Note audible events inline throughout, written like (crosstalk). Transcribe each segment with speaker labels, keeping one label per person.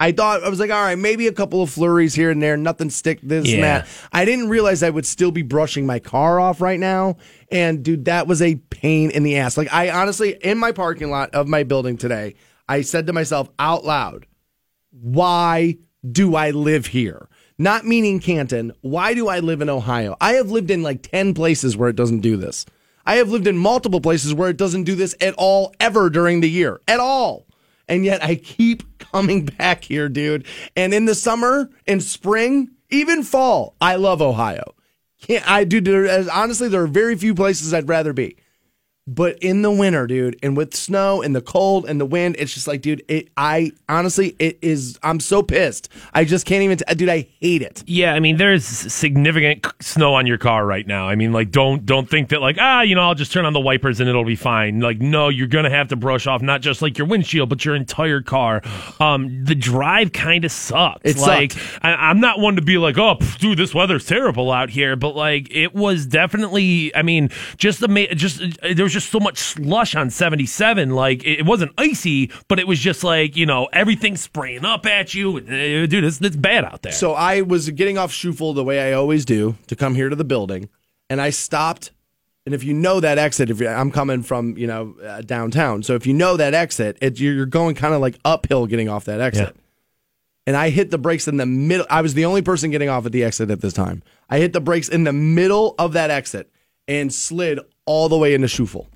Speaker 1: I thought I was like, all right, maybe a couple of flurries here and there, nothing stick this and that. I didn't realize I would still be brushing my car off right now. And dude, that was a pain in the ass. Like I honestly, in my parking lot of my building today, I said to myself out loud, why do I live here? Not meaning Canton. Why do I live in Ohio? I have lived in like 10 places where it doesn't do this. I have lived in multiple places where it doesn't do this at all, ever during the year, at all. And yet I keep coming back here, dude. And in the summer, in spring, even fall, I love Ohio. Can't I? There, honestly, there are very few places I'd rather be. But in the winter, dude, and with snow and the cold and the wind, it's just like, dude, it, I honestly, it is, I'm so pissed. I just can't even, t- dude, I hate it.
Speaker 2: Yeah, I mean, there's significant snow on your car right now. I mean, like, don't don't think that like ah, you know, I'll just turn on the wipers and it'll be fine. Like, no, you're gonna have to brush off not just like your windshield, but your entire car. Um, the drive kind of sucks.
Speaker 1: It
Speaker 2: like,
Speaker 1: sucked.
Speaker 2: I, I'm not one to be like, oh, pff, dude, this weather's terrible out here, but like, it was definitely. I mean, just the ma- just uh, there was just so much slush on 77. Like, it, wasn't icy, but it was just like you know everything spraying up at you. Uh, Dude, it's it's bad out there.
Speaker 1: So I was getting off Schuylkill the way I always do to come here to the building, and I stopped. And if you know that exit, if I'm coming from you know uh, downtown, so if you know that exit, it, you're you're going kind of like uphill getting off that exit. And I hit the brakes in the middle. I was the only person getting off at the exit at this time. I hit the brakes in the middle of that exit and slid all the way into Schuylkill.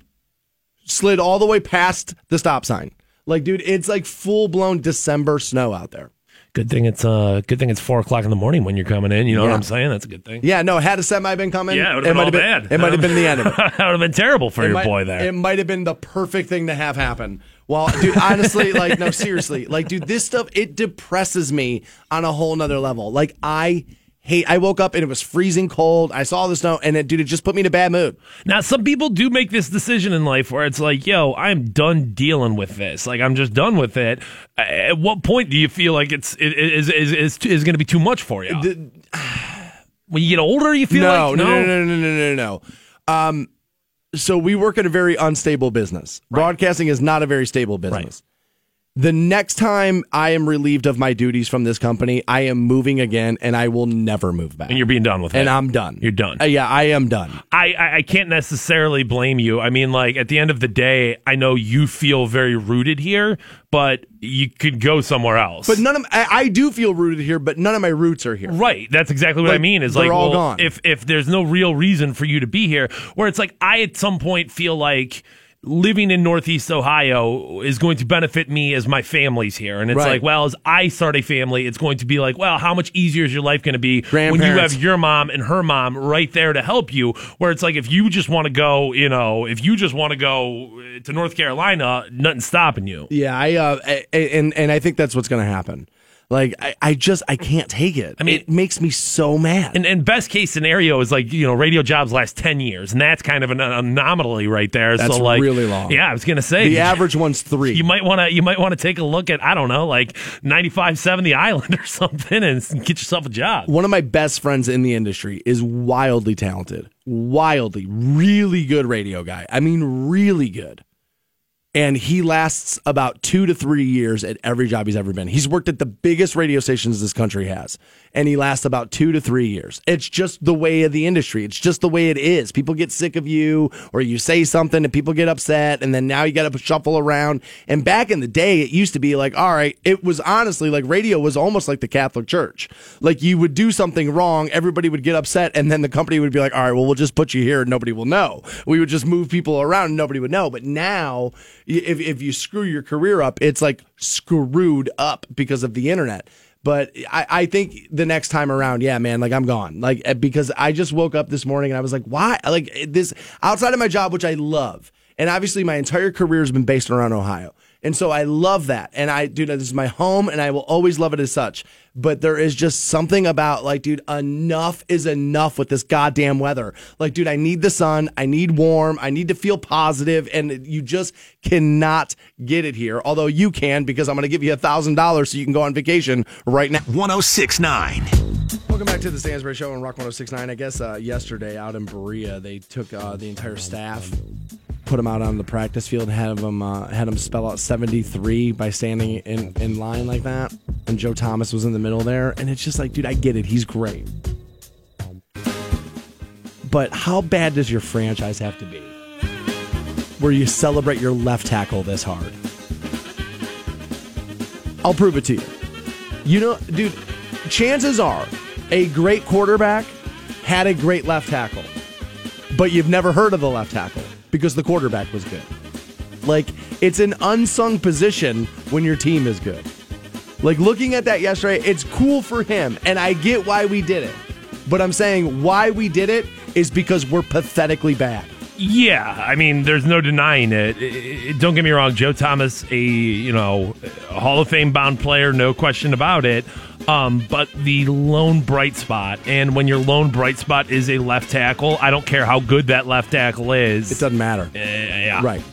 Speaker 1: Slid all the way past the stop sign. Like, dude, it's like full blown December snow out there.
Speaker 2: Good thing it's uh good thing it's four o'clock in the morning when you're coming in. You know what I'm saying? That's a good thing.
Speaker 1: Yeah, no, had a semi been coming,
Speaker 2: Yeah, it would've been
Speaker 1: might have
Speaker 2: bad.
Speaker 1: It might have been the (laughs) end of it.
Speaker 2: that would have been terrible for
Speaker 1: It
Speaker 2: your
Speaker 1: might-
Speaker 2: boy there.
Speaker 1: It might have been the perfect thing to have happen. Well, dude, honestly, (laughs) like, no, seriously, like, dude, this stuff it depresses me on a whole nother level. Like, I hate. I woke up and it was freezing cold. I saw the snow, and it, dude, it just put me in a bad mood.
Speaker 2: now, some people do make this decision in life where it's like, "Yo, I'm done dealing with this. Like, I'm just done with it." Uh, At what point do you feel like it's it is is is, is going to be too much for you?
Speaker 1: The-
Speaker 2: when you get older, you feel
Speaker 1: no,
Speaker 2: like
Speaker 1: no, no, no, no, no, no, no. Um, so we work in a very unstable business. Broadcasting is not a very stable business. The next time I am relieved of my duties from this company, I am moving again, and I will never move back.
Speaker 2: and you're being done with it.
Speaker 1: and I'm done.
Speaker 2: You're done.
Speaker 1: Uh, yeah, I am done.
Speaker 2: I, I I can't necessarily blame you. I mean, like at the end of the day, I know you feel very rooted here, but you could go somewhere else.
Speaker 1: But none of I, I do feel rooted here, but none of my roots are here.
Speaker 2: Right. That's exactly what I mean. Is like,
Speaker 1: all
Speaker 2: well,
Speaker 1: gone.
Speaker 2: if if there's no real reason for you to be here, where it's like I at some point feel like living in Northeast Ohio is going to benefit me as my family's here, and it's
Speaker 1: Right.
Speaker 2: like, well, as I start a family, it's going to be like, well, how much easier is your life going to be when you have your mom and her mom right there to help you? Where it's like, if you just want to go, you know, if you just want to go uh, to North Carolina, nothing's stopping you.
Speaker 1: Yeah, I uh, I- and and I think that's what's going to happen. Like I, I just I can't take it. I
Speaker 2: mean-
Speaker 1: it makes me so mad.
Speaker 2: And, and best case scenario is like you know radio jobs last ten years, and that's kind of an anomaly right there.
Speaker 1: That's
Speaker 2: so like
Speaker 1: really long.
Speaker 2: Yeah, I was gonna say
Speaker 1: the average one's three.
Speaker 2: You might want to you might want to take a look at I don't know like ninety five seven the island (laughs) or something and get yourself a job.
Speaker 1: One of my best friends in the industry is wildly talented, wildly, really good radio guy. I mean, really good. And he lasts about two to three years at every job he's ever been. He's worked at the biggest radio stations this country has, and he lasts about two to three years. It's just the way of the industry. It's just the way it is. People get sick of you, or you say something and people get upset, and then now you got to shuffle around. And back in the day, it used to be like, all right, it was honestly like radio was almost like the Catholic Church. Like you would do something wrong, everybody would get upset, and then the company would be like, all right, well, we'll just put you here and nobody will know. We would just move people around and nobody would know. But now, if, if you screw your career up, it's like screwed up because of the internet. But I, I think the next time around, yeah, man, like I'm gone. Like, eh, because I just woke up this morning and I was like, why? Like, eh, this outside of my job, which I love, and obviously my entire career has been based around Ohio. And so I love that. And I, dude, this is my home and I will always love it as such. But there is just something about, like, dude, enough is enough with this goddamn weather. Like, dude, I need the sun. I need warm. I need to feel positive, And you just cannot get it here. Although you can because I'm going to give you a $1,000 so you can go on vacation right now.
Speaker 3: 1069.
Speaker 1: Welcome back to the Stansbury Show on Rock 1069. I guess uh, yesterday out in Berea, they took uh, the entire staff, put them out on the practice field, had them uh, had spell out 73 by standing in, in line like that. and Joe Thomas was in the middle there. And it's just like, dude, I get it. He's great. But how bad does your franchise have to be where you celebrate your left tackle this hard? I'll prove it to you. You know, dude, chances are a great quarterback had a great left tackle, but you've never heard of the left tackle because the quarterback was good. Like, it's an unsung position when your team is good. Like, looking at that yesterday, it's cool for him, and I get why we did it. But I'm saying why we did it is because we're pathetically bad.
Speaker 2: Yeah, I mean, there's no denying it. Don't get me wrong, Joe Thomas, a you know, a Hall of Fame bound player, no question about it. Um, but the lone bright spot, and when your lone bright spot is a left tackle, I don't care how good that left tackle is.
Speaker 1: It doesn't matter.
Speaker 2: Uh, yeah.
Speaker 1: Right.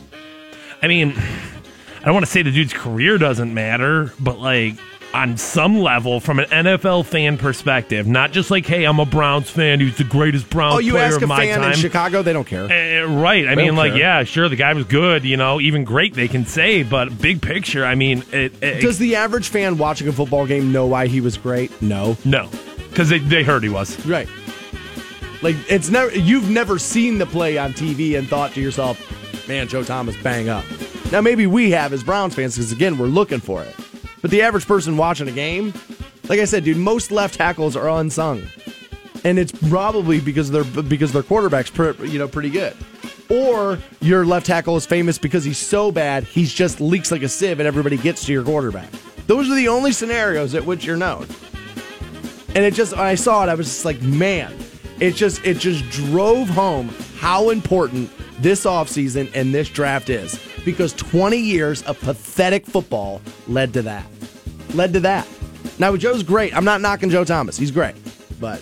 Speaker 2: I mean, (sighs) I don't want to say the dude's career doesn't matter, but like on some level, from an NFL fan perspective, not just like, hey, I'm a Browns fan who's the greatest Browns
Speaker 1: Oh, you
Speaker 2: player
Speaker 1: ask
Speaker 2: of
Speaker 1: a
Speaker 2: my
Speaker 1: fan
Speaker 2: time.
Speaker 1: in Chicago, they don't care.
Speaker 2: Uh, right. I mean, like,
Speaker 1: care.
Speaker 2: yeah, sure, the guy was good, you know, even great, they can say, but big picture, I mean, it, it,
Speaker 1: Does the average fan watching a football game know why he was great? No.
Speaker 2: no, because they, they heard he was.
Speaker 1: Right. Like it's never you've never seen the play on TV and thought to yourself, "Man, Joe Thomas bang up." Now maybe we have as Browns fans because again we're looking for it. But the average person watching a game, like I said, dude, most left tackles are unsung, and it's probably because they're because their quarterback's pre, you know pretty good, or your left tackle is famous because he's so bad he's just leaks like a sieve and everybody gets to your quarterback. Those are the only scenarios at which you're known. And it just when I saw it, I was just like, man, it just it just drove home how important this offseason and this draft is. Because 20 years of pathetic football led to that. Led to that. Now Joe's great. I'm not knocking Joe Thomas. He's great. But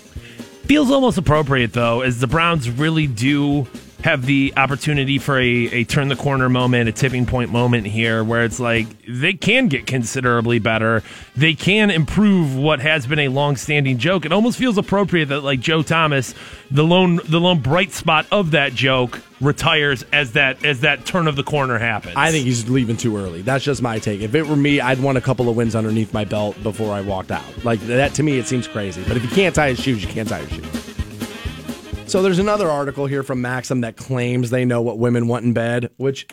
Speaker 2: Feels almost appropriate, though, as the Browns really do have the opportunity for a, a turn the corner moment, a tipping point moment here where it's like they can get considerably better. They can improve what has been a long standing joke. It almost feels appropriate that like Joe Thomas, the lone the lone bright spot of that joke, retires as that as that turn of the corner happens.
Speaker 1: I think he's leaving too early. That's just my take. If it were me, I'd want a couple of wins underneath my belt before I walked out. Like that to me, it seems crazy. But if you can't tie his shoes, you can't tie your shoes. So there's another article here from Maxim that claims they know what women want in bed, which,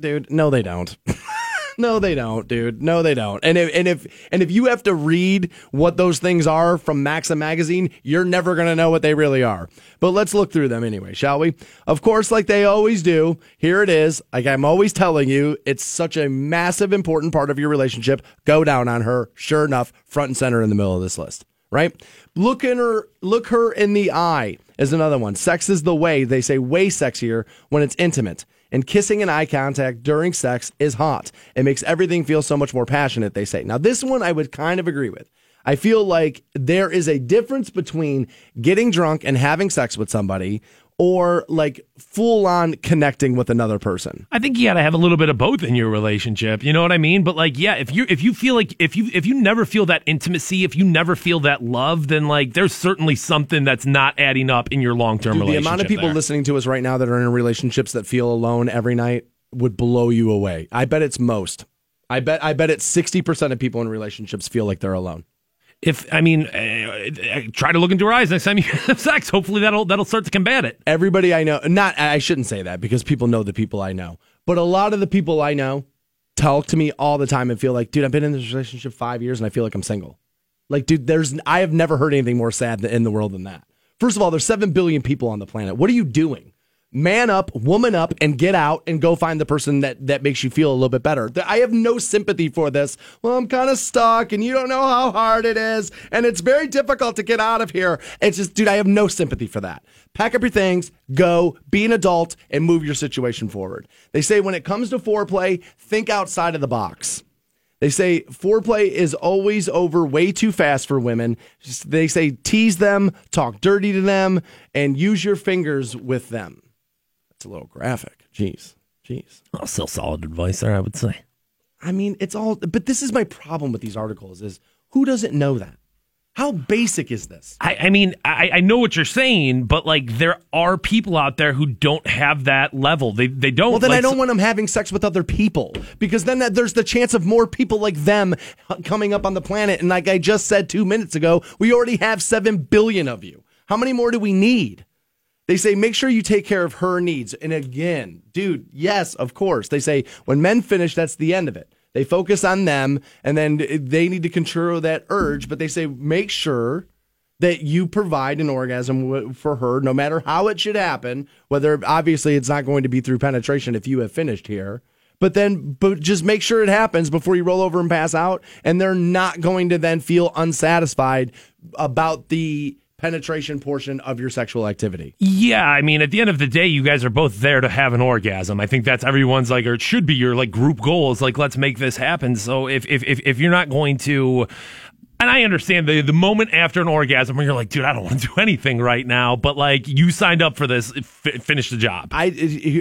Speaker 1: dude, no, they don't. (laughs) no, they don't, dude. No, they don't. And if and if and if you have to read what those things are from Maxim magazine, you're never gonna know what they really are. But let's look through them anyway, shall we? Of course, like they always do. Here it is. Like I'm always telling you, it's such a massive, important part of your relationship. Go down on her. Sure enough, front and center in the middle of this list. Right? Look in her. Look her in the eye is another one. Sex is the way. They say way sexier when it's intimate. And kissing and eye contact during sex is hot. It makes everything feel so much more passionate, they say. Now, this one I would kind of agree with. I feel like there is a difference between getting drunk and having sex with somebody or like full on connecting with another person.
Speaker 2: I think you got to have a little bit of both in your relationship. You know what I mean? But like, yeah, if you if you feel like if you if you never feel that intimacy, if you never feel that love, then like there's certainly something that's not adding up in your long term
Speaker 1: Dude, the amount of people
Speaker 2: there.
Speaker 1: listening to us right now that are in relationships that feel alone every night would blow you away. I bet it's most. I bet I bet it's 60% of people in relationships feel like they're alone.
Speaker 2: If I mean, uh, try to look into her eyes next time you have (laughs) sex. Hopefully that'll that'll start to combat it.
Speaker 1: Everybody I know, not I shouldn't say that because people know the people I know. But a lot of the people I know talk to me all the time and feel like, dude, I've been in this relationship 5 years and I feel like I'm single. Like, dude, there's I have never heard anything more sad in the world than that. First of all, there's 7 billion people on the planet. What are you doing? Man up, woman up, and get out and go find the person that, that makes you feel a little bit better. I have no sympathy for this. Well, I'm kind of stuck and you don't know how hard it is and it's very difficult to get out of here. It's just, dude, I have no sympathy for that. Pack up your things, go, be an adult, and move your situation forward. They say when it comes to foreplay, think outside of the box. They say foreplay is always over way too fast for women. They say tease them, talk dirty to them, and use your fingers with them. That's a little graphic. Jeez. Jeez.
Speaker 2: Oh, still solid advice there, I would say.
Speaker 1: I mean, it's all but this is my problem with these articles is who doesn't know that? How basic is this?
Speaker 2: I, I mean, I, I know what you're saying, but like there are people out there who don't have that level. They they don't.
Speaker 1: Well, then
Speaker 2: like,
Speaker 1: I don't want them having sex with other people because then that, there's the chance of more people like them coming up on the planet. And like I just said two minutes ago, we already have seven billion of you. How many more do we need? They say make sure you take care of her needs. And again, dude, yes, of course. They say when men finish, that's the end of it. They focus on them and then they need to control that urge, but they say make sure that you provide an orgasm for her no matter how it should happen, whether obviously it's not going to be through penetration if you have finished here. But then, but just make sure it happens before you roll over and pass out. And they're not going to then feel unsatisfied about the penetration portion of your sexual activity.
Speaker 2: Yeah, I mean, at the end of the day, you guys are both there to have an orgasm. I think that's everyone's like, or it should be your like group goal is like, let's make this happen. So if if if, if you're not going to. And I understand the the moment after an orgasm where you're like, dude, I don't want to do anything right now, but like you signed up for this, f- finish the job.
Speaker 1: I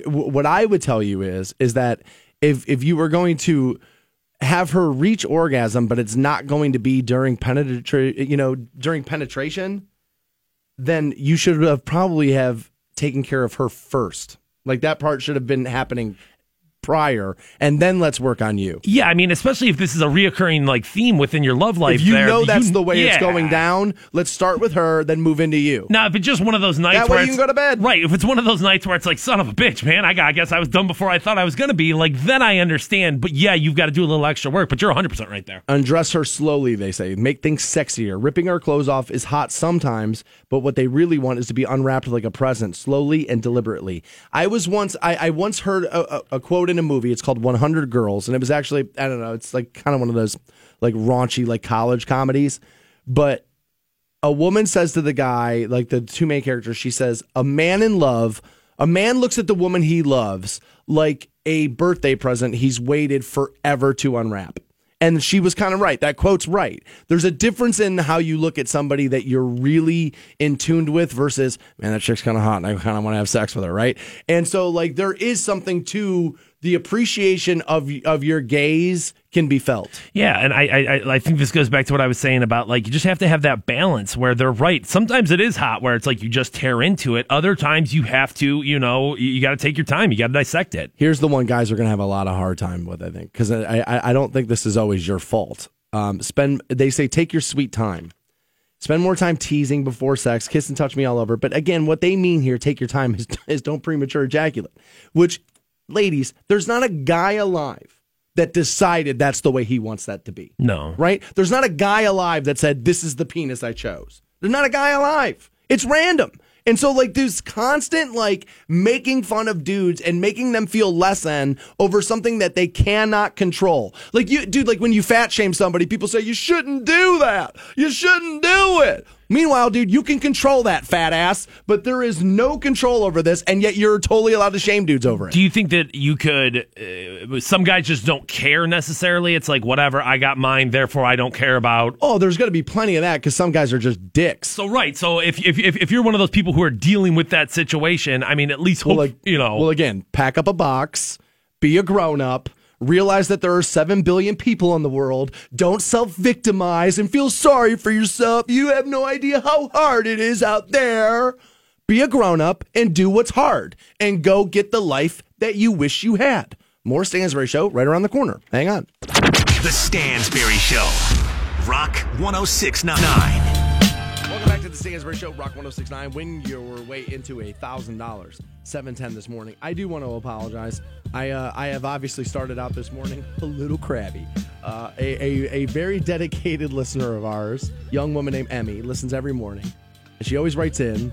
Speaker 1: what I would tell you is is that if if you were going to have her reach orgasm, but it's not going to be during penetration, you know, during penetration, then you should have probably have taken care of her first. Like that part should have been happening prior, and then let's work on you.
Speaker 2: Yeah, I mean, especially if this is a reoccurring like theme within your love life.
Speaker 1: If you
Speaker 2: there,
Speaker 1: know that's
Speaker 2: you,
Speaker 1: the way
Speaker 2: yeah.
Speaker 1: it's going down, let's start with her, then move into you.
Speaker 2: Now, if it's just one of those nights
Speaker 1: That
Speaker 2: where
Speaker 1: way you can go to bed.
Speaker 2: right? If it's one of those nights where it's like, son of a bitch, man, I, I guess I was done before I thought I was gonna be. Like, then I understand. But yeah, you've got to do a little extra work. But you're 100 percent right there.
Speaker 1: Undress her slowly, they say. Make things sexier. Ripping her clothes off is hot sometimes, but what they really want is to be unwrapped like a present, slowly and deliberately. I was once, I, I once heard a, a, a quote in a movie. It's called 100 Girls, and it was actually, I don't know, it's like kind of one of those like raunchy, like college comedies. But a woman says to the guy, like the two main characters, she says, A man in love, a man looks at the woman he loves like a birthday present he's waited forever to unwrap. And she was kind of right. That quote's right. There's a difference in how you look at somebody that you're really in tuned with versus, man, that chick's kind of hot and I kind of want to have sex with her, right? And so, like, there is something to the appreciation of of your gaze can be felt.
Speaker 2: Yeah, and I, I I think this goes back to what I was saying about like you just have to have that balance where they're right. Sometimes it is hot where it's like you just tear into it. Other times you have to, you know, you, got to take your time. You got to dissect it.
Speaker 1: Here's the one guys are going to have a lot of hard time with, I think, because I, I I don't think this is always your fault. Um, spend they say take your sweet time. Spend more time teasing before sex, kiss and touch me all over. But again, what they mean here, take your time, is, is don't premature ejaculate. Which, ladies, there's not a guy alive that decided that's the way he wants that to be.
Speaker 2: No.
Speaker 1: Right? There's not a guy alive that said, this is the penis I chose. There's not a guy alive. It's random. And so, like, there's constant, like, making fun of dudes and making them feel less than over something that they cannot control. Like, you, dude, like, when you fat shame somebody, people say, you shouldn't do that. You shouldn't do it. Meanwhile, dude, you can control that fat ass, but there is no control over this, and yet you're totally allowed to shame dudes over it.
Speaker 2: Do you think that you could? Uh, some guys just don't care necessarily. It's like whatever. I got mine, therefore I don't care about.
Speaker 1: Oh, there's going to be plenty of that because some guys are just dicks.
Speaker 2: So right. So if, if if if you're one of those people who are dealing with that situation, I mean, at least hope
Speaker 1: well, like,
Speaker 2: you know.
Speaker 1: Well, again, pack up a box, be a grown up, realize that there are 7 billion people in the world. Don't self victimize and feel sorry for yourself. You have no idea how hard it is out there. Be a grown up and do what's hard and go get the life that you wish you had. More Stansbury Show right around the corner. Hang on.
Speaker 3: The Stansbury Show. Rock 1069.
Speaker 1: Welcome back to the Stansbury Show, Rock 1069. Win your way into a thousand dollars. 710 this morning. I do want to apologize. I uh, I have obviously started out this morning a little crabby. Uh, a, a, a very dedicated listener of ours, young woman named Emmy, listens every morning. And she always writes in.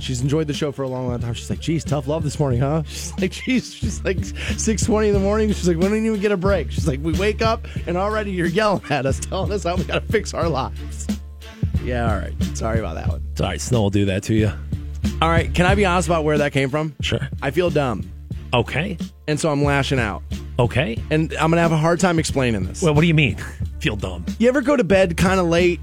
Speaker 1: She's enjoyed the show for a long, long time. She's like, geez, tough love this morning, huh? She's like, (laughs) geez, she's like 620 in the morning. She's like, we don't even get a break. She's like, we wake up and already you're yelling at us, telling us how we got to fix our lives. Yeah, all right. Sorry about that one.
Speaker 2: Sorry, snow will do that to you.
Speaker 1: All right, can I be honest about where that came from?
Speaker 2: Sure.
Speaker 1: I feel dumb,
Speaker 2: Okay.
Speaker 1: and so I'm lashing out.
Speaker 2: Okay.
Speaker 1: And I'm gonna have a hard time explaining this.
Speaker 2: Well, what do you mean? (laughs) Feel dumb?
Speaker 1: you ever go to bed kind of late,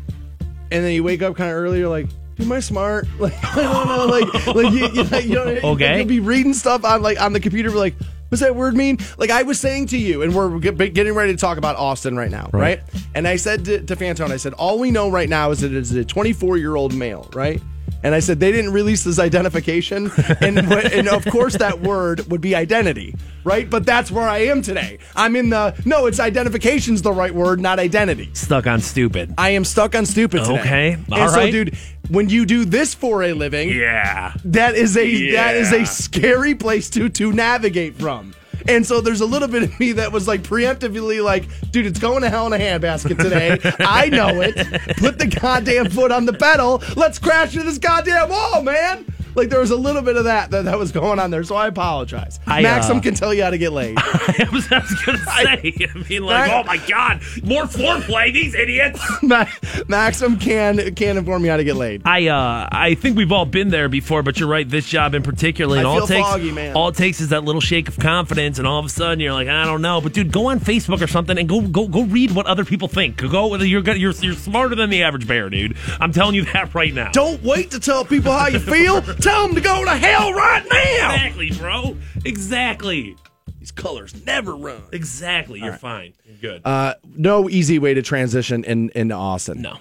Speaker 1: and then you wake up kind of early? You're like, "Am I smart?" (laughs) Like (laughs) I don't know, like like you, you, know, you know,
Speaker 2: Okay.
Speaker 1: You'll be reading stuff on like on the computer, be like, What's that word mean? Like I was saying to you, and we're getting ready to talk about Austin right now, right? And I said to, to Fantone, I said, all we know right now is that it's a 24 year old male, right? And I said they didn't release this identification, (laughs) and and of course that word would be identity, right? But that's where I am today. I'm in the no, it's identification's the right word, not identity.
Speaker 2: Stuck on stupid.
Speaker 1: I am stuck on stupid today.
Speaker 2: Okay,
Speaker 1: and
Speaker 2: all
Speaker 1: so, dude, when you do this for a living,
Speaker 2: Yeah.
Speaker 1: that is a that is a scary place to to navigate from. And so there's a little bit of me that was like preemptively like, dude, it's going to hell in a handbasket today. (laughs) I know it. Put the goddamn foot on the pedal. Let's crash into this goddamn wall, man. Like there was a little bit of that that, that was going on there, so I apologize.
Speaker 2: I,
Speaker 1: Maxim
Speaker 2: uh,
Speaker 1: can tell you how to get laid. (laughs)
Speaker 2: I was, I was gonna (laughs) say. I mean, like,
Speaker 1: I-
Speaker 2: oh my god, more foreplay, these idiots. (laughs)
Speaker 1: Ma- Maxim can can inform you how to get laid.
Speaker 2: I uh I think we've all been there before, but you're right. This job in particular, and
Speaker 1: I
Speaker 2: all it takes
Speaker 1: foggy, man.
Speaker 2: all it takes is that little shake of confidence, and all of a sudden you're like, I don't know. But dude, go on Facebook or something and go go go read what other people think. Go you're you're you're smarter than the average bear, dude. I'm telling you that right now.
Speaker 1: Don't wait to tell people how you feel. Tell them to go to hell right now.
Speaker 2: exactly, bro. Exactly.
Speaker 1: These colors never run.
Speaker 2: Exactly. You're fine. You're good.
Speaker 1: Uh, no easy way to transition in into Austin.
Speaker 2: no.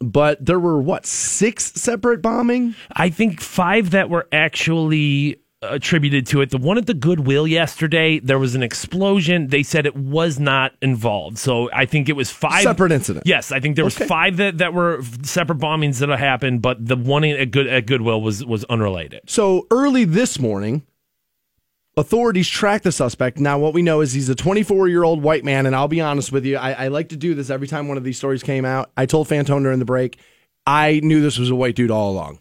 Speaker 1: but there were what six separate bombing?
Speaker 2: I think five that were actually attributed to it. The one at the Goodwill yesterday, there was an explosion. They said it was not involved. So I think it was five
Speaker 1: Separate incidents.
Speaker 2: Yes, I think there was
Speaker 1: Okay.
Speaker 2: five that, that were separate bombings that happened, but the one at Good at Goodwill was was unrelated.
Speaker 1: So early this morning, authorities tracked the suspect. Now, what we know is he's a 24 year old white man, and I'll be honest with you, I, I like to do this every time one of these stories came out. I told Fantone during the break, I knew this was a white dude all along.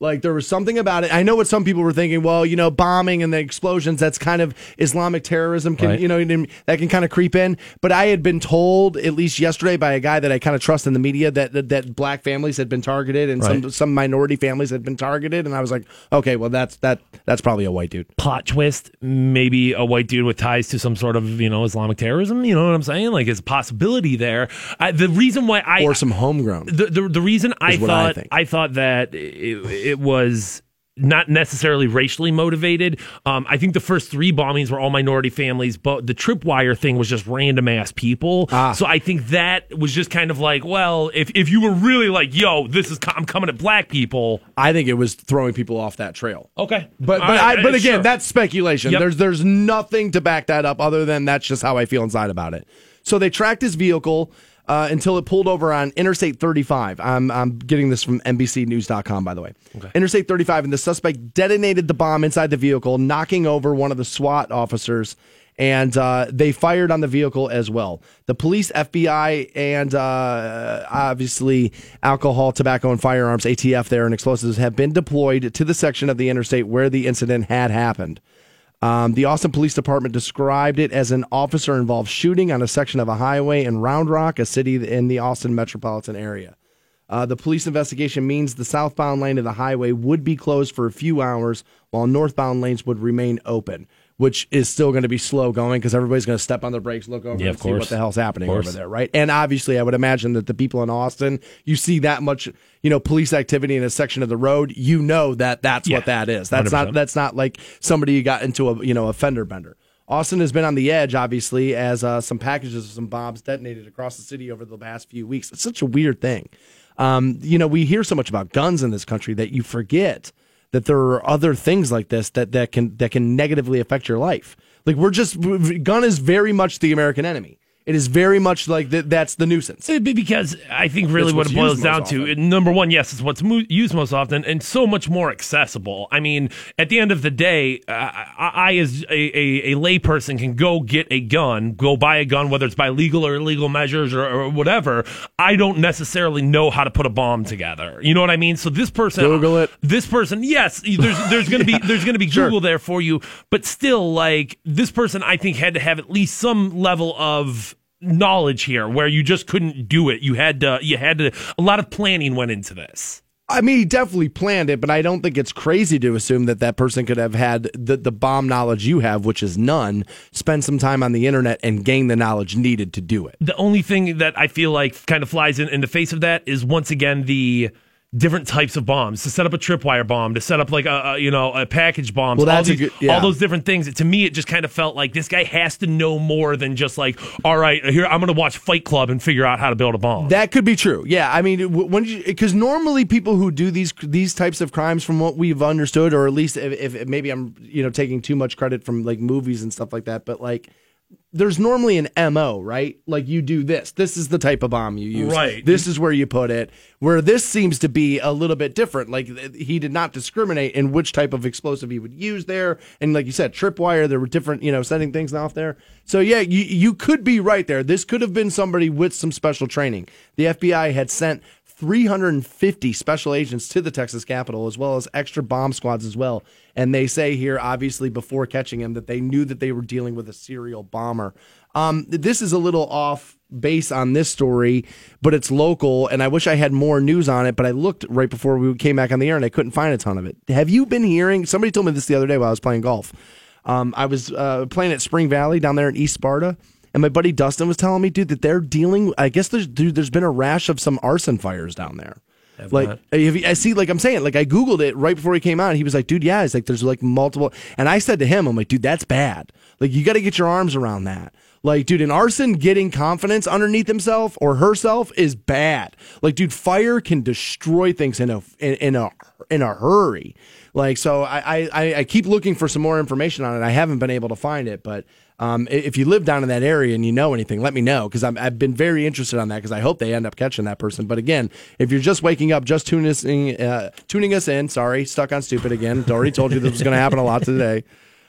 Speaker 1: Like there was something about it. I know what some people were thinking. Well, you know, bombing and the explosions. That's kind of Islamic terrorism. Can
Speaker 2: Right.
Speaker 1: you know that can kind of creep in. But I had been told at least yesterday by a guy that I kind of trust in the media that that, that black families had been targeted and some
Speaker 2: Right.
Speaker 1: some minority families had been targeted. And I was like, okay, well that's that that's probably a white dude.
Speaker 2: Plot twist, maybe a white dude with ties to some sort of, you know, Islamic terrorism. You know what I'm saying? Like, it's a possibility there. I, the reason why I
Speaker 1: or some homegrown.
Speaker 2: the, the the reason I
Speaker 1: what I
Speaker 2: thought. I, thought that it, it was not necessarily racially motivated. Um, I think the first three bombings were all minority families, but the tripwire thing was just random ass people.
Speaker 1: Ah.
Speaker 2: So I think that was just kind of like, well, if if you were really like, yo, this is I'm coming at black people.
Speaker 1: I think it was throwing people off that trail.
Speaker 2: Okay,
Speaker 1: But but, I, but again,
Speaker 2: sure.
Speaker 1: that's speculation.
Speaker 2: Yep.
Speaker 1: There's there's nothing to back that up other than that's just how I feel inside about it. So they tracked his vehicle uh, until it pulled over on Interstate 35. I'm I'm getting this from NBCNews.com, by the way. Interstate 35, and the suspect detonated the bomb inside the vehicle, knocking over one of the SWAT officers. And uh, they fired on the vehicle as well. The police, FBI, and uh, obviously alcohol, tobacco, and firearms (ATF) there and explosives have been deployed to the section of the interstate where the incident had happened. Um, the Austin Police Department described it as an officer involved shooting on a section of a highway in Round Rock, a city in the Austin metropolitan area. Uh, the police investigation means the southbound lane of the highway would be closed for a few hours while northbound lanes would remain open, which is still going to be slow going because everybody's going to step on their brakes, look over
Speaker 2: Yeah,
Speaker 1: and see what the hell's happening over there, right? And obviously, I would imagine that the people in Austin, you see that much, you know, police activity in a section of the road, you know that that's
Speaker 2: Yeah,
Speaker 1: what that is. That's not
Speaker 2: 100%.
Speaker 1: that's not like somebody got into a you know a fender bender. Austin has been on the edge, obviously, as uh, some packages of some bombs detonated across the city over the past few weeks. It's such a weird thing. Um, you know, we hear so much about guns in this country that you forget that there are other things like this that, that can that can negatively affect your life. Like we're just gun is very much the American enemy. It is very much like th- that's the nuisance.
Speaker 2: It'd be Because I think really
Speaker 1: It's
Speaker 2: what it boils down to, number one, yes, it's what's mo- used most often, and so much more accessible. I mean, at the end of the day, uh, I, I as a, a, a layperson can go get a gun, go buy a gun, whether it's by legal or illegal measures or, or whatever. I don't necessarily know how to put a bomb together. You know what I mean? So this person,
Speaker 1: Google it.
Speaker 2: This person, yes, there's there's gonna be (laughs) there's gonna be
Speaker 1: Sure.
Speaker 2: Google there for you, but still, like this person, I think had to have at least some level of knowledge here where you just couldn't do it you had to you had to a lot of planning went into this
Speaker 1: I mean, he definitely planned it, but I don't think it's crazy to assume that that person could have had the, the bomb knowledge you have, which is none, spend some time on the internet and gain the knowledge needed to do it.
Speaker 2: the only thing that i feel like kind of flies in, in the face of that is once again the different types of bombs to set up a tripwire bomb to set up like a, a you know a package bomb
Speaker 1: Well,
Speaker 2: all, these,
Speaker 1: good- yeah.
Speaker 2: all those different things to me it just kind of felt like this guy has to know more than just like all right here i'm gonna watch fight club and figure out how to build a bomb
Speaker 1: That could be true. Yeah, I mean, when because normally people who do these these types of crimes, from what we've understood, or at least if, if maybe I'm you know taking too much credit from like movies and stuff like that, but like there's normally an mo right? Like you do this. This is the type of bomb you use.
Speaker 2: Right.
Speaker 1: this is where you put it. Where this seems to be a little bit different. Like he did not discriminate in which type of explosive he would use there. And like you said tripwire there were different you know setting things off there. So yeah you, you could be right there. This could have been somebody with some special training. The fbi had sent 350 special agents to the Texas Capitol, as well as extra bomb squads as well. And they say here, obviously, before catching him, that they knew that they were dealing with a serial bomber. Um, this is a little off base on this story, but it's local, and I wish I had more news on it. But I looked right before we came back on the air, and I couldn't find a ton of it. Have you been hearing? Somebody told me this the other day while I was playing golf. Um, I was uh, playing at Spring Valley down there in East Sparta, and my buddy Dustin was telling me, dude, that they're dealing. I guess there's dude, there's been a rash of some arson fires down there. like
Speaker 2: not.
Speaker 1: have you- I see, like I'm saying, like I googled it right before he came out. And he was like, dude, yeah, it's like there's like multiple. And I said to him, I'm like, dude, that's bad. Like you got to get your arms around that. Like, dude, an arson getting confidence underneath himself or herself is bad. Like, dude, fire can destroy things in a in, in a in a hurry. Like, so I, I I keep looking for some more information on it. I haven't been able to find it, but um, if you live down in that area and you know anything, let me know because I've been very interested on that because I hope they end up catching that person. But again, if you're just waking up, just tuning us in, uh, tuning us in, sorry, stuck on stupid again. Already told you this was going (laughs) to happen a lot today.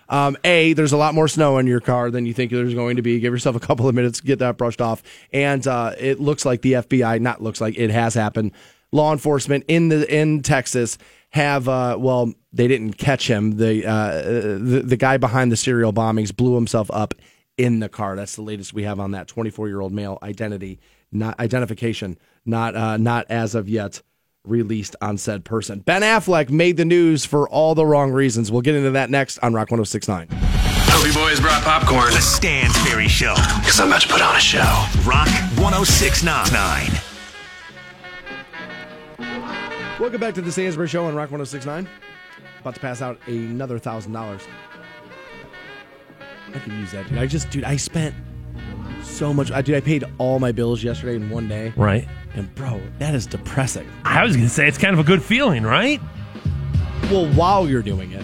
Speaker 1: Um, a, there's a lot more snow in your car than you think there's going to be. Give yourself a couple of minutes to get that brushed off. And uh, it looks like the FBI, not looks like it has happened. Law enforcement in the in Texas have uh, well, they didn't catch him. The, uh, the the guy behind the serial bombings blew himself up in the car. That's the latest we have on that 24 year old male identity, not identification, not uh, not as of yet released on said person. Ben Affleck made the news for all the wrong reasons. We'll get into that next on Rock 1069.
Speaker 3: Hope you boys brought popcorn. The Stansbury Show. Because I'm about to put on a show. Rock 1069.
Speaker 1: Welcome back to the Stansbury Show on Rock 1069. About to pass out another thousand dollars. I could use that, dude. I just, dude, I spent so much. I dude, I paid all my bills yesterday in one day,
Speaker 2: right
Speaker 1: and bro, that is depressing.
Speaker 2: i was gonna say it's kind of a good feeling right
Speaker 1: Well, while you're doing it,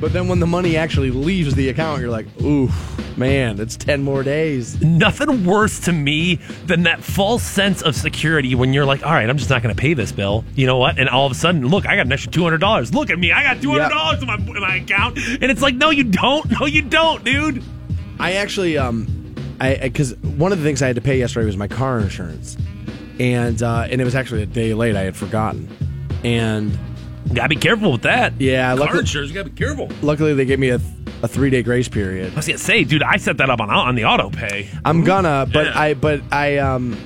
Speaker 1: but then when the money actually leaves the account, you're like, ooh, man, it's ten more days.
Speaker 2: nothing worse to me than that false sense of security when you're like, all right, I'm just not going to pay this bill. You know what? And all of a sudden, look, I got an extra two hundred dollars. Look at me, I got two hundred dollars in my in my account, and it's like, no, you don't, no, you don't, dude.
Speaker 1: I actually, um, I because one of the things I had to pay yesterday was my car insurance, and uh, and it was actually a day late. I had forgotten, and
Speaker 2: Gotta be careful with that.
Speaker 1: Yeah,
Speaker 2: car
Speaker 1: luckily-
Speaker 2: insurance, you gotta be careful.
Speaker 1: luckily they gave me a, a three day grace period.
Speaker 2: I was gonna say, dude, I set that up on on the auto pay.
Speaker 1: I'm gonna, but
Speaker 2: Yeah.
Speaker 1: I but I um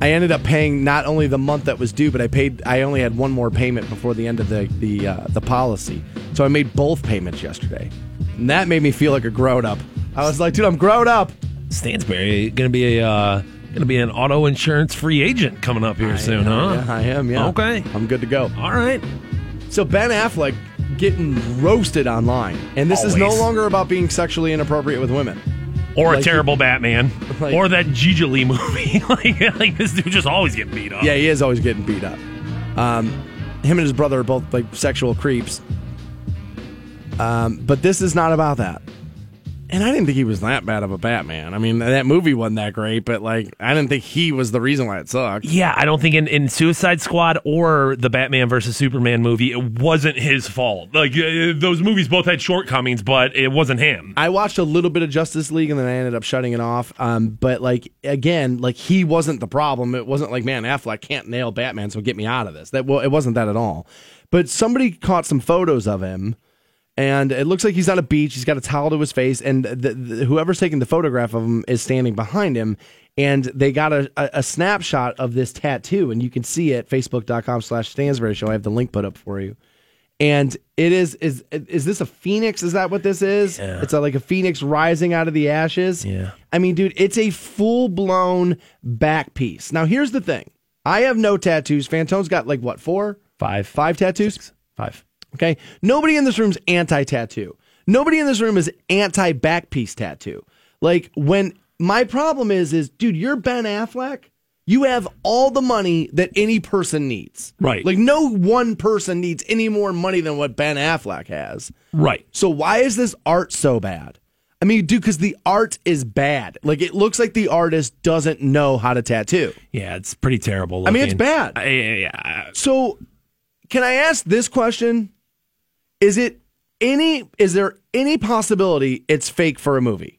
Speaker 1: I ended up paying not only the month that was due, but I paid I only had one more payment before the end of the the uh, the policy. So I made both payments yesterday. And that made me feel like a grown up. I was like, dude, I'm grown up.
Speaker 2: Stansbury gonna be a uh, gonna be an auto insurance free agent coming up here soon, huh?
Speaker 1: Yeah, I am, yeah.
Speaker 2: Okay.
Speaker 1: I'm good to go.
Speaker 2: All right.
Speaker 1: So Ben Affleck getting roasted online. And this is no longer about being sexually inappropriate with women.
Speaker 2: Or
Speaker 1: Like-
Speaker 2: a terrible Batman, (laughs)
Speaker 1: Like-
Speaker 2: or that Gigli movie. (laughs) like, like this dude just always getting beat up.
Speaker 1: Yeah, he is always getting beat up. Um, him and his brother are both like sexual creeps. Um, but this is not about that. And I didn't think he was that bad of a Batman. I mean, that movie wasn't that great, but like, I didn't think he was the reason why it sucked.
Speaker 2: Yeah, I don't think in, in Suicide Squad or the Batman versus Superman movie, it wasn't his fault. Like uh, those movies both had shortcomings, but it wasn't him.
Speaker 1: I watched a little bit of Justice League and then I ended up shutting it off. Um, but like again, like he wasn't the problem. It wasn't like man, Affleck can't nail Batman, so get me out of this. That well, it wasn't that at all. But somebody caught some photos of him, and it looks like he's on a beach. He's got a towel to his face, and the, the, whoever's taking the photograph of him is standing behind him. And they got a, a, a snapshot of this tattoo, and you can see it facebook.com slash Stansbury Show. I have the link put up for you and it is is is this a phoenix is that what this is
Speaker 2: Yeah.
Speaker 1: it's a, like a phoenix rising out of the ashes
Speaker 2: Yeah.
Speaker 1: i mean dude it's a full-blown back piece now here's the thing I have no tattoos. Fantone's got like what four,
Speaker 2: five,
Speaker 1: five Five. five tattoos.
Speaker 2: Five.
Speaker 1: Okay. Nobody in this room's anti tattoo. Nobody in this room is anti back piece tattoo. Like when my problem is, is dude, you're Ben Affleck. You have all the money that any person needs.
Speaker 2: Right.
Speaker 1: Like no one person needs any more money than what Ben Affleck has.
Speaker 2: Right.
Speaker 1: So why is this art so bad? I mean, dude, because the art is bad. Like it looks like the artist doesn't know how to tattoo.
Speaker 2: Yeah, it's pretty terrible.
Speaker 1: I mean, it's bad.
Speaker 2: I- yeah.
Speaker 1: So, can I ask this question? Is it any? Is there any possibility it's fake for a movie?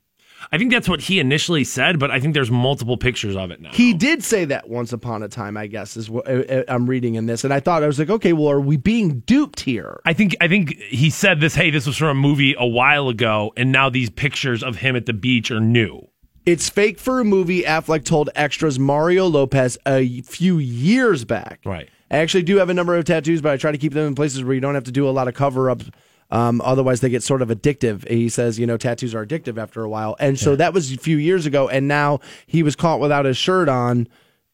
Speaker 2: I think that's what he initially said, but I think there's multiple pictures of it now.
Speaker 1: He did say that once upon a time. I guess is what uh, I'm reading in this, and I thought I was like, okay, well, are we being duped here?
Speaker 2: I think I think he said this. Hey, this was from a movie a while ago, and now these pictures of him at the beach are new.
Speaker 1: It's fake for a movie. Affleck told Extra's Mario Lopez a few years back.
Speaker 2: Right.
Speaker 1: I actually do have a number of tattoos, but I try to keep them in places where you don't have to do a lot of cover up. Um, otherwise, they get sort of addictive. He says, you know, tattoos are addictive after a while. And so that was a few years ago. And now he was caught without his shirt on,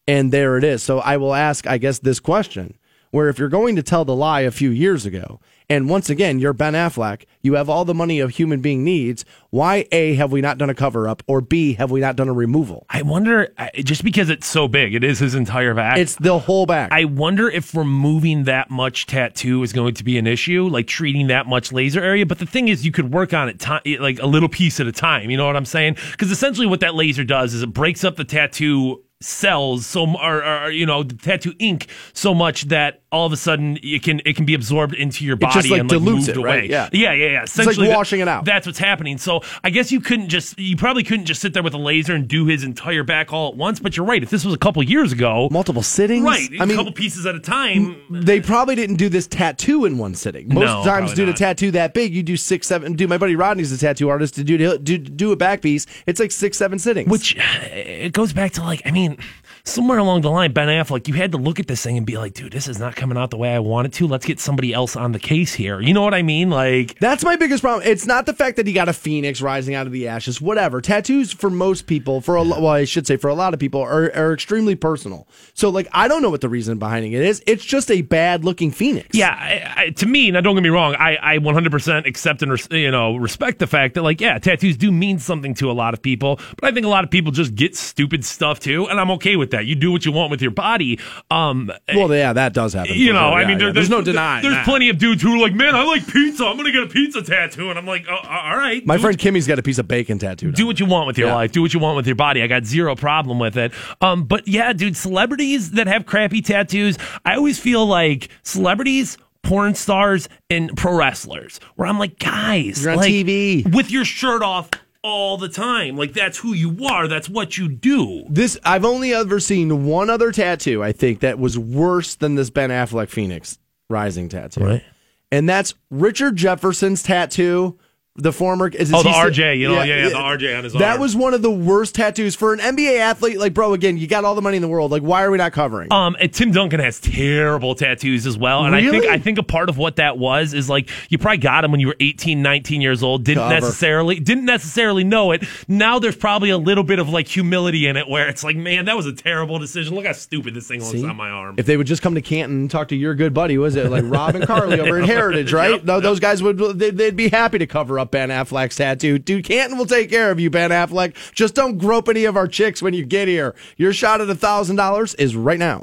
Speaker 1: and there it is. So I will ask, I guess, this question where if you're going to tell the lie a few years ago, and once again, you're Ben Affleck, you have all the money a human being needs, why A, have we not done a cover up, or B, have we not done a removal?
Speaker 2: I wonder, just because it's so big, it is his entire back.
Speaker 1: It's the whole back.
Speaker 2: I wonder if removing that much tattoo is going to be an issue, like treating that much laser area. But the thing is, you could work on it ti- like a little piece at a time. You know what I'm saying? Because essentially, what that laser does is it breaks up the tattoo cells so or, or you know tattoo ink so much that all of a sudden it can it can be absorbed into your body
Speaker 1: just, like,
Speaker 2: and like
Speaker 1: dilutes
Speaker 2: moved
Speaker 1: it,
Speaker 2: away.
Speaker 1: right? Yeah.
Speaker 2: yeah, yeah, yeah.
Speaker 1: like
Speaker 2: Essentially, that-
Speaker 1: washing it out.
Speaker 2: That's what's happening. So I guess you couldn't just you probably couldn't just sit there with a laser and do his entire back all at once. But you're right. If this was a couple years ago,
Speaker 1: Multiple sittings?
Speaker 2: right,
Speaker 1: I
Speaker 2: a
Speaker 1: mean,
Speaker 2: couple pieces at a time.
Speaker 1: they probably didn't do this tattoo in one sitting. Most
Speaker 2: No,
Speaker 1: times,
Speaker 2: probably
Speaker 1: do a tattoo that big, you do six, seven. Do my buddy Rodney's a tattoo artist to do do do a back piece. It's like six, seven sittings.
Speaker 2: Which uh, it goes back to like, I mean, mean, somewhere along the line, Ben Affleck, you had to look at this thing and be like, dude, this is not coming out the way I want it to. Let's get somebody else on the case here. You know what I mean? Like,
Speaker 1: That's my biggest problem. It's not the fact that he got a phoenix rising out of the ashes. Whatever. Tattoos for most people, for a lo- well, I should say for a lot of people, are, are extremely personal. So, like, I don't know what the reason behind it is. It's just a bad looking phoenix.
Speaker 2: yeah, I, I, to me, now don't get me wrong, I, I 100% accept and res- you know respect the fact that like, yeah, tattoos do mean something to a lot of people, but I think a lot of people just get stupid stuff too, and I'm okay with that. You do what you want with your body. Um,
Speaker 1: Well, yeah, that does happen.
Speaker 2: you know,
Speaker 1: sure.
Speaker 2: I
Speaker 1: Yeah,
Speaker 2: mean, there,
Speaker 1: yeah. there's, no
Speaker 2: there-
Speaker 1: denying.
Speaker 2: There's
Speaker 1: that.
Speaker 2: plenty of dudes who are like, man, I like pizza. I'm gonna get a pizza tattoo, and I'm like, oh, all right.
Speaker 1: My friend Kimmy's got a piece of bacon tattooed.
Speaker 2: do what you want with your
Speaker 1: Yeah.
Speaker 2: life. Do what you want with your body. I got zero problem with it. Um, but yeah, dude, celebrities that have crappy tattoos, I always feel like celebrities, porn stars, and pro wrestlers, where I'm like, guys,
Speaker 1: You're on
Speaker 2: like,
Speaker 1: TV.
Speaker 2: with your shirt off all the time. Like that's who you are. That's what you do.
Speaker 1: This I've only ever seen one other tattoo. I think that was worse than this Ben Affleck Phoenix Rising tattoo, Right. and that's Richard Jefferson's tattoo. The former is
Speaker 2: Oh, the RJ, you know, yeah, yeah, the RJ on his arm.
Speaker 1: That
Speaker 2: arm.
Speaker 1: was one of the worst tattoos for an NBA athlete. Like, bro, again, you got all the money in the world. Like, why are we not covering?
Speaker 2: Um, and Tim Duncan has terrible tattoos as well, and I think I think a part of what that was is like you probably got him when you were 18, 19 years old. Didn't
Speaker 1: Cover.
Speaker 2: necessarily didn't necessarily know it. Now there's probably a little bit of like humility in it, where it's like, man, that was a terrible decision. Look how stupid this thing looks
Speaker 1: See?
Speaker 2: on my arm.
Speaker 1: If they would just come to Canton and talk to your good buddy, was it like Rob and Carly over at Heritage, (laughs) right?
Speaker 2: Yep,
Speaker 1: no, those guys would they'd, they'd be happy to cover up Ben Affleck's tattoo. Dude, Canton will take care of you, Ben Affleck. Just don't grope any of our chicks when you get here. Your shot at a thousand dollars is right now.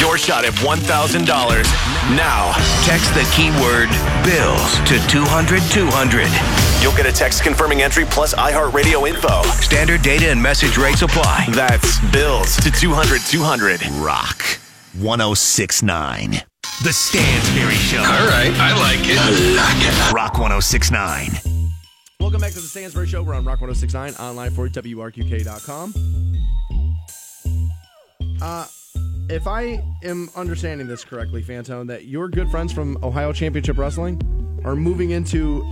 Speaker 3: Your shot at $1,000. Now, text the keyword bills to 200 200. You'll get a text confirming entry plus iHeartRadio info. Standard data and message rates apply. That's bills to 200 200. Rock 1069. The Stansbury Show.
Speaker 4: All right, I like it. I like it.
Speaker 3: Rock 1069.
Speaker 1: Welcome back to the Stansbury Show. We're on Rock 1069 online for WRQK.com. Uh, if I am understanding this correctly, Fantone, that your good friends from Ohio Championship Wrestling are moving into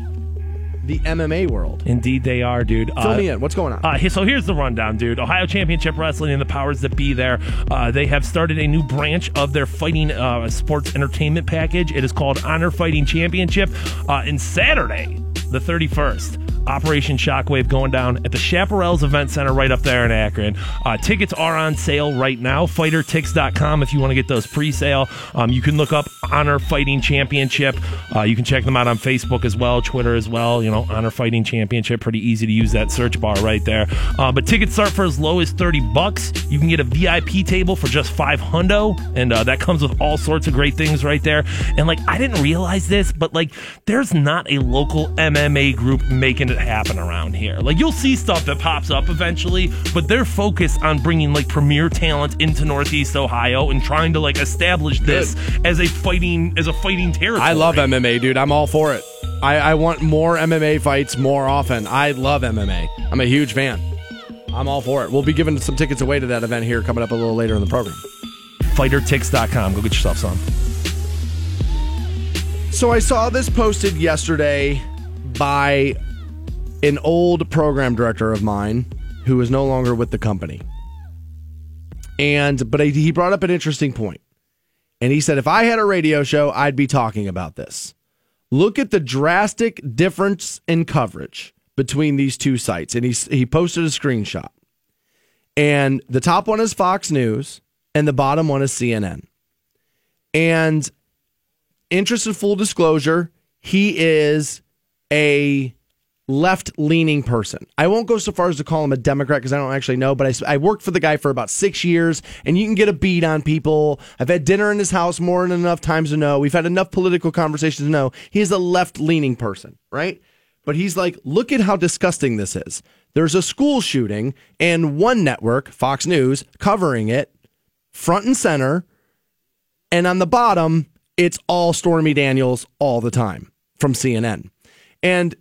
Speaker 1: the MMA world.
Speaker 2: Indeed, they are, dude.
Speaker 1: Fill
Speaker 2: Uh,
Speaker 1: me in. What's going on?
Speaker 2: Uh, so here's the rundown, dude. Ohio Championship Wrestling and the powers that be there, uh, they have started a new branch of their fighting uh, sports entertainment package. It is called Honor Fighting Championship. Uh, and Saturday, the 31st, Operation Shockwave going down at the Chaparrals Event Center right up there in Akron. Uh, tickets are on sale right now. FighterTix.com if you want to get those pre-sale. Um, you can look up Honor Fighting Championship. Uh, you can check them out on Facebook as well, Twitter as well. You know, Honor Fighting Championship. Pretty easy to use that search bar right there. Uh, but tickets start for as low as 30 bucks. You can get a VIP table for just five hundo, and uh, that comes with all sorts of great things right there. And like, I didn't realize this, but like, there's not a local MMA group making it happen around here. Like, you'll see stuff that pops up eventually, but they're focused on bringing like premier talent into Northeast Ohio and trying to like establish this as a fighting as a fighting territory.
Speaker 1: I love MMA, dude. I'm all for it. I, I want more MMA fights more often. I love MMA. I'm a huge fan. I'm all for it. We'll be giving some tickets away to that event here coming up a little later in the program.
Speaker 2: FighterTix.com. Go get yourself some.
Speaker 1: So I saw this posted yesterday by an old program director of mine who is no longer with the company. And but he brought up an interesting point. And he said if I had a radio show, I'd be talking about this. Look at the drastic difference in coverage between these two sites. And he he posted a screenshot. And the top one is Fox News and the bottom one is CNN. And interest in full disclosure, he is a left leaning person. I won't go so far as to call him a Democrat because I don't actually know, but I, I, worked for the guy for about six years and you can get a beat on people. I've had dinner in his house more than enough times to know. We've had enough political conversations to know he's a left leaning person, right? But he's like, look at how disgusting this is. There's a school shooting and one network, Fox News, covering it front and center. And on the bottom, it's all Stormy Daniels all the time from CNN. And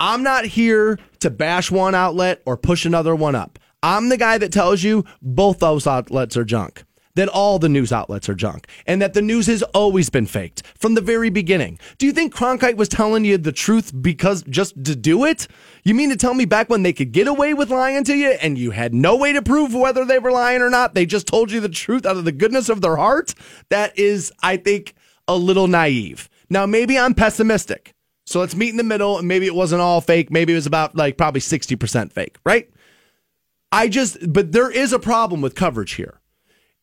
Speaker 1: I'm not here to bash one outlet or push another one up. I'm the guy that tells you both those outlets are junk that all the news outlets are junk and that the news has always been faked from the very beginning. Do you think Cronkite was telling you the truth because just to do it? You mean to tell me back when they could get away with lying to you and you had no way to prove whether they were lying or not? They just told you the truth out of the goodness of their heart? That is, I think, a little naive. Now, maybe I'm pessimistic. So let's meet in the middle and maybe it wasn't all fake. Maybe it was about like probably 60% fake, right? I just, but there is a problem with coverage here.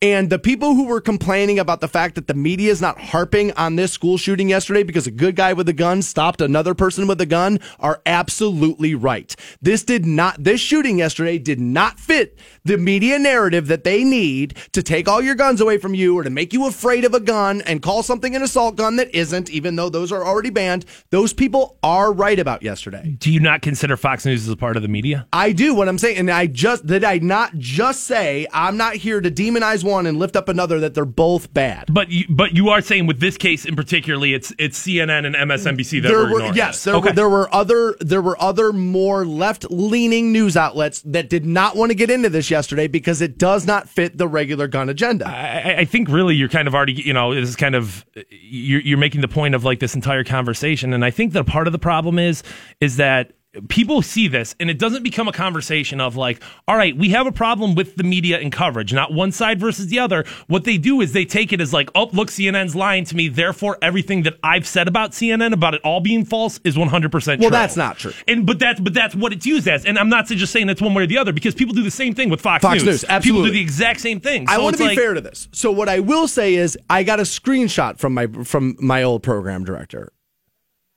Speaker 1: And the people who were complaining about the fact that the media is not harping on this school shooting yesterday because a good guy with a gun stopped another person with a gun are absolutely right. This did not, this shooting yesterday did not fit the media narrative that they need to take all your guns away from you or to make you afraid of a gun and call something an assault gun that isn't, even though those are already banned. Those people are right about yesterday.
Speaker 2: Do you not consider Fox News as a part of the media?
Speaker 1: I do. What I'm saying, and I just, did I not just say I'm not here to demonize one and lift up another that they're both bad.
Speaker 2: But you, but you are saying with this case in particularly, it's it's CNN and MSNBC that
Speaker 1: there
Speaker 2: were,
Speaker 1: were yes, there,
Speaker 2: okay.
Speaker 1: were, there were other there were other more left leaning news outlets that did not want to get into this yesterday because it does not fit the regular gun agenda.
Speaker 2: I, I think really you're kind of already you know this is kind of you're, you're making the point of like this entire conversation, and I think that part of the problem is is that people see this and it doesn't become a conversation of like, all right, we have a problem with the media and coverage, not one side versus the other. What they do is they take it as like, oh, look, CNN's lying to me. Therefore, everything that I've said about CNN about it all being false is 100% true.
Speaker 1: Well, that's not true.
Speaker 2: And but that's but that's what it's used as. And I'm not just saying it's one way or the other because people do the same thing with Fox,
Speaker 1: Fox
Speaker 2: News.
Speaker 1: News. Absolutely.
Speaker 2: People do the exact same thing. So
Speaker 1: I want to be
Speaker 2: like,
Speaker 1: fair to this. So what I will say is I got a screenshot from my from my old program director.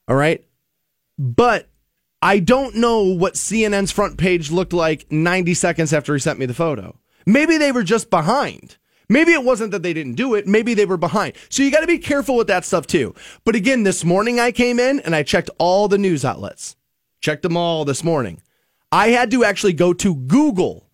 Speaker 1: All right? But I don't know what CNN's front page looked like 90 seconds after he sent me the photo. Maybe they were just behind. Maybe it wasn't that they didn't do it. Maybe they were behind. So you got to be careful with that stuff too. But again, this morning I came in and I checked all the news outlets. Checked them all this morning. I had to actually go to Google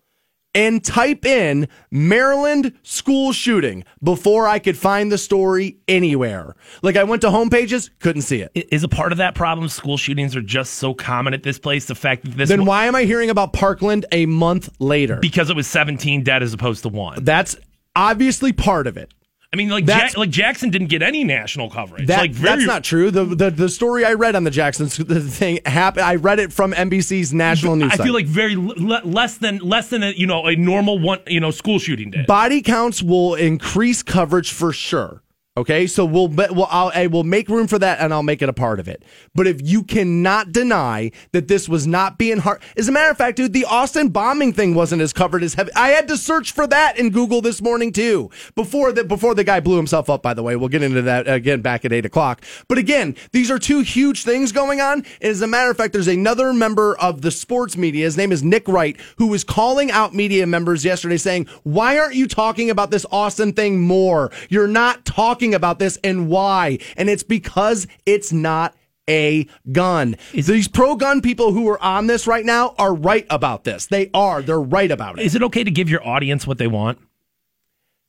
Speaker 1: and type in Maryland school shooting before I could find the story anywhere. Like I went to home pages, couldn't see it.
Speaker 2: Is a part of that problem school shootings are just so common at this place? The fact that this
Speaker 1: Then why am I hearing about Parkland a month later?
Speaker 2: because it was 17 dead as opposed to one.
Speaker 1: That's obviously part of it.
Speaker 2: I mean, like Jack, like Jackson didn't get any national coverage.
Speaker 1: That,
Speaker 2: like very,
Speaker 1: that's not true. The, the the story I read on the Jackson (laughs) thing happened. I read it from NBC's national news.
Speaker 2: I
Speaker 1: site.
Speaker 2: feel like very le- less than less than a, you know a normal one you know school shooting did.
Speaker 1: body counts will increase coverage for sure. Okay, so we'll we'll I'll, I will make room for that, and I'll make it a part of it. But if you cannot deny that this was not being hard, as a matter of fact, dude, the Austin bombing thing wasn't as covered as heavy. I had to search for that in Google this morning too. Before the before the guy blew himself up. By the way, we'll get into that again back at eight o'clock. But again, these are two huge things going on. As a matter of fact, there's another member of the sports media. His name is Nick Wright, who was calling out media members yesterday, saying, "Why aren't you talking about this Austin thing more? You're not talking." About this and why. And it's because it's not a gun. Is These pro gun people who are on this right now are right about this. They are. They're right about it.
Speaker 2: Is it okay to give your audience what they want?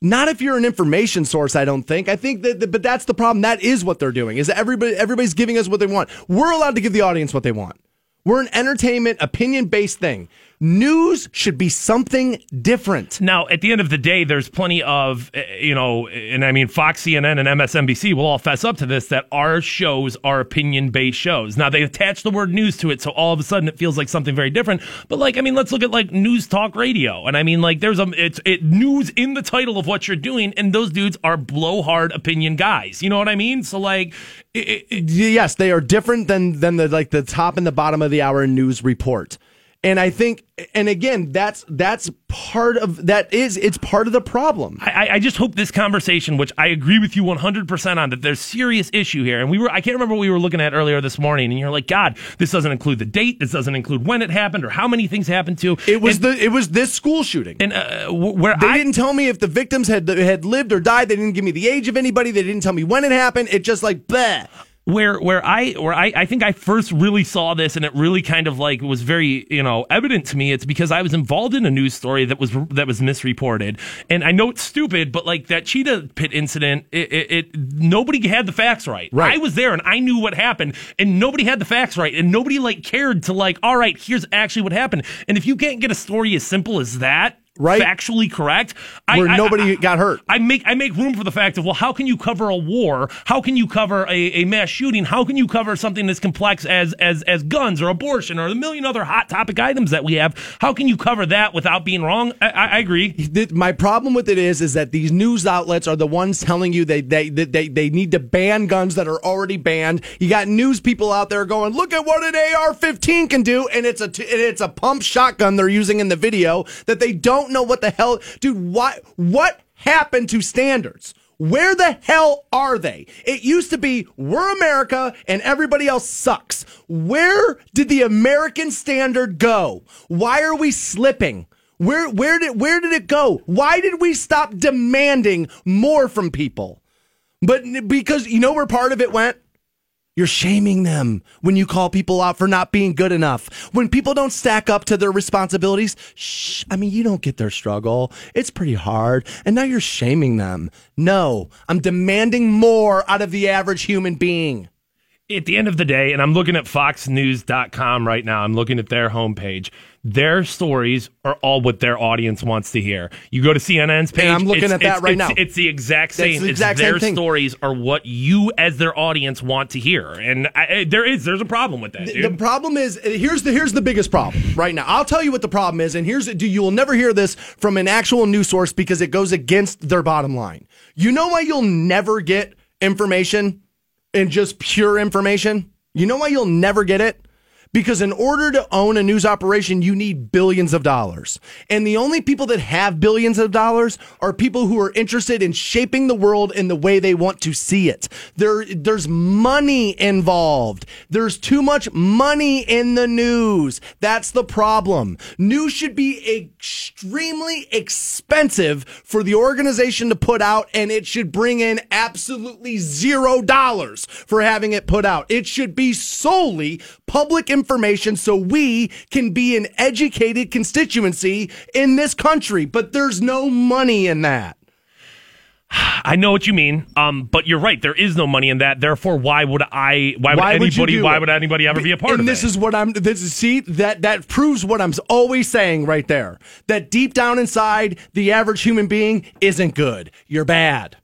Speaker 1: Not if you're an information source, I don't think. I think that, but that's the problem. That is what they're doing. Is that everybody everybody's giving us what they want. We're allowed to give the audience what they want. We're an entertainment, opinion based thing. News should be something different.
Speaker 2: Now, at the end of the day, there's plenty of, eh, you know, and I mean, Fox, CNN, and MSNBC will all fess up to this that our shows are opinion based shows. Now, they attach the word news to it, so all of a sudden it feels like something very different. But, like, I mean, let's look at, like, news talk radio. And I mean, like, there's a, it's it news in the title of what you're doing, and those dudes are blowhard opinion guys. You know what I mean? So, like,
Speaker 1: it, it, yes, they are different than, than the, like, the top and the bottom of the hour news report. And I think, and again, that's that's part of that is it's part of the problem.
Speaker 2: I, I just hope this conversation, which I agree with you 100 percent on, that there's serious issue here. And we were, I can't remember what we were looking at earlier this morning, and you're like, God, this doesn't include the date, this doesn't include when it happened or how many things happened to.
Speaker 1: It was and, the it was this school shooting,
Speaker 2: and uh, where
Speaker 1: they
Speaker 2: I,
Speaker 1: didn't tell me if the victims had had lived or died. They didn't give me the age of anybody. They didn't tell me when it happened. It just like bleh
Speaker 2: where where I where I, I think I first really saw this and it really kind of like was very you know evident to me. It's because I was involved in a news story that was that was misreported, and I know it's stupid, but like that cheetah pit incident, it, it, it nobody had the facts right.
Speaker 1: Right.
Speaker 2: I was there and I knew what happened, and nobody had the facts right, and nobody like cared to like, all right, here's actually what happened. And if you can't get a story as simple as that,
Speaker 1: right?
Speaker 2: factually correct.
Speaker 1: Where
Speaker 2: I,
Speaker 1: nobody
Speaker 2: I,
Speaker 1: got hurt.
Speaker 2: I make I make room for the fact of well, how can you cover a war? How can you cover a, a mass shooting? How can you cover something as complex as as as guns or abortion or a million other hot topic items that we have? How can you cover that without being wrong? I, I agree.
Speaker 1: My problem with it is is that these news outlets are the ones telling you they they they they need to ban guns that are already banned. You got news people out there going, look at what an AR-15 can do, and it's a it's a pump shotgun they're using in the video that they don't don't know what the hell, dude. What what happened to standards? Where the hell are they? It used to be we're America and everybody else sucks. Where did the American standard go? Why are we slipping? Where where did where did it go? Why did we stop demanding more from people? But because you know where part of it went? You're shaming them when you call people out for not being good enough. When people don't stack up to their responsibilities, shh, I mean, you don't get their struggle. It's pretty hard. And now you're shaming them. No, I'm demanding more out of the average human being
Speaker 2: at the end of the day, and I'm looking at foxnews.com right now, I'm looking at their homepage. Their stories are all what their audience wants to hear. You go to CNN's page.
Speaker 1: And I'm looking at that right
Speaker 2: it's,
Speaker 1: now.
Speaker 2: It's the exact same. The exact their same stories are what you, as their audience, want to hear. And I, there is there's a problem with that.
Speaker 1: The, the, problem is uh, here's the here's the biggest problem right now. I'll tell you what the problem is, and here's do you will never hear this from an actual news source because it goes against their bottom line. You know why you'll never get information and just pure information, you know why you'll never get it? Because in order to own a news operation, you need billions of dollars. And the only people that have billions of dollars are people who are interested in shaping the world in the way they want to see it. There, there's money involved. There's too much money in the news. That's the problem. News should be extremely expensive for the organization to put out, and it should bring in absolutely zero dollars for having it put out. It should be solely public information so we can be an educated constituency in this country. But there's no money in that.
Speaker 2: I know what you mean, um, but you're right. There is no money in that. Therefore, why would I? Why would why anybody? Would why would anybody ever be a part
Speaker 1: and
Speaker 2: of And
Speaker 1: this is what I'm. This is see that that proves what I'm always saying right there. That deep down inside, the average human being isn't good. You're bad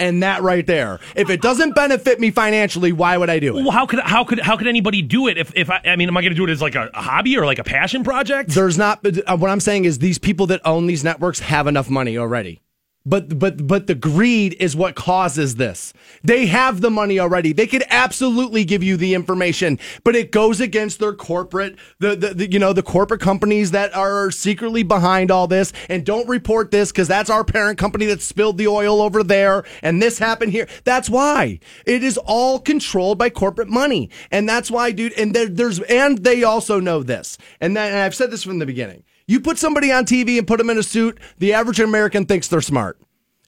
Speaker 1: and that right there. If it doesn't benefit me financially, why would I do it?
Speaker 2: Well, how could how could how could anybody do it? If if I, I mean, am I going to do it as like a, a, hobby or like a passion project?
Speaker 1: There's not. Uh, what I'm saying is these people that own these networks have enough money already. But but but the greed is what causes this. They have the money already. They could absolutely give you the information, but it goes against their corporate the, the, the you know the corporate companies that are secretly behind all this and don't report this because that's our parent company that spilled the oil over there and this happened here. That's why it is all controlled by corporate money, and that's why, dude. And there, there's and they also know this, and, that, and I've said this from the beginning. You put somebody on TV and put them in a suit, the average American thinks they're smart.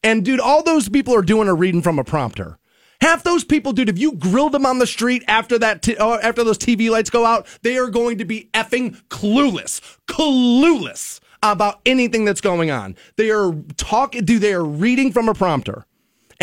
Speaker 1: And dude, all those people are doing are reading from a prompter. Half those people, dude, if you grilled them on the street after that, t- uh, after those TV lights go out, they are going to be effing clueless, clueless about anything that's going on. They are talking, dude, they are reading from a prompter.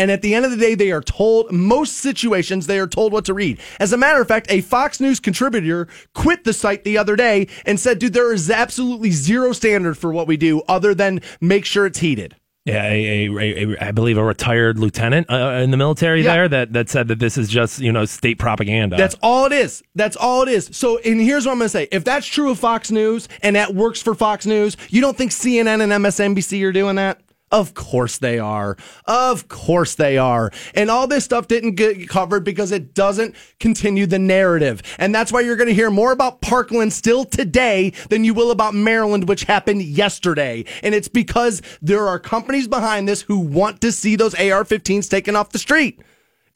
Speaker 1: And at the end of the day, they are told, most situations, they are told what to read. As a matter of fact, a Fox News contributor quit the site the other day and said, dude, there is absolutely zero standard for what we do other than make sure it's heated.
Speaker 2: Yeah, a, a, a, I believe a retired lieutenant uh, in the military
Speaker 1: Yeah.
Speaker 2: there that, that said that this is just you know state propaganda.
Speaker 1: That's all it is. That's all it is. So, and here's what I'm going to say. If that's true of Fox News and that works for Fox News, you don't think CNN and MSNBC are doing that? Of course they are. Of course they are. And all this stuff didn't get covered because it doesn't continue the narrative. And that's why you're going to hear more about Parkland still today than you will about Maryland, which happened yesterday. And it's because there are companies behind this who want to see those AR 15s taken off the street.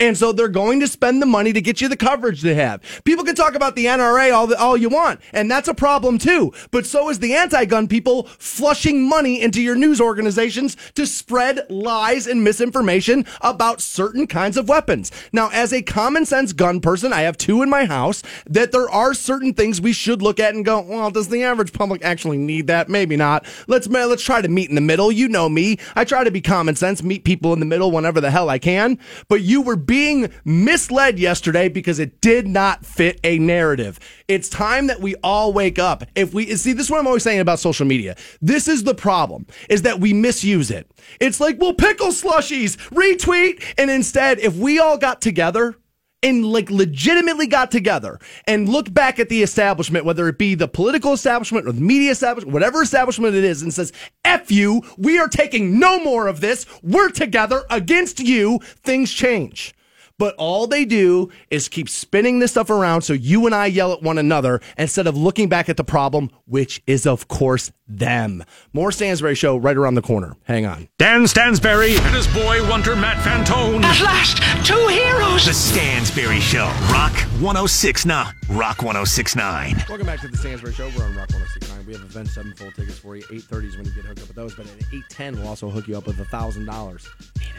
Speaker 1: And so they're going to spend the money to get you the coverage they have. People can talk about the NRA all, the, all you want, and that's a problem too. But so is the anti gun people flushing money into your news organizations to spread lies and misinformation about certain kinds of weapons. Now, as a common sense gun person, I have two in my house, that there are certain things we should look at and go, well, does the average public actually need that? Maybe not. Let's, let's try to meet in the middle. You know me. I try to be common sense, meet people in the middle whenever the hell I can. But you were being misled yesterday because it did not fit a narrative. It's time that we all wake up. If we see this is what I'm always saying about social media. This is the problem is that we misuse it. It's like, well, pickle slushies, retweet, and instead, if we all got together and like legitimately got together and looked back at the establishment, whether it be the political establishment or the media establishment, whatever establishment it is, and says, F you, we are taking no more of this. We're together against you. Things change. But all they do is keep spinning this stuff around so you and I yell at one another instead of looking back at the problem, which is, of course, them. More Stansbury Show right around the corner. Hang on.
Speaker 5: Dan Stansbury and his boy wonder Matt Fantone.
Speaker 4: At last, two heroes.
Speaker 5: The Stansbury Show. Rock 1069. Rock 1069.
Speaker 1: Welcome back to the Stansbury Show. We're on Rock 1069. We have Avenged Sevenfold tickets for you. 830 is when you get hooked up with those, but at 810 we'll also hook you up with $1,000.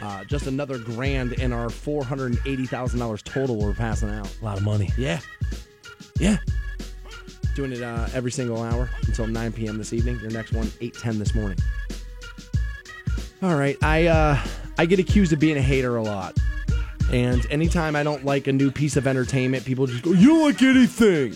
Speaker 1: Uh, just another grand in our $480,000 total we're passing out.
Speaker 2: a lot of money.
Speaker 1: Yeah. Yeah. Doing it uh, every single hour until 9 p.m. this evening. Your next one, 810 this morning. All right. I uh, I get accused of being a hater a lot. And anytime I don't like a new piece of entertainment, people just go, You don't like anything.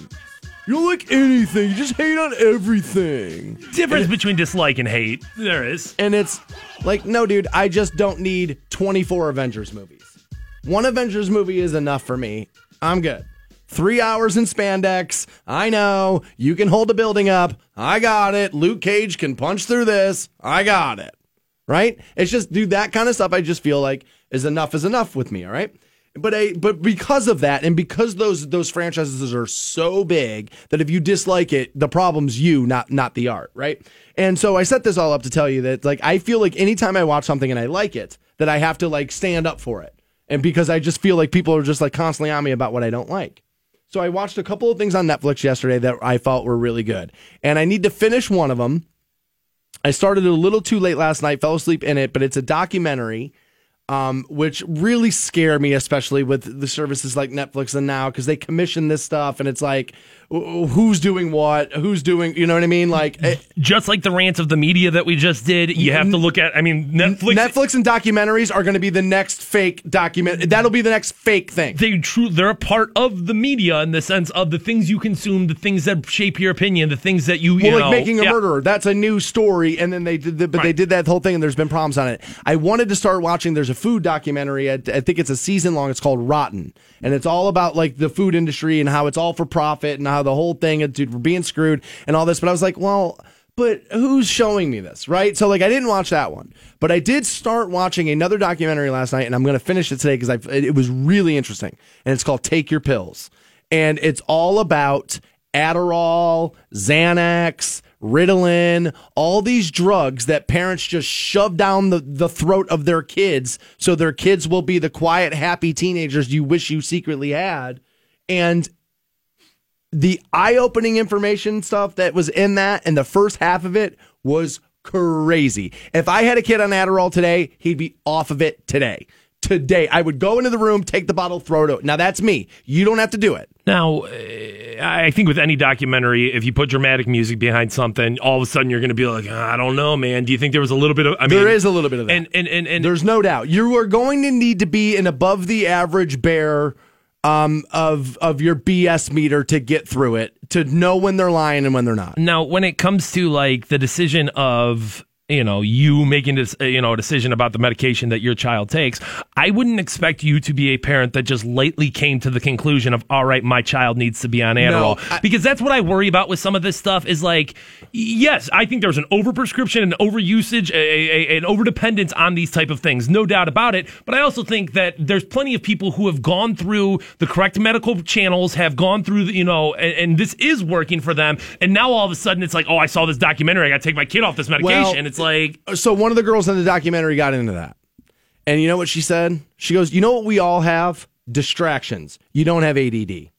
Speaker 1: You don't like anything. You just hate on everything.
Speaker 2: Difference between dislike and hate. There is.
Speaker 1: And it's like, no, dude, I just don't need 24 Avengers movies. One Avengers movie is enough for me. I'm good. Three hours in spandex. I know. You can hold a building up. I got it. Luke Cage can punch through this. I got it. Right? It's just, dude, that kind of stuff I just feel like is enough is enough with me. All right. But I, but because of that, and because those those franchises are so big that if you dislike it, the problem's you, not not the art, right? And so I set this all up to tell you that like I feel like anytime I watch something and I like it, that I have to like stand up for it, and because I just feel like people are just like constantly on me about what I don't like. So I watched a couple of things on Netflix yesterday that I felt were really good, and I need to finish one of them. I started a little too late last night, fell asleep in it, but it's a documentary um, which really scare me, especially with the services like Netflix and now, because they commission this stuff and it's like, who's doing what, who's doing, you know what I mean? Like eh,
Speaker 2: Just like the rant of the media that we just did, you have to look at. I mean, Netflix.
Speaker 1: Netflix and documentaries are going to be the next fake document. That'll be the next fake thing.
Speaker 2: they true they're a part of the media in the sense of the things you consume, the things that shape your opinion, the things that you, you
Speaker 1: well,
Speaker 2: know,
Speaker 1: like making a
Speaker 2: yeah.
Speaker 1: murderer. That's a new story, and then they did, the, but they did that whole thing, and there's been problems on it. I wanted to start watching. There's a food documentary. I, I think it's a season long. It's called Rotten, and it's all about like the food industry and how it's all for profit and how the whole thing, dude, we're being screwed and all this. But I was like, well. but who's showing me this, right? So like I didn't watch that one, but I did start watching another documentary last night, and I'm going to finish it today because I it was really interesting, and it's called Take Your Pills, and it's all about Adderall, Xanax, Ritalin, all these drugs that parents just shove down the, the throat of their kids so their kids will be the quiet, happy teenagers you wish you secretly had. And the eye opening information stuff that was in that and the first half of it was crazy. If I had a kid on Adderall today, he'd be off of it today. Today, I would go into the room, take the bottle, throw it out. Now that's me. You don't have to do it.
Speaker 2: Now, uh, I think with any documentary, if you put dramatic music behind something, all of a sudden you're going to be like, I don't know, man. Do you think there was a little bit of? I mean,
Speaker 1: there is a little bit of that.
Speaker 2: and and and, and
Speaker 1: There's no doubt. You are going to need to be an above the average bear um, of of your BS meter to get through it, to know when they're lying and when they're not.
Speaker 2: Now, when it comes to like the decision of you know you making this uh, you know a decision about the medication that your child takes, I wouldn't expect you to be a parent that just lately came to the conclusion of all right, my child needs to be on Adderall
Speaker 1: I-
Speaker 2: because that's what I worry about with some of this stuff. Is like, yes, I think there's an overprescription and overusage, a, a, an overdependence on these type of things, no doubt about it. But I also think that there's plenty of people who have gone through the correct medical channels, have gone through the, you know, and, and this is working for them. And now all of a sudden it's like, oh, I saw this documentary, I got to take my kid off this medication.
Speaker 1: Well,
Speaker 2: it's like, uh,
Speaker 1: So one of the girls in the documentary got into that, and you know what she said? She goes, "You know what we all have? Distractions. You don't have ADD."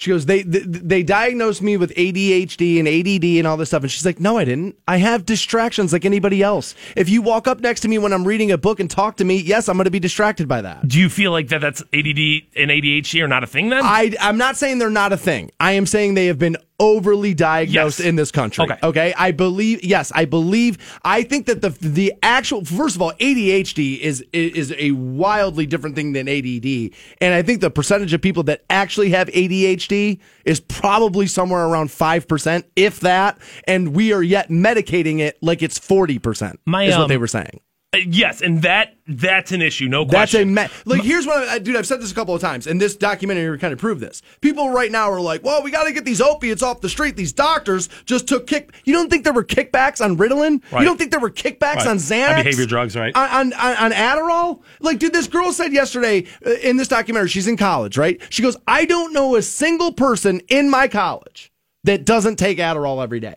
Speaker 1: She goes, they, they they diagnosed me with ADHD and ADD and all this stuff, and she's like, no, I didn't. I have distractions like anybody else. If you walk up next to me when I'm reading a book and talk to me, yes, I'm going to be distracted by that.
Speaker 2: do you feel like that that's ADD and ADHD are not a thing then?
Speaker 1: I, I'm not saying they're not a thing. I am saying they have been overly diagnosed
Speaker 2: Yes.
Speaker 1: in this country.
Speaker 2: Okay.
Speaker 1: Okay. I believe. Yes, I believe. I think that the the actual first of all, ADHD is is a wildly different thing than ADD, and I think the percentage of people that actually have ADHD is probably somewhere around five percent, if that. And we are yet medicating it like it's forty percent.
Speaker 2: My,
Speaker 1: is what
Speaker 2: um,
Speaker 1: they were saying.
Speaker 2: Uh, yes, and that that's an issue, no question.
Speaker 1: That's a me- like. Here's what, I, dude. I've said this a couple of times, and this documentary kind of proved this. People right now are like, "Well, we got to get these opiates off the street." These doctors just took kick. You don't think there were kickbacks on Ritalin?
Speaker 2: Right.
Speaker 1: You don't think there were kickbacks
Speaker 2: Right.
Speaker 1: on
Speaker 2: On
Speaker 1: Xanax?
Speaker 2: behavior drugs, right.
Speaker 1: On, on on on Adderall? Like, dude, this girl said yesterday uh, in this documentary, she's in college, right? She goes, "I don't know a single person in my college that doesn't take Adderall every day."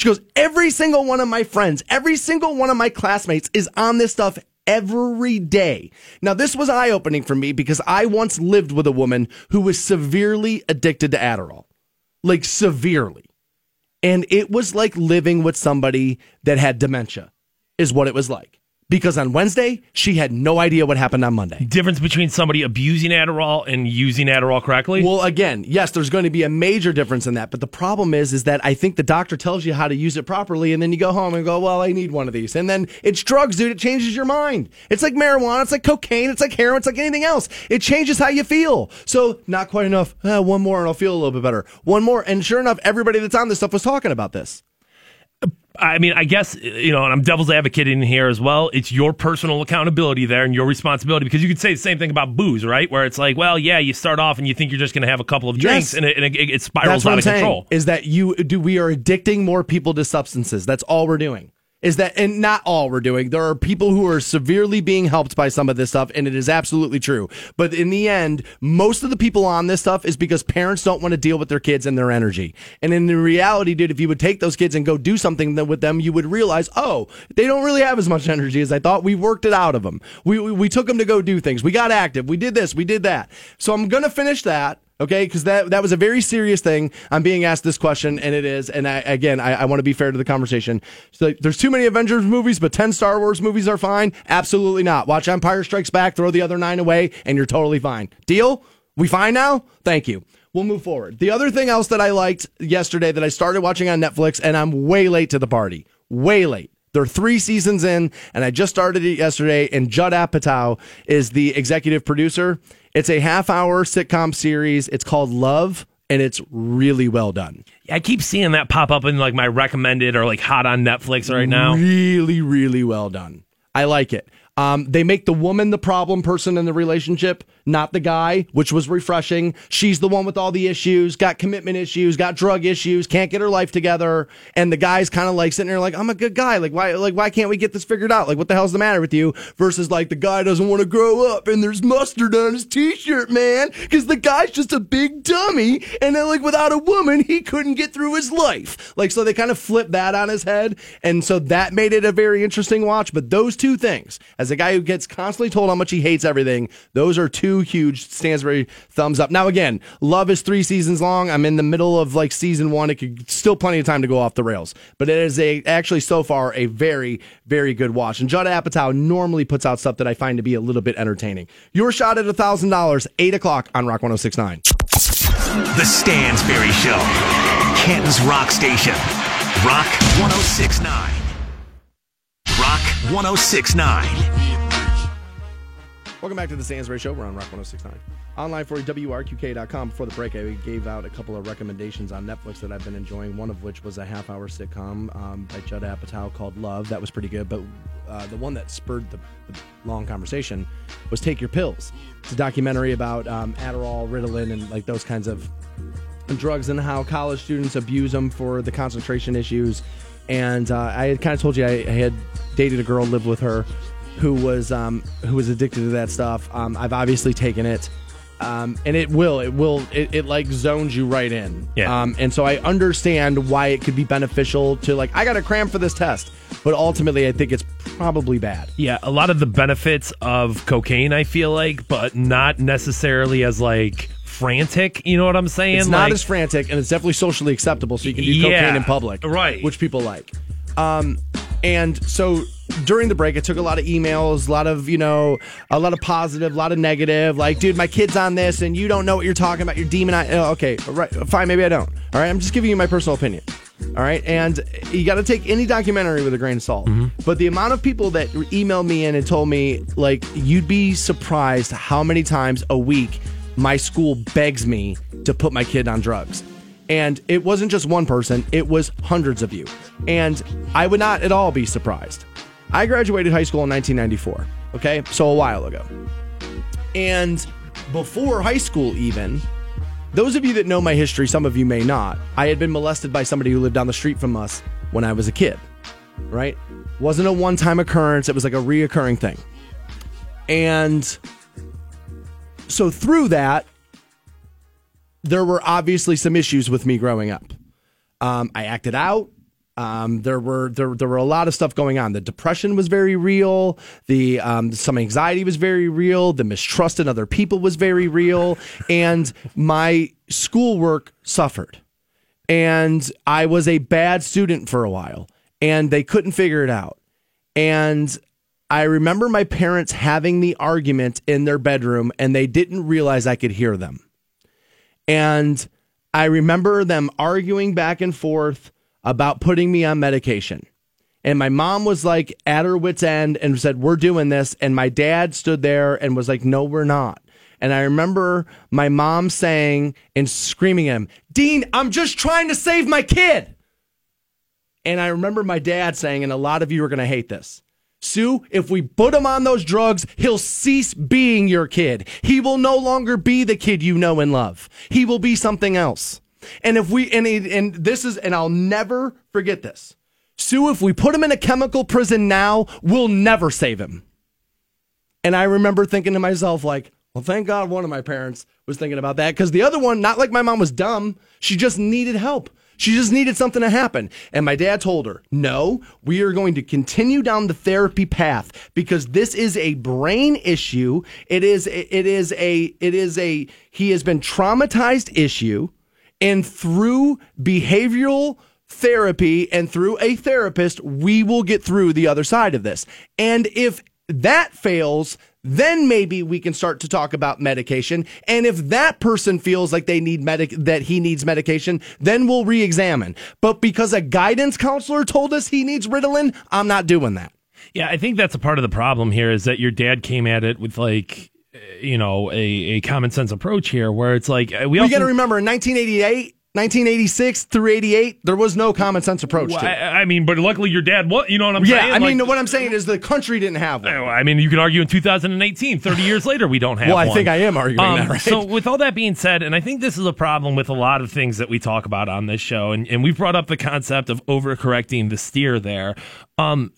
Speaker 1: She goes, every single one of my friends, every single one of my classmates is on this stuff every day. Now, this was eye opening for me because I once lived with a woman who was severely addicted to Adderall, like severely. And it was like living with somebody that had dementia, is what it was like. Because on Wednesday, she had no idea what happened on Monday.
Speaker 2: Difference between somebody abusing Adderall and using Adderall correctly.
Speaker 1: Well, again, yes, there's going to be a major difference in that, but the problem is, is that I think the doctor tells you how to use it properly, and then you go home and go, "Well, I need one of these," and then it's drugs, dude. It changes your mind. It's like marijuana. It's like cocaine. It's like heroin. It's like anything else. It changes how you feel. So, not quite enough. Uh, one more, and I'll feel a little bit better. One more, and sure enough, everybody that's on this stuff was talking about this.
Speaker 2: I mean, I guess you know, and I'm devil's advocate in here as well. It's your personal accountability there and your responsibility because you could say the same thing about booze, right? Where it's like, well, yeah, you start off and you think you're just going to have a couple of drinks,
Speaker 1: Yes.
Speaker 2: and, it, and it, it spirals
Speaker 1: That's what
Speaker 2: out
Speaker 1: I'm
Speaker 2: of
Speaker 1: saying.
Speaker 2: control.
Speaker 1: Is that you do we are addicting more people to substances. That's all we're doing. Is that and not all we're doing. There are people who are severely being helped by some of this stuff, and it is absolutely true. But in the end, most of the people on this stuff is because parents don't want to deal with their kids and their energy. And in the reality, dude, if you would take those kids and go do something with them, you would realize, oh, they don't really have as much energy as I thought. We worked it out of them. We we, we took them to go do things. We got active. We did this. We did that. So I'm gonna finish that. Okay, because that that was a very serious thing. I'm being asked this question, and it is. And I, again, I, I want to be fair to the conversation. So there's too many Avengers movies, but ten Star Wars movies are fine. Absolutely not. Watch Empire Strikes Back, throw the other nine away, and you're totally fine. Deal? We fine now? Thank you. We'll move forward. The other thing else that I liked yesterday that I started watching on Netflix, and I'm way late to the party. Way late. They're three seasons in, and I just started it yesterday. And Judd Apatow is the executive producer. It's a half hour sitcom series. It's called Love, and it's really well done.
Speaker 2: I keep seeing that pop up in like my recommended or like hot on Netflix right now.
Speaker 1: Really, really well done. I like it. Um, they make the woman the problem person in the relationship, not the guy, which was refreshing. She's the one with all the issues, got commitment issues, got drug issues, can't get her life together, and the guy's kind of like sitting there like, I'm a good guy. Like why like why can't we get this figured out? Like what the hell's the matter with you? Versus like the guy doesn't want to grow up and there's mustard on his t-shirt, man, because the guy's just a big dummy, and then like without a woman he couldn't get through his life. Like so they kind of flipped that on his head, and so that made it a very interesting watch. But those two things, as a guy who gets constantly told how much he hates everything, those are two huge Stansbury thumbs up. Now again, Love is three seasons long. I'm in the middle of like season one. It could still plenty of time to go off the rails, but it is a actually so far a very very good watch. And Judd Apatow normally puts out stuff that I find to be a little bit entertaining. Your shot at a thousand dollars, eight o'clock on Rock 1069.
Speaker 5: The Stansbury Show. Canton's Rock Station. Rock 1069. Rock 1069.
Speaker 1: Welcome back to the Stansbury Show. We're on Rock 1069. Online for WRQK.com. Before the break, I gave out a couple of recommendations on Netflix that I've been enjoying. One of which was a half hour sitcom um, by Judd Apatow called Love. That was pretty good. But uh, the one that spurred the, the long conversation was Take Your Pills. It's a documentary about um, Adderall, Ritalin, and like those kinds of drugs and how college students abuse them for the concentration issues. And uh, I had kind of told you I, I had dated a girl, lived with her, who was um, who was addicted to that stuff. Um, I've obviously taken it, um, and it will, it will, it, it like zones you right in.
Speaker 2: Yeah.
Speaker 1: Um, and so I understand why it could be beneficial to like I got to cram for this test, but ultimately I think it's probably bad.
Speaker 2: Yeah, a lot of the benefits of cocaine, I feel like, but not necessarily as like frantic. You know what I'm saying?
Speaker 1: It's not
Speaker 2: Like-
Speaker 1: as frantic, and it's definitely socially acceptable, so you can do
Speaker 2: Yeah,
Speaker 1: cocaine in public,
Speaker 2: right.
Speaker 1: Which people like. Um, and so during the break, I took a lot of emails, a lot of you know, a lot of positive, a lot of negative. Like, dude, my kid's on this, and you don't know what you're talking about. You're demonizing. Oh, okay, right, fine, maybe I don't. All right, I'm just giving you my personal opinion. All right, and you got to take any documentary with a grain of salt. Mm-hmm. But the amount of people that emailed me in and told me, like, you'd be surprised how many times a week my school begs me to put my kid on drugs. And it wasn't just one person, it was hundreds of you. And I would not at all be surprised. I graduated high school in 1994, okay? So a while ago. And before high school, even, those of you that know my history, some of you may not, I had been molested by somebody who lived down the street from us when I was a kid, right? Wasn't a one time occurrence, it was like a reoccurring thing. And so through that, there were obviously some issues with me growing up. Um, I acted out. Um, there were there there were a lot of stuff going on. The depression was very real. The um, some anxiety was very real. The mistrust in other people was very real, and my schoolwork suffered. And I was a bad student for a while, and they couldn't figure it out. And I remember my parents having the argument in their bedroom, and they didn't realize I could hear them. And I remember them arguing back and forth about putting me on medication. And my mom was like at her wits' end and said, We're doing this. And my dad stood there and was like, No, we're not. And I remember my mom saying and screaming at him, Dean, I'm just trying to save my kid. And I remember my dad saying, and a lot of you are going to hate this. Sue, if we put him on those drugs, he'll cease being your kid. He will no longer be the kid you know and love. He will be something else. And if we, and, it- and this is, and I'll never forget this. Sue, if we put him in a chemical prison now, we'll never save him. And I remember thinking to myself, like, well, thank God one of my parents was thinking about that because the other one, not like my mom was dumb, she just needed help. She just needed something to happen. And my dad told her, no, we are going to continue down the therapy path because this is a brain issue. It is, it is a, it is a, he has been traumatized issue. And through behavioral therapy and through a therapist, we will get through the other side of this. And if that fails, then maybe we can start to talk about medication. And if that person feels like they need medic that he needs medication, then we'll re-examine. But because a guidance counselor told us he needs Ritalin, I'm not doing that.
Speaker 2: Yeah, I think that's a part of the problem here is that your dad came at it with like, you know, a, a common sense approach here where it's like uh, we
Speaker 1: We
Speaker 2: also
Speaker 1: got to remember in 1988, 1986 through 88, there was no common sense approach
Speaker 2: Well,
Speaker 1: to it.
Speaker 2: I, I mean, but luckily your dad. What you know what I'm
Speaker 1: Yeah,
Speaker 2: saying?
Speaker 1: I mean, what I'm saying is the country didn't have one.
Speaker 2: I mean, you can argue in 2018, 30 years later, we don't have
Speaker 1: Well, I
Speaker 2: one.
Speaker 1: think I am arguing
Speaker 2: Um,
Speaker 1: that, right?
Speaker 2: So, with all that being said, and I think this is a problem with a lot of things that we talk about on this show, and, and we've brought up the concept of overcorrecting the steer there. Um,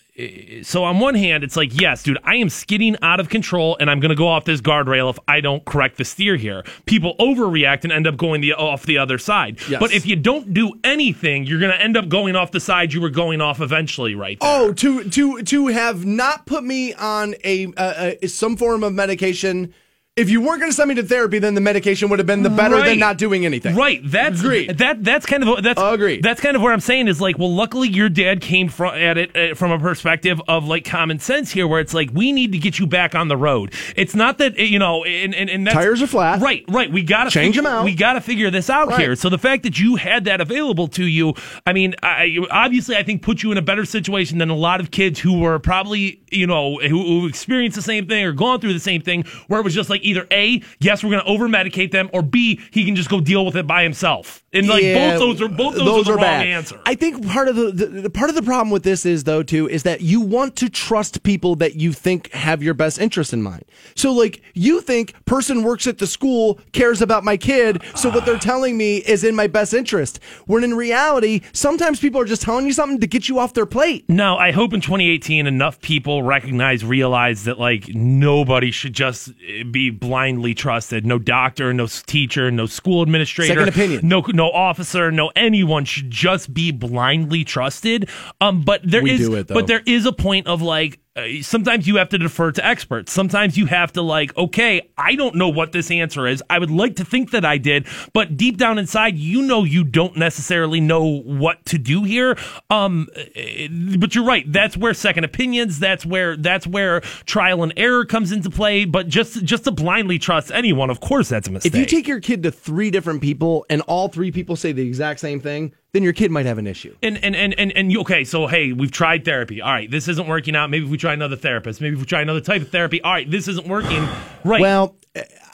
Speaker 2: so on one hand, it's like, yes, dude, I am skidding out of control, and I'm going to go off this guardrail if I don't correct the steer here. People overreact and end up going the off the other side.
Speaker 1: Yes.
Speaker 2: But if you don't do anything, you're going to end up going off the side you were going off eventually, right? There.
Speaker 1: Oh, to to to have not put me on a uh, uh, some form of medication. If you weren't going to send me to therapy, then the medication would have been the better
Speaker 2: Right.
Speaker 1: than not doing anything.
Speaker 2: Right. That's
Speaker 1: Agreed.
Speaker 2: that. That's kind of that's
Speaker 1: Agreed.
Speaker 2: That's kind of where I'm saying is like, well, luckily your dad came from at it uh, from a perspective of like common sense here, where it's like we need to get you back on the road. It's not that you know, and and, and that's,
Speaker 1: Tires are flat.
Speaker 2: Right. Right. We got to
Speaker 1: change them out.
Speaker 2: We got to figure this out
Speaker 1: Right.
Speaker 2: here. So the fact that you had that available to you, I mean, I, obviously, I think put you in a better situation than a lot of kids who were probably you know who, who experienced the same thing or gone through the same thing, where it was just like either a yes, we're going to over medicate them, or b he can just go deal with it by himself. And like
Speaker 1: Yeah,
Speaker 2: both those are both those, are the wrong
Speaker 1: bad.
Speaker 2: answer.
Speaker 1: I think part of the, the, the part of the problem with this is though too is that you want to trust people that you think have your best interest in mind. So like you think person works at the school cares about my kid, so what they're telling me is in my best interest. When in reality, sometimes people are just telling you something to get you off their plate.
Speaker 2: No, I hope in 2018 enough people recognize, realize that like nobody should just eh, be blindly trusted. No doctor, no teacher, no school administrator,
Speaker 1: Second opinion.
Speaker 2: no no officer, no anyone should just be blindly trusted. Um, but there
Speaker 1: We
Speaker 2: is,
Speaker 1: it,
Speaker 2: but there is a point of like. Uh, sometimes you have to defer to experts. Sometimes you have to like, okay, I don't know what this answer is. I would like to think that I did, but deep down inside, you know, you don't necessarily know what to do here. Um, eh, but you're right. That's where second opinions. That's where that's where trial and error comes into play. But just just to blindly trust anyone, of course, that's a mistake.
Speaker 1: If you take your kid to three different people and all three people say the exact same thing, then your kid might have an issue.
Speaker 2: And and and and, and you, okay, so hey, we've tried therapy. All right, this isn't working out. Maybe if we try another therapist. Maybe if we try another type of therapy. All right, this isn't working. Right.
Speaker 1: Well,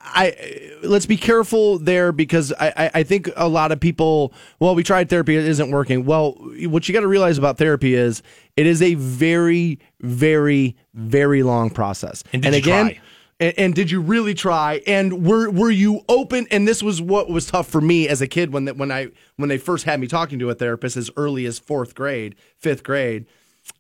Speaker 1: I let's be careful there because I, I, I think a lot of people. Well, we tried therapy; it isn't working. Well, what you got to realize about therapy is it is a very, very, very long process.
Speaker 2: And you
Speaker 1: again.
Speaker 2: try?
Speaker 1: And, and did you really try? And were were you open? And this was what was tough for me as a kid when that when I when they first had me talking to a therapist as early as fourth grade, fifth grade.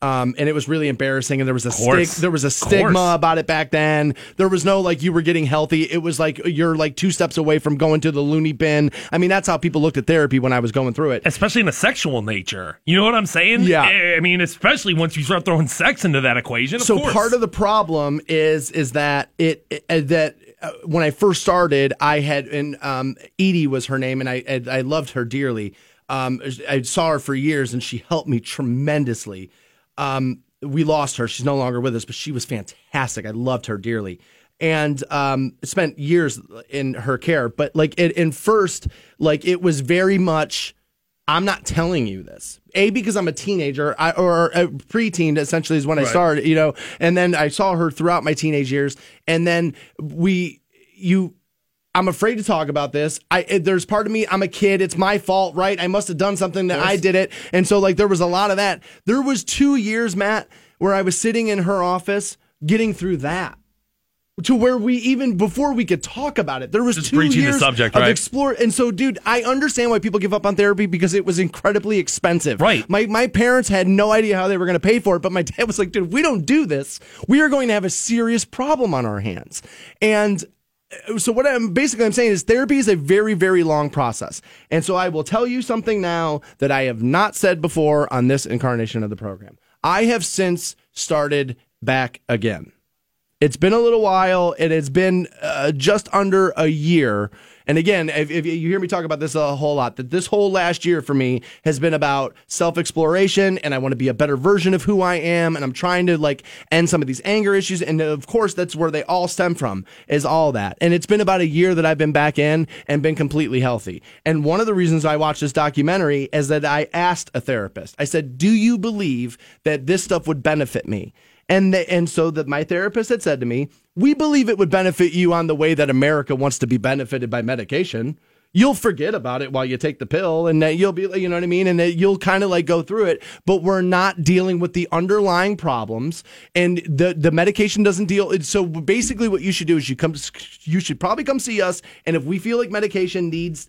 Speaker 1: Um, and it was really embarrassing, and there was a stig- there was a stigma about it back then. There was no like you were getting healthy. It was like you're like two steps away from going to the loony bin. I mean, that's how people looked at therapy when I was going through it.
Speaker 2: especially in a sexual nature. You know what I'm saying?
Speaker 1: Yeah.
Speaker 2: I I mean, especially once you start throwing sex into that equation. Of
Speaker 1: so
Speaker 2: course.
Speaker 1: part of the problem is is that it, it- uh, that uh, when I first started, I had and um, Edie was her name, and I I, I loved her dearly. Um, I saw her for years, and she helped me tremendously. Um, we lost her; she's no longer with us, but she was fantastic. I loved her dearly. And um, spent years in her care, but like it, in first, like it was very much I'm not telling you this. A because I'm a teenager I, or a preteen essentially is when I started, you know. And then I saw her throughout my teenage years, and then we you. I'm afraid to talk about this. I it- there's part of me. I'm a kid. It's my fault, right? I must have done something that I did it, and so like there was a lot of that. There was two years, Matt, where I was sitting in her office getting through that to where we even before we could talk about it, there was
Speaker 2: Just
Speaker 1: two
Speaker 2: breaching the
Speaker 1: years
Speaker 2: subject,
Speaker 1: of
Speaker 2: right?
Speaker 1: explore. And so, dude, I understand why people give up on therapy because it was incredibly expensive.
Speaker 2: Right.
Speaker 1: My my parents had no idea how they were going to pay for it, but my (laughs) dad was like, dude, if we don't do this, we are going to have a serious problem on our hands. And so what I'm basically I'm saying is therapy is a very very long process. And so I will tell you something now that I have not said before on this incarnation of the program. I have since started back again. It's been a little while, and it's been uh, just under a year. And again, if, if you hear me talk about this a whole lot, that this whole last year for me has been about self exploration, and I want to be a better version of who I am, and I'm trying to like end some of these anger issues. And of course, that's where they all stem from, is all that. And it's been about a year that I've been back in and been completely healthy. And one of the reasons I watched this documentary is that I asked a therapist, I said, Do you believe that this stuff would benefit me? And and so that my therapist had said to me, "We believe it would benefit you on the way that America wants to be benefited by medication." You'll forget about it while you take the pill, and you'll be, you know what I mean, and you'll kind of like go through it. But we're not dealing with the underlying problems, and the the medication doesn't deal. So basically, what you should do is you come, you should probably come see us, and if we feel like medication needs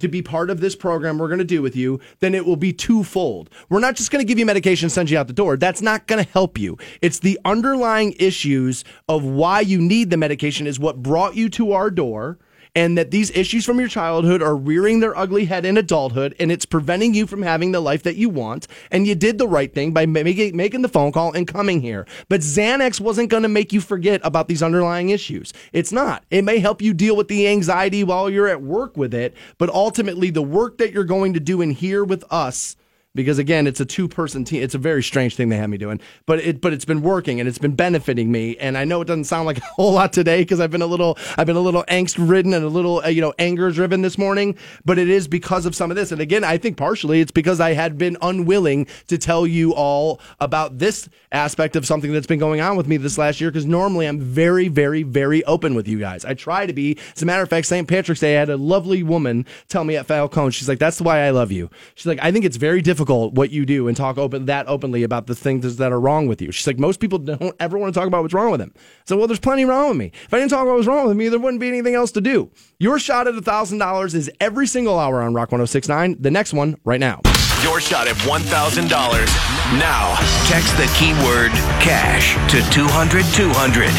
Speaker 1: to be part of this program we're going to do with you, then it will be twofold. We're not just going to give you medication send you out the door. That's not going to help you. It's the underlying issues of why you need the medication is what brought you to our door and that these issues from your childhood are rearing their ugly head in adulthood and it's preventing you from having the life that you want and you did the right thing by making making the phone call and coming here. But Xanax wasn't going to make you forget about these underlying issues. It's not. It may help you deal with the anxiety while you're at work with it but ultimately the work that you're going to do in here with us because again, it's a two person team. It's a very strange thing they have me doing, but it but it's been working and it's been benefiting me. And I know it doesn't sound like a whole lot today because I've been a little I've been a little angst ridden and a little uh, you know anger driven this morning, but it is because of some of this. And again, I think partially it's because I had been unwilling to tell you all about this aspect of something that's been going on with me this last year because normally I'm very very very open with you guys. I try to be. As a matter of fact, St. Patrick's Day, I had a lovely woman tell me at Falcone, she's like, "That's why I love you." She's like, "I think it's very difficult." What you do and talk open that openly about the things that are wrong with you. She's like, most people (laughs) don't ever want to talk about what's wrong with them. So, well, there's plenty wrong with me. If I didn't talk about what's wrong with me, there wouldn't be anything else to do. Your shot at $1,000 is every single hour on Rock 1069. The next one right now.
Speaker 3: Your shot at $1,000 now. Text the keyword cash to 200 200.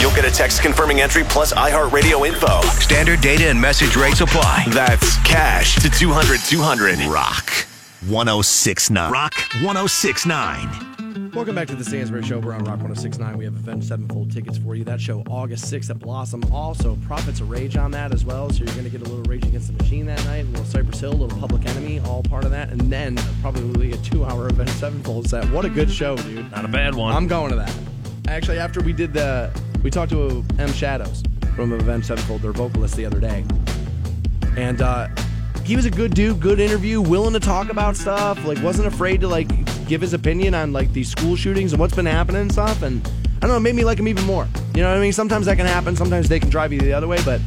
Speaker 3: You'll get a text confirming entry plus iHeartRadio info. Standard data and message rates apply. That's cash to 200 200.
Speaker 5: Rock 1069. Rock 1069.
Speaker 1: Welcome back to the Stansbury Show. We're on Rock 1069. We have Avenged Sevenfold tickets for you. That show August 6th at Blossom. Also, Prophets of Rage on that as well. So you're going to get a little Rage Against the Machine that night, a little Cypress Hill, a little Public Enemy, all part of that. And then probably a two hour Avenged Sevenfold set. What a good show, dude.
Speaker 2: Not a bad one.
Speaker 1: I'm going to that. Actually, after we did the, we talked to M Shadows from Avenged Sevenfold, their vocalist, the other day. And, uh, he was a good dude, good interview, willing to talk about stuff, like wasn't afraid to like give his opinion on like these school shootings and what's been happening and stuff. And I don't know, it made me like him even more. You know what I mean? Sometimes that can happen. Sometimes they can drive you the other way, but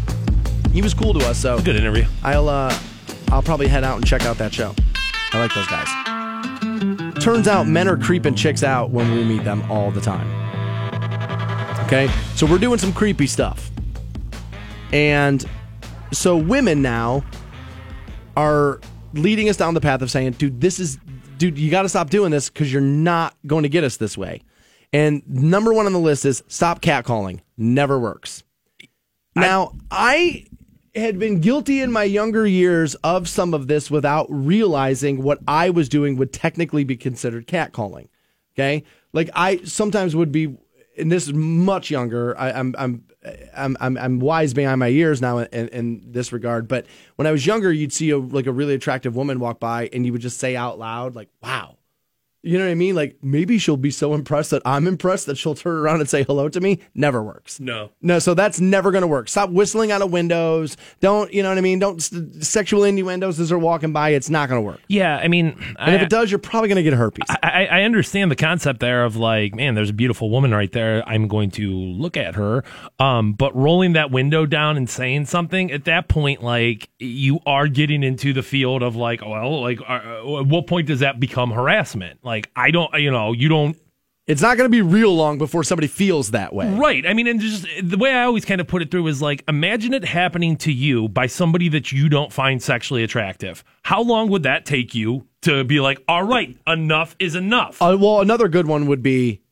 Speaker 1: he was cool to us. So
Speaker 2: good interview.
Speaker 1: I'll uh, I'll probably head out and check out that show. I like those guys. Turns out men are creeping chicks out when we meet them all the time. Okay, so we're doing some creepy stuff, and so women now are leading us down the path of saying, dude, this is, dude, you got to stop doing this because you're not going to get us this way. And number one on the list is stop catcalling. Never works. Now, I, I had been guilty in my younger years of some of this without realizing what I was doing would technically be considered catcalling. Okay. Like I sometimes would be, and this is much younger. I, I'm, I'm I'm, I'm, I'm wise behind my years now in, in, this regard. But when I was younger, you'd see a, like a really attractive woman walk by, and you would just say out loud, like, "Wow." You know what I mean? Like maybe she'll be so impressed that I'm impressed that she'll turn around and say hello to me. Never works.
Speaker 2: No,
Speaker 1: no. So that's never going to work. Stop whistling out of windows. Don't you know what I mean? Don't sexual innuendos as they're walking by. It's not going to work.
Speaker 2: Yeah, I mean,
Speaker 1: and I, if it does, you're probably going to get a herpes.
Speaker 2: I, I understand the concept there of like, man, there's a beautiful woman right there. I'm going to look at her. Um, but rolling that window down and saying something at that point, like you are getting into the field of like, well, like, uh, at what point does that become harassment? Like like I don't, you know, you don't.
Speaker 1: It's not going to be real long before somebody feels that way.
Speaker 2: Right. I mean, and just the way I always kind of put it through is like, imagine it happening to you by somebody that you don't find sexually attractive. How long would that take you to be like, all right, enough is enough?
Speaker 1: Uh, well, another good one would be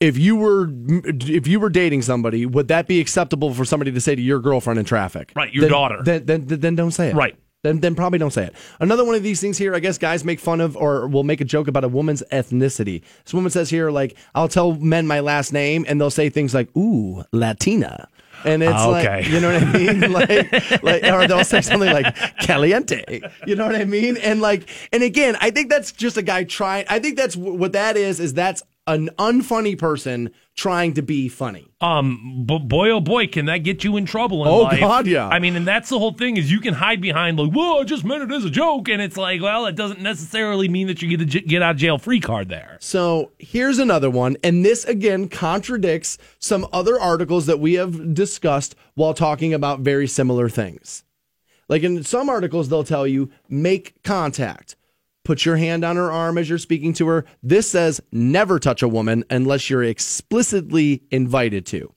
Speaker 1: if you were if you were dating somebody, would that be acceptable for somebody to say to your girlfriend in traffic?
Speaker 2: Right, your
Speaker 1: then,
Speaker 2: daughter.
Speaker 1: Then, then, then don't say it.
Speaker 2: Right
Speaker 1: then then probably don't say it. Another one of these things here, I guess guys make fun of or will make a joke about a woman's ethnicity. This woman says here, like, I'll tell men my last name and they'll say things like, ooh, Latina. And it's ah, okay. like, you know what I (laughs) mean? like, like, or they'll say something like caliente. You know what I mean? And like, and again, I think that's just a guy trying. I think that's what that is. Is that's an unfunny person trying to be funny.
Speaker 2: Um, but boy, oh boy, can that get you in trouble in
Speaker 1: oh,
Speaker 2: life?
Speaker 1: God, yeah.
Speaker 2: I mean, and that's the whole thing is you can hide behind like, "Whoa, I just meant it as a joke," and it's like, well, it doesn't necessarily mean that you get a get out of jail free card there.
Speaker 1: So here's another one, and this again contradicts some other articles that we have discussed while talking about very similar things. Like in some articles, they'll tell you make contact. Put your hand on her arm as you're speaking to her. This says never touch a woman unless you're explicitly invited to.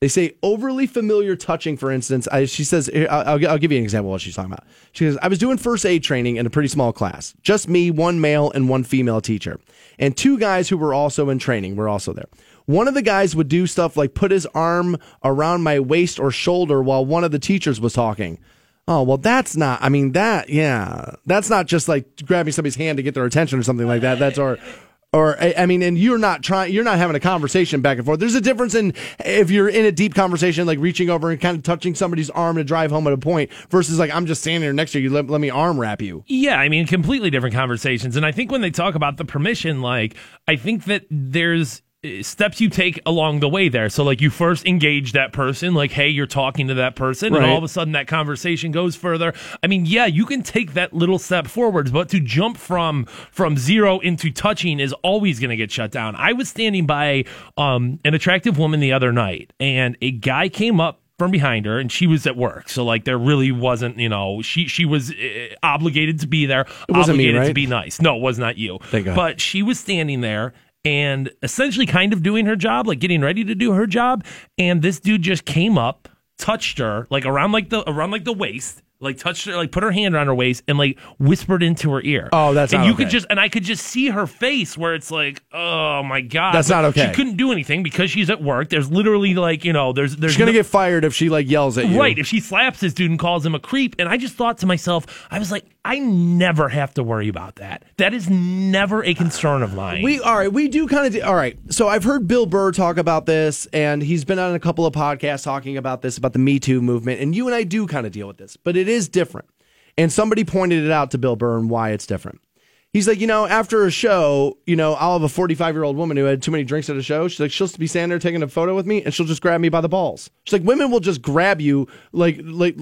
Speaker 1: They say overly familiar touching, for instance. I, she says, I'll, I'll give you an example of what she's talking about. She says, I was doing first aid training in a pretty small class, just me, one male, and one female teacher. And two guys who were also in training were also there. One of the guys would do stuff like put his arm around my waist or shoulder while one of the teachers was talking. Oh, well, that's not, I mean, that, yeah, that's not just like grabbing somebody's hand to get their attention or something like that. That's, or, or I mean, and you're not trying, you're not having a conversation back and forth. There's a difference in if you're in a deep conversation, like reaching over and kind of touching somebody's arm to drive home at a point, versus like I'm just standing there next to you, let, let me arm wrap you.
Speaker 2: Yeah, I mean, completely different conversations. And I think when they talk about the permission, like I think that there's steps you take along the way there. So like you first engage that person, like, hey, you're talking to that person,
Speaker 1: Right.
Speaker 2: and all of a sudden that conversation goes further. I mean, yeah, you can take that little step forwards, but to jump from from zero into touching is always gonna get shut down. I was standing by um an attractive woman the other night, and a guy came up from behind her and she was at work so like there really wasn't you know she she was uh, obligated to be there
Speaker 1: wasn't me,
Speaker 2: obligated to be nice no it was not you
Speaker 1: Thank God.
Speaker 2: but she was standing there and essentially kind of doing her job, like getting ready to do her job. And this dude just came up, touched her, like around like the around like the waist, like touched her, like put her hand around her waist, and like whispered into her ear.
Speaker 1: Oh, that's
Speaker 2: and you
Speaker 1: okay.
Speaker 2: could just and I could just see her face where it's like, oh my god,
Speaker 1: That's not okay.
Speaker 2: She couldn't do anything because she's at work. There's literally like you know, there's there's
Speaker 1: She's gonna
Speaker 2: no-
Speaker 1: get fired if she like yells at you.
Speaker 2: Right, if she slaps this dude and calls him a creep, and I just thought to myself, I was like, I never have to worry about that. That is never a concern of mine.
Speaker 1: We all right. We do kind of all right. So I've heard Bill Burr talk about this, and he's been on a couple of podcasts talking about this about the Me Too movement. And you and I do kind of deal with this, but it is different. And somebody pointed it out to Bill Burr and why it's different. He's like, you know, after a show, you know, I'll have a 45 year old woman who had too many drinks at a show. She's like, she'll be standing there taking a photo with me, and she'll just grab me by the balls. She's like, women will just grab you, like, like.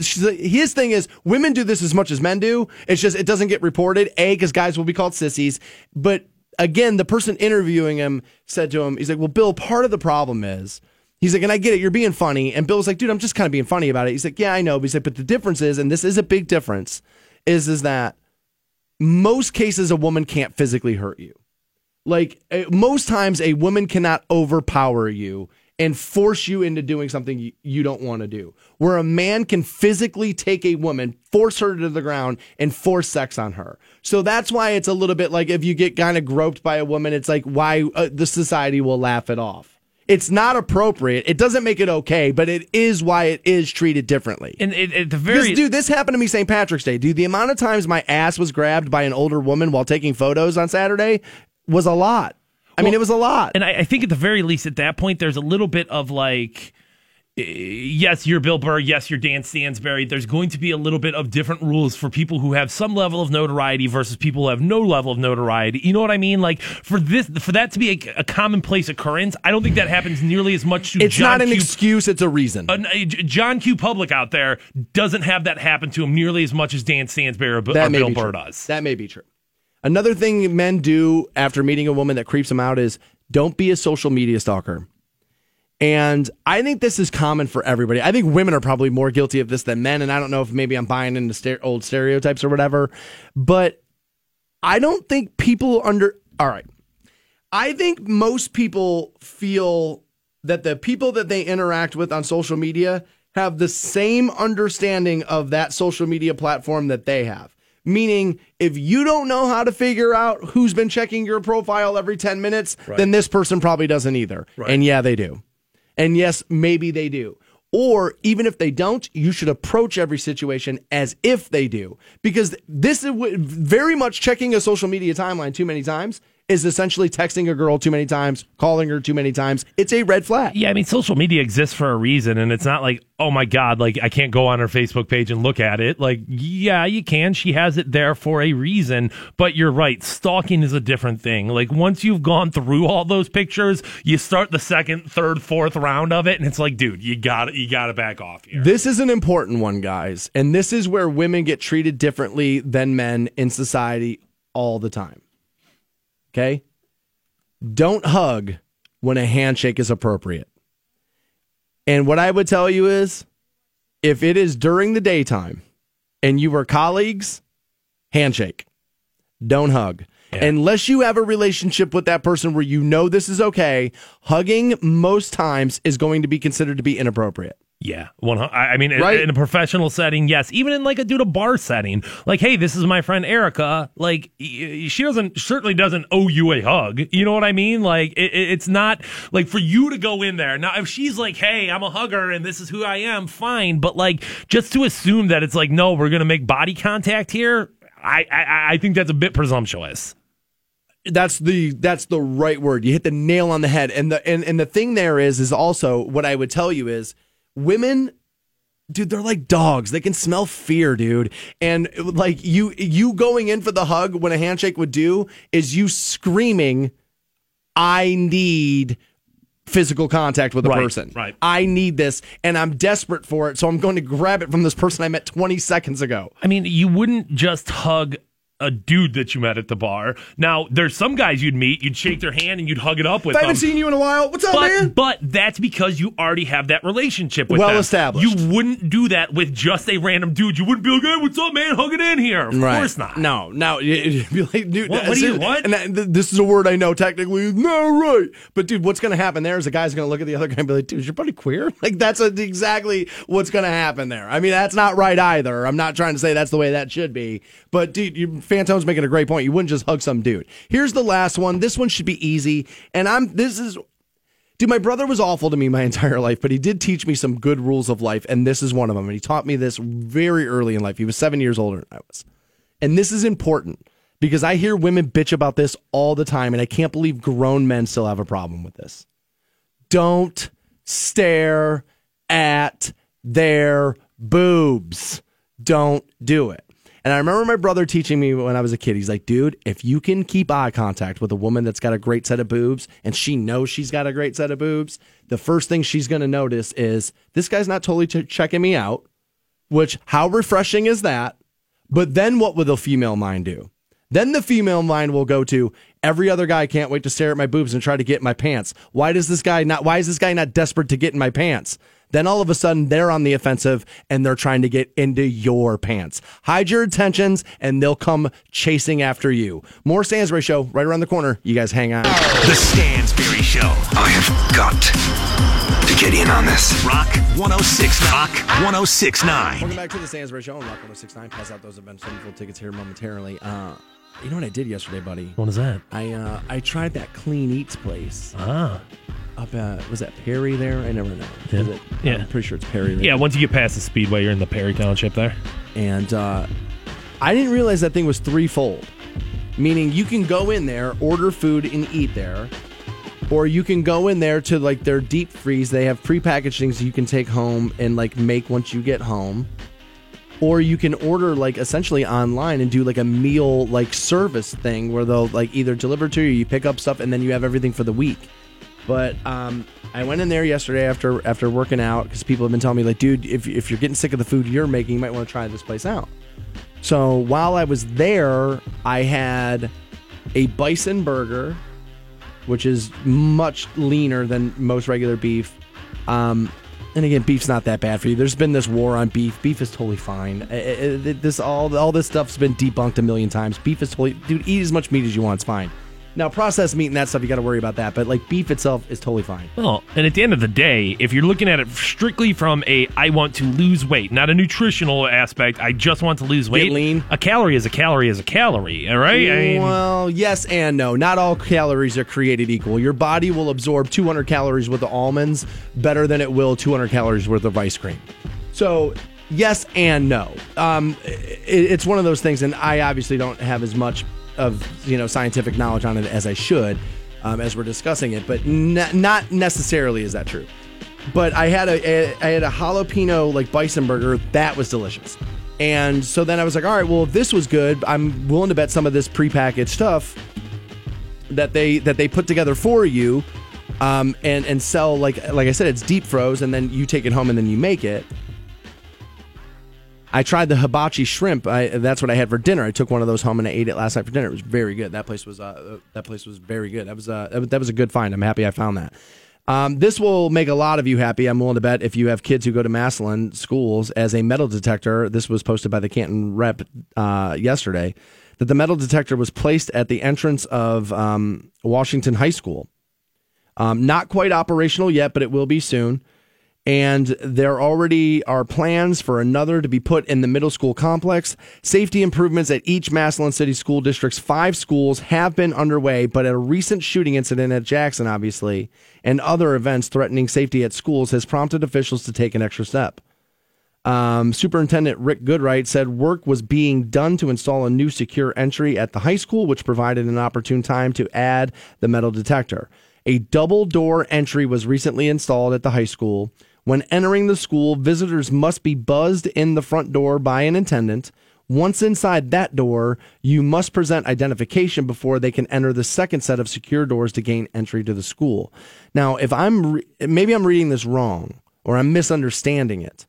Speaker 1: She's like, his thing is, women do this as much as men do. It's just it doesn't get reported. A, because guys will be called sissies, but again, the person interviewing him said to him, he's like, well, Bill, part of the problem is. He's like, and I get it, you're being funny. And Bill's like, dude, I'm just kind of being funny about it. He's like, yeah, I know. But he's like, but the difference is, and this is a big difference, is is that most cases a woman can't physically hurt you. Like uh, most times, a woman cannot overpower you and force you into doing something you, you don't want to do. Where a man can physically take a woman, force her to the ground, and force sex on her. So that's why it's a little bit like if you get kind of groped by a woman, it's like why uh, the society will laugh it off. It's not appropriate. It doesn't make it okay, but it is why it is treated differently.
Speaker 2: and it, at the very
Speaker 1: This, dude, this happened to me St. Patrick's Day. Dude, the amount of times my ass was grabbed by an older woman while taking photos on Saturday was a lot. I mean, it was a lot.
Speaker 2: and I, I think at the very least at that point there's a little bit of like yes you're bill burr yes you're dan stansbury there's going to be a little bit of different rules for people who have some level of notoriety versus people who have no level of notoriety you know what i mean like for this for that to be a, a commonplace occurrence i don't think that happens nearly as much to
Speaker 1: it's
Speaker 2: John
Speaker 1: not an
Speaker 2: Q-
Speaker 1: excuse, it's a reason.
Speaker 2: uh, John Q. Public out there doesn't have that happen to him nearly as much as Dan Stansbury or, or Bill Burr
Speaker 1: true.
Speaker 2: does.
Speaker 1: That may be true. Another thing men do after meeting a woman that creeps them out is don't be a social media stalker. And I think this is common for everybody. I think women are probably more guilty of this than men. And I don't know if maybe I'm buying into ster- old stereotypes or whatever, but I don't think people under. All right. I think most people feel that the people that they interact with on social media have the same understanding of that social media platform that they have. Meaning, if you don't know how to figure out who's been checking your profile every 10 minutes, then this person probably doesn't either. And yeah, they do. And yes, maybe they do. Or even if they don't, you should approach every situation as if they do. Because this is very much checking a social media timeline too many times is essentially texting a girl too many times, calling her too many times. It's a red flag.
Speaker 2: Yeah, I mean, social media exists for a reason, and it's not like, oh my God, like I can't go on her Facebook page and look at it. Like, yeah, you can. She has it there for a reason, but you're right. Stalking is a different thing. Like, once you've gone through all those pictures, you start the second, third, fourth round of it, and it's like, dude, you got to You got to back off here.
Speaker 1: This is an important one, guys. And this is where women get treated differently than men in society all the time. Okay? Don't hug when a handshake is appropriate. And what I would tell you is If it is during the daytime and you are colleagues, handshake. Don't hug. Unless you have a relationship with that person where you know this is okay, hugging most times is going to be considered to be inappropriate.
Speaker 2: Yeah, one. I mean, in-
Speaker 1: Right?
Speaker 2: in a professional setting, yes. Even in like a dude a bar setting, like, hey, this is my friend Erica. Like, she doesn't certainly doesn't owe you a hug. You know what I mean? Like, it, it- it's not like for you to go in there now. If she's like, hey, I'm a hugger and this is who I am, fine. But like, just to assume that it's like, no, we're gonna make body contact here. I I, I think that's a bit presumptuous.
Speaker 1: that's the that's the right word. You hit the nail on the head. And the and, and the thing there is is also what I would tell you is women dude they're like dogs. They can smell fear dude. And like you you going in for the hug when a handshake would do is you screaming i need physical contact with a
Speaker 2: Right,
Speaker 1: person.
Speaker 2: right.
Speaker 1: i need this and i'm desperate for it so i'm going to grab it from this person i met 20 seconds ago.
Speaker 2: I mean, you wouldn't just hug a dude that you met at the bar. Now, there's some guys you'd meet, you'd shake their hand and you'd hug it up with
Speaker 1: i
Speaker 2: them.
Speaker 1: haven't seen you in a while what's up man
Speaker 2: But, but that's because you already have that relationship with
Speaker 1: Well
Speaker 2: them.
Speaker 1: established.
Speaker 2: You wouldn't do that with just a random dude. You wouldn't be like, "Hey, what's up, man? Hug it in here." Of course not.
Speaker 1: No, no. (laughs) You'd be like, dude,
Speaker 2: What- what do you- what?
Speaker 1: And that, this is a word I know technically. No, right. But dude, what's going to happen there is a guy's going to look at the other guy and be like, dude, is your buddy queer? (laughs) Like that's a, exactly what's going to happen there. I mean, that's not right either. I'm not trying to say that's the way that should be. But dude, you, Phantom's making a great point. You wouldn't just hug some dude. Here's the last one. This one should be easy. And I'm, this is, Dude, my brother was awful to me my (laughs) entire life, but he did teach me some good rules of life, and this is one of them. And he taught me this very early in life. He was seven years older than I was. And this is important because I hear women bitch about this all the time, and I can't believe grown men still have a problem with this. Don't stare at their boobs. Don't do it. And I remember my brother teaching me when I was a kid. He's like, dude, if you can keep eye contact with a woman that's got a great set of boobs and she knows she's got a great set of boobs, the first thing she's going to notice is this guy's not totally ch- checking me out, which, how refreshing is that? But then what will the female mind do? Then the female mind will go to every other guy can't wait to stare at my boobs and try to get in my pants. Why does this guy not why is this guy not desperate to get in my pants? Then all of a sudden they're on the offensive and they're trying to get into your pants. Hide your intentions and they'll come chasing after you. More Stansbury show right around the corner. You guys hang on.
Speaker 5: The Stansbury Show.
Speaker 6: I have got to get in on this.
Speaker 5: Rock 106. Rock 1069.
Speaker 1: Welcome back to the Stansbury Show on Rock 1069. Pass out those event full tickets here momentarily. Uh, you know what I did yesterday, buddy?
Speaker 2: What is that?
Speaker 1: I uh, I tried that Clean Eats place.
Speaker 2: Ah,
Speaker 1: up at was that Perry there? I never know.
Speaker 2: Yeah.
Speaker 1: Is it?
Speaker 2: Yeah.
Speaker 1: I'm pretty sure it's Perry. There.
Speaker 2: yeah. Once you get past the speedway, you're in the Perry Township there.
Speaker 1: And uh, I didn't realize that thing was threefold, meaning you can go in there, order food, and eat there, or you can go in there to like their deep freeze. They have prepackaged things you can take home and like make once you get home. Or you can order like essentially online and do like a meal like service thing where they'll like either deliver to you, you pick up stuff, and then you have everything for the week. But um, I went in there yesterday after after working out because people have been telling me like, dude, if if you're getting sick of the food you're making, you might want to try this place out. So while I was there, I had a bison burger, which is much leaner than most regular beef. Um, and again, beef's not that bad for you. There's been this war on beef. Beef is totally fine. I- I- I- This all all this stuff's been debunked a million times. Beef is totally, dude. Eat as much meat as you want. It's fine. Now, processed meat and that stuff, you got to worry about that. But like beef itself is totally fine.
Speaker 2: Well, and at the end of the day, if you're looking at it strictly from a I want to lose weight, not a nutritional aspect, I just want to lose weight.
Speaker 1: Get lean.
Speaker 2: A calorie is a calorie is a calorie, all right? I mean,
Speaker 1: well, yes and no. Not all calories are created equal. Your body will absorb 200 calories worth of almonds better than it will 200 calories worth of ice cream. So, yes and no. Um, it, it's one of those things, and I obviously don't have as much of you know scientific knowledge on it as I should um, as we're discussing it, but n- not necessarily is that true. But I had a, I had a jalapeno like bison burger that was delicious. And so then I was like, all right, well, if this was good, I'm willing to bet some of this prepackaged stuff that they that they put together for you, um, and and sell like like I said, it's deep froze, and then you take it home and then you make it. I tried the hibachi shrimp. I, that's what I had for dinner. I took one of those home and I ate it last night for dinner. It was very good. That place was uh, that place was very good. That was uh, that was- a good find. I'm happy I found that. Um, this will make a lot of you happy. I'm willing to bet if you have kids who go to Massillon schools as a metal detector. This was posted by the Canton Rep uh, yesterday that the metal detector was placed at the entrance of um, Washington High School. Um, not quite operational yet, but it will be soon. And there already are plans for another to be put in the middle school complex. Safety improvements at each Massillon City School District's five schools have been underway, but a recent shooting incident at Jackson, obviously, and other events threatening safety at schools has prompted officials to take an extra step. Um, Superintendent Rick Goodright said work was being done to install a new secure entry at the high school, which provided an opportune time to add the metal detector. A double door entry was recently installed at the high school. When entering the school, visitors must be buzzed in the front door by an attendant. Once inside that door, you must present identification before they can enter the second set of secure doors to gain entry to the school. Now, if I'm re- maybe I'm reading this wrong or I'm misunderstanding it.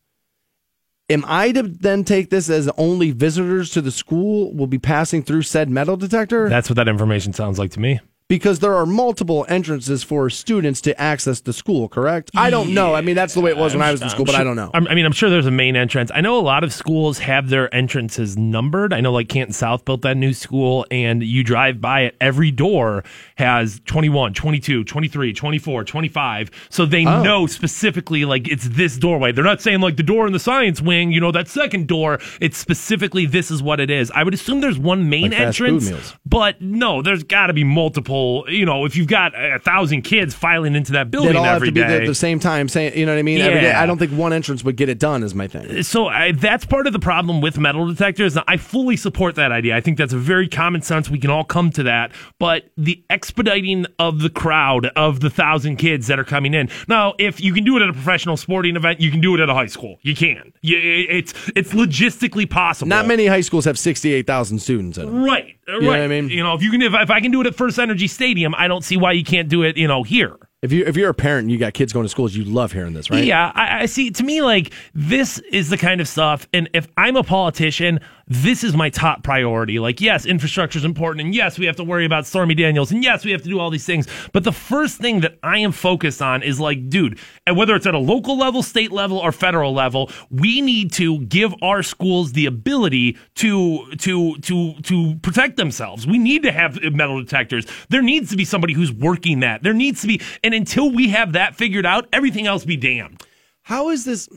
Speaker 1: Am I to then take this as only visitors to the school will be passing through said metal detector?
Speaker 2: That's what that information sounds like to me.
Speaker 1: Because there are multiple entrances for students to access the school, correct? I don't know. I mean, that's the way it was when I was in school, but I don't know.
Speaker 2: I'm- I mean, I'm sure there's a main entrance. I know a lot of schools have their entrances numbered. I know like Canton South built that new school, and you drive by it, every door has 21, 22, 23, 24, 25. So they
Speaker 1: Oh.
Speaker 2: know specifically like it's this doorway. They're not saying like the door in the science wing, you know, that second door. It's specifically this is what it is. I would assume there's one main
Speaker 1: Like
Speaker 2: entrance, but no, there's got to be multiple. You know, if you've got a thousand kids filing into that building
Speaker 1: all have
Speaker 2: every
Speaker 1: to be there at the same time, saying, you know what I mean? Every day.
Speaker 2: Yeah.
Speaker 1: I don't think one entrance would get it done. Is my thing.
Speaker 2: so I, that's part of the problem with metal detectors. I fully support that idea. I think that's a very common sense. We can all come to that. But the expediting of the crowd of the thousand kids that are coming in. Now, if you can do it at a professional sporting event, you can do it at a high school. You can. You, it's it's logistically possible.
Speaker 1: Not many high schools have sixty-eight thousand students in them.
Speaker 2: Right. right.
Speaker 1: know what I mean?
Speaker 2: You know, if you can, if, if I can do it at First Energy Stadium, I don't see why you can't do it. You know, here.
Speaker 1: If you if you're a parent and you got kids going to schools, you love hearing this, right?
Speaker 2: Yeah, I, I see. To me, like this is the kind of stuff, and if I'm a politician, this is my top priority. Like, yes, infrastructure is important, and yes, we have to worry about Stormy Daniels, and yes, we have to do all these things. But the first thing that I am focused on is like, dude, and whether it's at a local level, state level, or federal level, we need to give our schools the ability to to to to protect themselves. We need to have metal detectors. There needs to be somebody who's working that. There needs to be, and until we have that figured out, everything else be damned.
Speaker 1: How is this?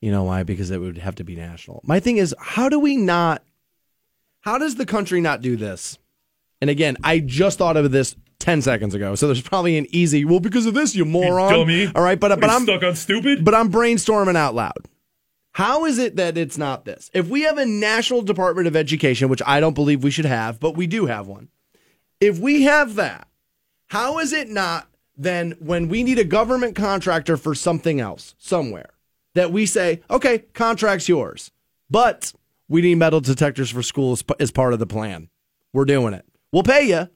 Speaker 1: You know why? Because it would have to be national. My thing is, how do we not? How does the country not do this? And again, I just thought of this ten seconds ago, so there's probably an easy. Well, because of this, you moron.
Speaker 2: dummy.
Speaker 1: All right, but but I'm
Speaker 2: stuck on stupid?
Speaker 1: But I'm brainstorming out loud. How is it that it's not this? If we have a National Department of Education, which I don't believe we should have, but we do have one. If we have that, how is it not then when we need a government contractor for something else somewhere that we say, okay, contract's yours, but we need metal detectors for schools as part of the plan? We're doing it. We'll pay you,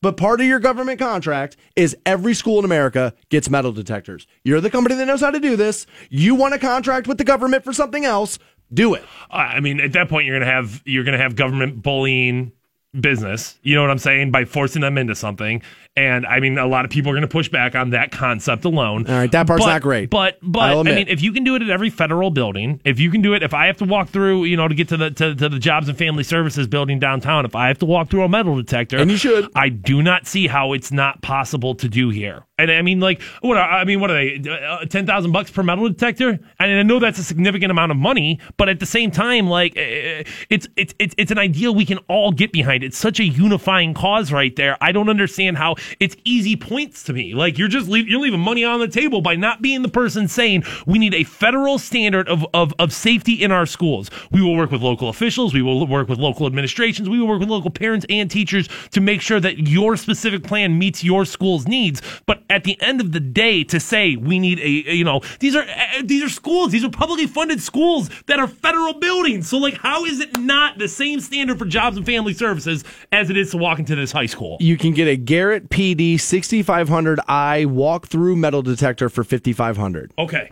Speaker 1: but part of your government contract is every school in America gets metal detectors. You're the company that knows how to do this. You want to contract with the government for something else, do it.
Speaker 2: I mean, at that point, you're gonna have you're gonna have government bullying business. You know what I'm saying? By forcing them into something. And I mean, a lot of people are going to push back on that concept alone.
Speaker 1: All right, that part's
Speaker 2: But-
Speaker 1: not great.
Speaker 2: But but I mean, if you can do it at every federal building, if you can do it, if I have to walk through, you know, to get to the to, to the Jobs and Family Services building downtown, if I have to walk through a metal detector,
Speaker 1: And you should.
Speaker 2: I do not see how it's not possible to do here. And I mean, like, what? Are, I mean, what are they? Uh, Ten thousand bucks per metal detector? And I know that's a significant amount of money, but at the same time, like, uh, it's it's it's it's an ideal we can all get behind. It's such a unifying cause right there. I don't understand how it's easy points to me. Like, you're just leave, you're leaving money on the table by not being the person saying we need a federal standard of of of safety in our schools. We will work with local officials. We will work with local administrations. We will work with local parents and teachers to make sure that your specific plan meets your school's needs. But at the end of the day, to say we need a, a- you know, these are uh, these are schools. These are publicly funded schools that are federal buildings. So like, how is it not the same standard for jobs and family services as it is to walk into this high school?
Speaker 1: You can get a Garrett PD 6500i walk through metal detector for 5500
Speaker 2: Okay.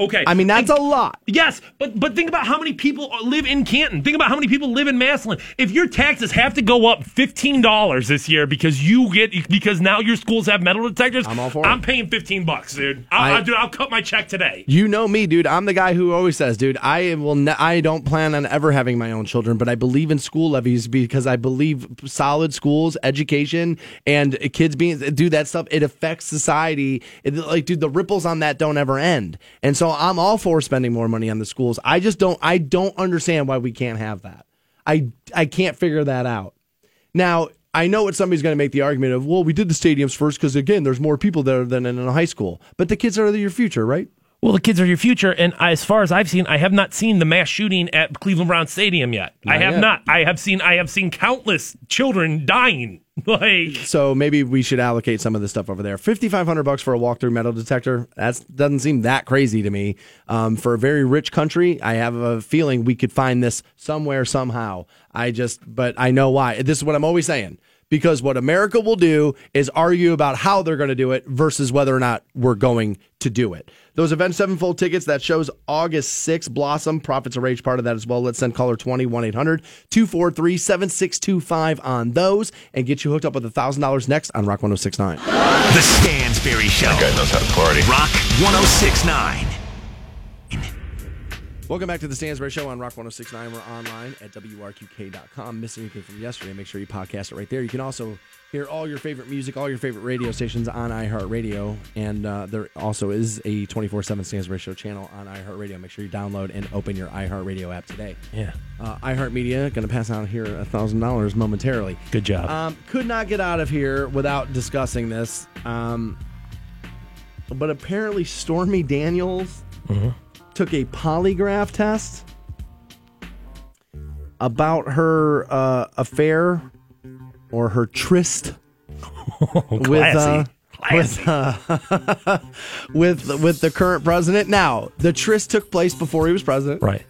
Speaker 2: Okay.
Speaker 1: I mean, that's a lot.
Speaker 2: Yes, but but think about how many people live in Canton. Think about how many people live in Massillon. If your taxes have to go up fifteen dollars this year because you get because now your schools have metal detectors,
Speaker 1: I'm all for
Speaker 2: I'm
Speaker 1: it.
Speaker 2: paying fifteen bucks, dude. I'll,
Speaker 1: I-
Speaker 2: I'll, dude, I'll cut my check today.
Speaker 1: You know me, dude. I'm the guy who always says, dude, I will. Ne- I don't plan on ever having my own children, but I believe in school levies because I believe solid schools, education, and kids being do that stuff. It affects society. It, like, dude, the ripples on that don't ever end. And so I'm all for spending more money on the schools. I just don't. I don't understand why we can't have that. I I can't figure that out. Now, I know what somebody's going to make the argument of, well, we did the stadiums first because, again, there's more people there than in a high school. But the kids are your future, right?
Speaker 2: Well, the kids are your future, and as far as I've seen, I have not seen the mass shooting at Cleveland Brown Stadium yet. I have
Speaker 1: yet.
Speaker 2: not. I have seen. I have seen countless children dying. (laughs) Like
Speaker 1: So maybe we should allocate some of this stuff over there. Fifty five hundred bucks for a walkthrough metal detector. That doesn't seem that crazy to me. Um, for a very rich country, I have a feeling we could find this somewhere somehow. I just, but I know why. This is what I'm always saying. Because what America will do is argue about how they're going to do it versus whether or not we're going to do it. Those Avenged Sevenfold tickets, that shows August 6th, Blossom. Prophets of Rage part of that as well. Let's send caller 20 1 800 243 7625 on those and get you hooked up with $1,000 next on Rock 1069.
Speaker 5: The Stansbury Show.
Speaker 6: Guy knows how to party.
Speaker 5: Rock 1069.
Speaker 1: Welcome back to the Stansbury Show on Rock 1069. We're online at WRQK.com. Missing anything from yesterday, make sure you podcast it right there. You can also hear all your favorite music, all your favorite radio stations on iHeartRadio. And uh, there also is a 24 7 Stansbury Show channel on iHeartRadio. Make sure you download and open your iHeartRadio app today.
Speaker 2: Yeah.
Speaker 1: Uh, iHeartMedia going to pass out here $1,000 momentarily.
Speaker 2: Good job.
Speaker 1: Um, could not get out of here without discussing this. Um, but apparently, Stormy Daniels took a polygraph test about her uh, affair or her tryst (laughs) with uh, with, uh, (laughs) with with the current president. Now, the tryst took place before he was president,
Speaker 2: right.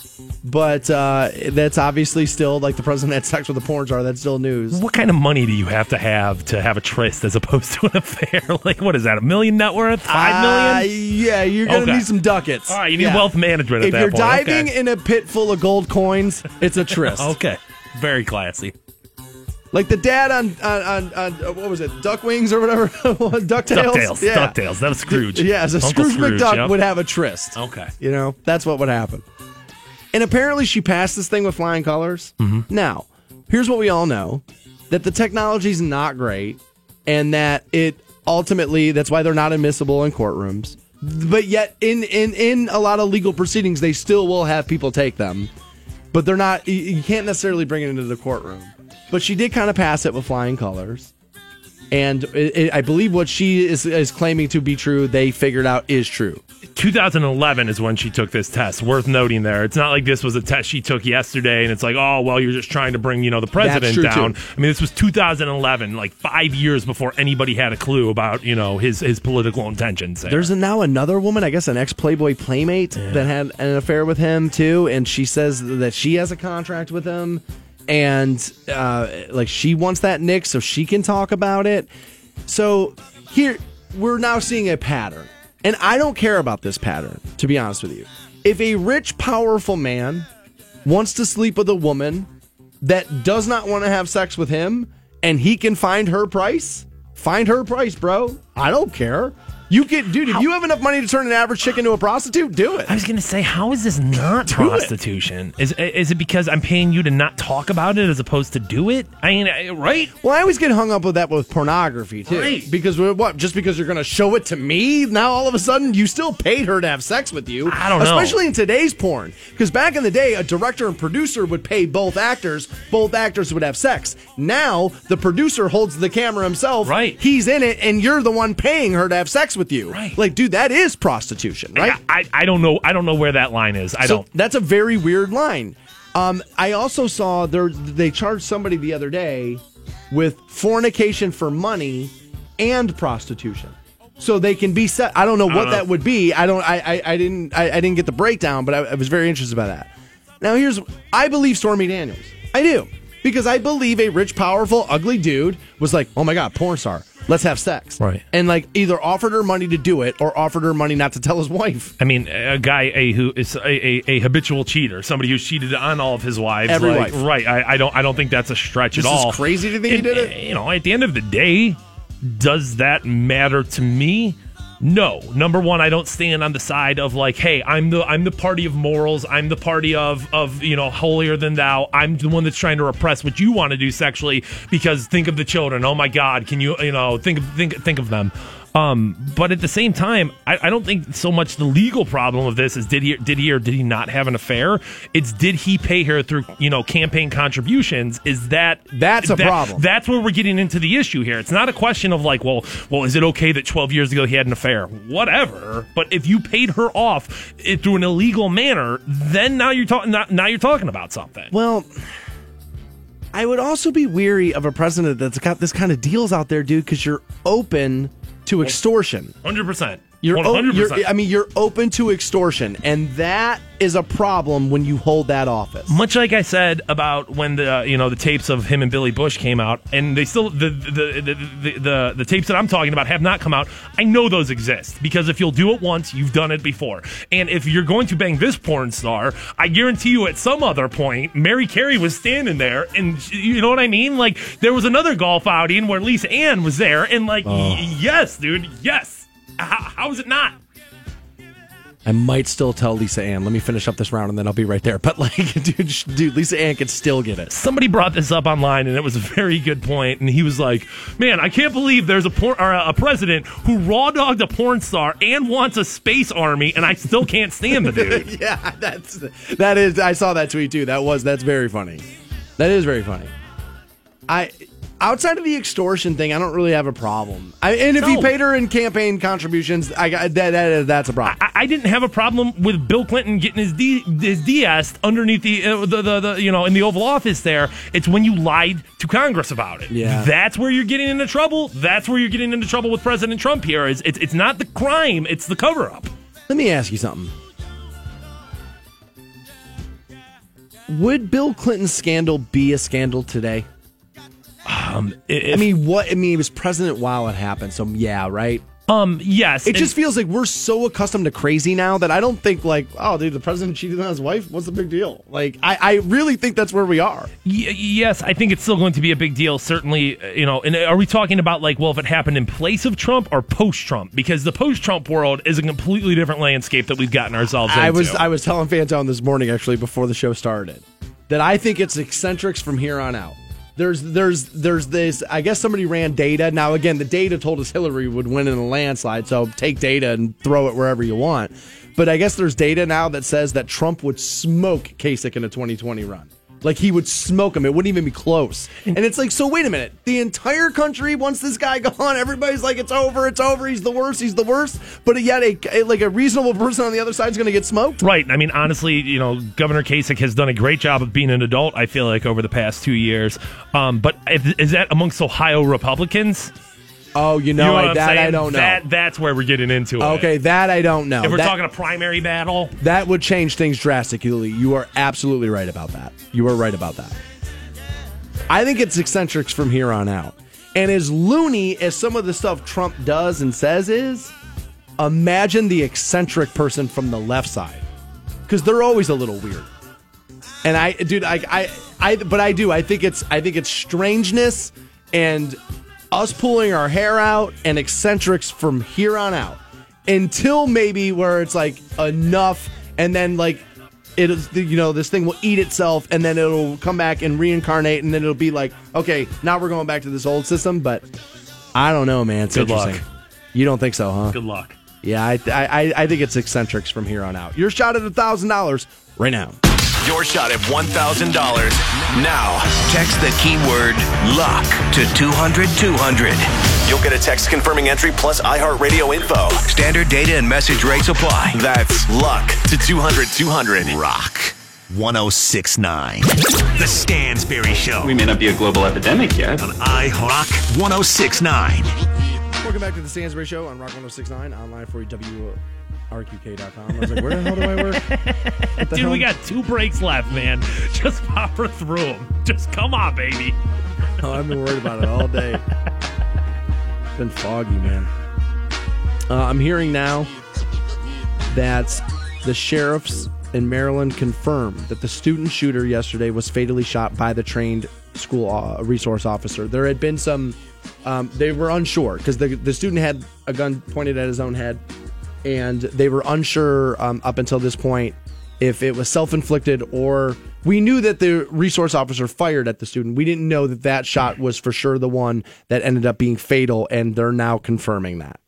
Speaker 1: but uh, that's obviously still like the president had sex with the porn star. That's still news.
Speaker 2: What kind of money do you have to have to have a tryst as opposed (laughs) to an affair? (laughs) like, what is that? A million net worth? Five
Speaker 1: Uh,
Speaker 2: million?
Speaker 1: yeah, you're gonna
Speaker 2: Okay.
Speaker 1: need some ducats.
Speaker 2: All right, you need
Speaker 1: Yeah.
Speaker 2: wealth management at
Speaker 1: If you're
Speaker 2: point.
Speaker 1: diving
Speaker 2: Okay.
Speaker 1: in a pit full of gold coins, it's a tryst.
Speaker 2: Okay. Very classy.
Speaker 1: Like the dad on on, on, on uh, what was it, Duck Wings or whatever, (laughs) Ducktales.
Speaker 2: DuckTales.
Speaker 1: Yeah.
Speaker 2: DuckTales. That was Scrooge.
Speaker 1: Yeah, so
Speaker 2: Uncle
Speaker 1: Scrooge, McDuck
Speaker 2: yep.
Speaker 1: would have a tryst.
Speaker 2: Okay.
Speaker 1: You know, that's what would happen. And apparently she passed this thing with flying colors.
Speaker 2: Mm-hmm.
Speaker 1: Now, here's what we all know that the technology's not great and that it ultimately that's why they're not admissible in courtrooms. But yet in in in a lot of legal proceedings they still will have people take them. But they're not you can't necessarily bring it into the courtroom. But she did kind of pass it with flying colors. And it, it, I believe what she is, is claiming to be true, they figured out is true.
Speaker 2: 2011 is when she took this test. Worth noting there. It's not like this was a test she took yesterday and it's like, oh, well, you're just trying to bring, you know, the president down.
Speaker 1: too.
Speaker 2: I mean, this was 2011, like five years before anybody had a clue about, you know, his, his political intentions. there.
Speaker 1: There's now another woman, I guess an ex Playboy playmate that had an affair with him too, and she says that she has a contract with him, and uh, like she wants that Nick so she can talk about it. So here we're now seeing a pattern, and I don't care about this pattern to be honest with you. If a rich, powerful man wants to sleep with a woman that does not want to have sex with him, and he can find her price, find her price, bro. I don't care. You can, dude. If you have enough money to turn an average chick into a prostitute, do it.
Speaker 2: I was gonna say, how is this not prostitution? Is is it because I'm paying you to not talk about it as opposed to do it? I mean, I- right?
Speaker 1: Well, I always get hung up with that with pornography too.
Speaker 2: Right.
Speaker 1: Because what? Just because you're going to show it to me, now all of a sudden you still paid her to have sex with you.
Speaker 2: I don't know.
Speaker 1: Especially in today's porn, because back in the day, a director and producer would pay both actors. Both actors would have sex. Now the producer holds the camera himself.
Speaker 2: Right.
Speaker 1: He's in it, and you're the one paying her to have sex with you.
Speaker 2: Right.
Speaker 1: Like, dude, that is prostitution, right?
Speaker 2: I, I I don't know. I don't know where that line is. I
Speaker 1: so
Speaker 2: don't.
Speaker 1: that's a very weird line. Um, I also saw there they charged somebody the other day with fornication for money and prostitution. So they can be set. I don't know what
Speaker 2: know.
Speaker 1: that would be. I don't. I. I, I didn't. I, I didn't get the breakdown, but I, I was very interested by that. Now here's. I believe Stormy Daniels. I do because I believe a rich, powerful, ugly dude was like, oh my god, porn star. Let's have sex.
Speaker 2: Right.
Speaker 1: And like either offered her money to do it or offered her money not to tell his wife.
Speaker 2: I mean, a guy a, who is a, a, a habitual cheater, somebody who cheated on all of his wives.
Speaker 1: Every
Speaker 2: like,
Speaker 1: wife.
Speaker 2: Right. I, I don't. I don't think that's a stretch
Speaker 1: This
Speaker 2: at all.
Speaker 1: crazy to think he did it?
Speaker 2: Eh, you know, at the end of the day, does that matter to me? No. Number one, I don't stand on the side of like, hey, I'm the I'm the party of morals. I'm the party of of you know holier than thou. I'm the one that's trying to repress what you want to do sexually because think of the children. Oh my God, can you you know think of think think of them. Um, but at the same time, I, I don't think so much the legal problem of this is did he did he or did he not have an affair? It's did he pay her through you know campaign contributions? Is that
Speaker 1: That's a
Speaker 2: that-
Speaker 1: problem.
Speaker 2: That's where we're getting into the issue here. It's not a question of like, well, well, is it okay that 12 years ago he had an affair? Whatever. But if you paid her off eh, through an illegal manner, then now you're talking. Now you're talking about something.
Speaker 1: Well, I would also be weary of a president that's got this kind of deals out there, dude, because you're open to extortion.
Speaker 2: Hundred percent.
Speaker 1: You're, o-
Speaker 2: 100%.
Speaker 1: you're, I mean, you're open to extortion, and that is a problem when you hold that office.
Speaker 2: Much like I said about when the you know the tapes of him and Billy Bush came out, and they still the the the, the, the, the tapes that I'm talking about have not come out. I know those exist because if you'll do it once, you've done it before. And if you're going to bang this porn star, I guarantee you at some other point, Mary Carey was standing there, and you know what I mean. Like there was another golf outing where Lisa Ann was there, and like oh. y- yes, dude, yes. How, how is it not?
Speaker 1: I might still tell Lisa Ann. Let me finish up this round, and then I'll be right there. But like, (laughs) dude, sh- dude, Lisa Ann could still get it.
Speaker 2: somebody brought this up online and it was a very good point. and he was like man i can't believe there's a por- or a president who raw dogged a porn star and wants a space army and i still can't stand the dude (laughs)
Speaker 1: Yeah, that's that is. I saw that tweet too. That was that's very funny. That is very funny. I outside of the extortion thing, I don't really have a problem. I, and if he paid her in campaign contributions, I that, that that's a problem.
Speaker 2: I, I didn't have a problem with Bill Clinton getting his D, his DS underneath the, uh, the, the the you know in the Oval Office. There, it's when you lied to Congress about it.
Speaker 1: Yeah.
Speaker 2: that's where you're getting into trouble. That's where you're getting into trouble with President Trump. Here is it's it's not the crime, it's the cover up.
Speaker 1: Let me ask you something. Would Bill Clinton's scandal be a scandal today? I mean, what? I mean, he was president while it happened, so yeah, right.
Speaker 2: Um, yes,
Speaker 1: It just feels like we're so accustomed to crazy now that I don't think like, oh, dude, the president cheated on his wife. What's the big deal? Like, I, I really think that's where we are.
Speaker 2: Y- yes, I think it's still going to be a big deal. Certainly, uh, you know. And are we talking about like, well, if it happened in place of Trump or post-Trump? Because the post-Trump world is a completely different landscape that we've gotten ourselves into.
Speaker 1: I was I was telling Fantone this morning actually before the show started that I think it's eccentrics from here on out. There's there's there's this I guess somebody ran data. Now again, the data told us Hillary would win in a landslide, so take data and throw it wherever you want. But I guess there's data now that says that Trump would smoke Kasich in a 2020 run. Like he would smoke him. It wouldn't even be close. And it's like, so wait a minute. The entire country wants this guy gone. Everybody's like, it's over. It's over. He's the worst. He's the worst. But yet, a, a- like a reasonable person on the other side is going to get smoked.
Speaker 2: Right. I mean, honestly, you know, Governor Kasich has done a great job of being an adult. I feel like over the past two years. Um, but if, is that amongst Ohio Republicans?
Speaker 1: Oh, you
Speaker 2: You
Speaker 1: know, I, that I don't know.
Speaker 2: That that's where we're getting into it.
Speaker 1: okay, that I don't know.
Speaker 2: If we're
Speaker 1: that,
Speaker 2: talking a primary battle,
Speaker 1: that would change things drastically. You are absolutely right about that. You are right about that. I think it's eccentrics from here on out. And as loony as some of the stuff Trump does and says is, imagine the eccentric person from the left side. Because they're always a little weird. And I, dude, I, I, I, but I do. I think it's, I think it's strangeness and us pulling our hair out and eccentrics from here on out until maybe where it's like enough, and then like it is, you know, this thing will eat itself, and then it'll come back and reincarnate, and then it'll be like, okay, now we're going back to this old system. But I don't know, man. It's
Speaker 2: Good luck.
Speaker 1: interesting. You don't think so, huh?
Speaker 2: good luck.
Speaker 1: Yeah, I, I, I think it's eccentrics from here on out. Your shot at a thousand dollars right now.
Speaker 3: Your shot at $1,000. Now, text the keyword luck to 200 200. You'll get a text confirming entry plus iHeartRadio info. Standard data and message rates apply. That's luck to 200 200.
Speaker 5: Rock 1069. The Stansbury Show
Speaker 7: We may not be a global epidemic yet.
Speaker 5: on iHeart 1069.
Speaker 1: Welcome back to the Stansbury Show on Rock 1069, online for WRQK.com. I was like, where the hell do I work? (laughs)
Speaker 2: Dude,
Speaker 1: hell?
Speaker 2: we got two breaks left, man. (laughs) Just power through them. Just come on, baby. (laughs)
Speaker 1: Oh, I've been worried about it all day. It's been foggy, man. Uh, I'm hearing now that the sheriffs in Maryland confirmed that the student shooter yesterday was fatally shot by the trained school uh, resource officer. There had been some, um, they were unsure because the, the student had a gun pointed at his own head, and they were unsure um, up until this point if it was self inflicted or we knew that the resource officer fired at the student. We didn't know that that shot was for sure the one that ended up being fatal, and they're now confirming that.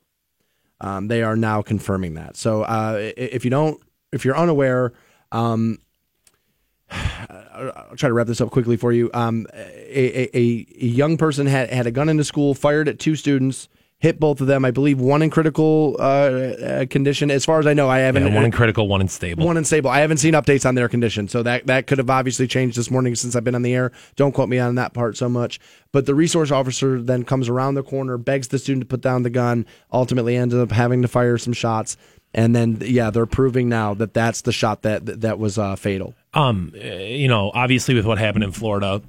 Speaker 1: Um, they are now confirming that. So uh, if you don't, if you're unaware, um, (sighs) I'll try to wrap this up quickly for you. Um, a, a, a young person had, had a gun into school, fired at two students, hit both of them. I believe one in critical uh, uh, condition. As far as I know, I haven't.
Speaker 2: Yeah, one in critical, one in stable.
Speaker 1: One in stable. I haven't seen updates on their condition, so that that could have obviously changed this morning since I've been on the air. Don't quote me on that part so much. But the resource officer then comes around the corner, begs the student to put down the gun. Ultimately, ends up having to fire some shots, and then yeah, they're proving now that that's the shot that that was uh, fatal.
Speaker 2: um, uh, you know, obviously with what happened in Florida,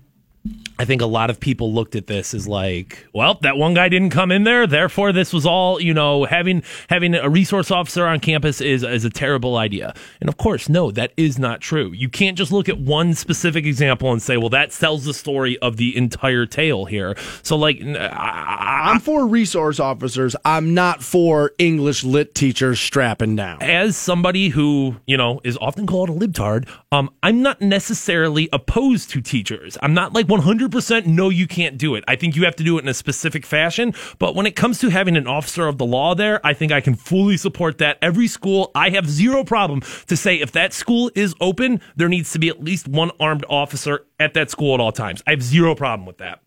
Speaker 2: I think a lot of people looked at this as like, well, that one guy didn't come in there, therefore this was all, you know, having having a resource officer on campus is is a terrible idea. And of course, no, that is not true. You can't just look at one specific example and say, well, that tells the story of the entire tale here. So like I,
Speaker 1: I'm for resource officers. I'm not for English lit teachers strapping down.
Speaker 2: as somebody who you know is often called a libtard, um, I'm not necessarily opposed to teachers. I'm not like 100% no, you can't do it. I think you have to do it in a specific fashion. But when it comes to having an officer of the law there, I think I can fully support that. Every school, I have zero problem to say if that school is open, there needs to be at least one armed officer at that school at all times. I have zero problem with that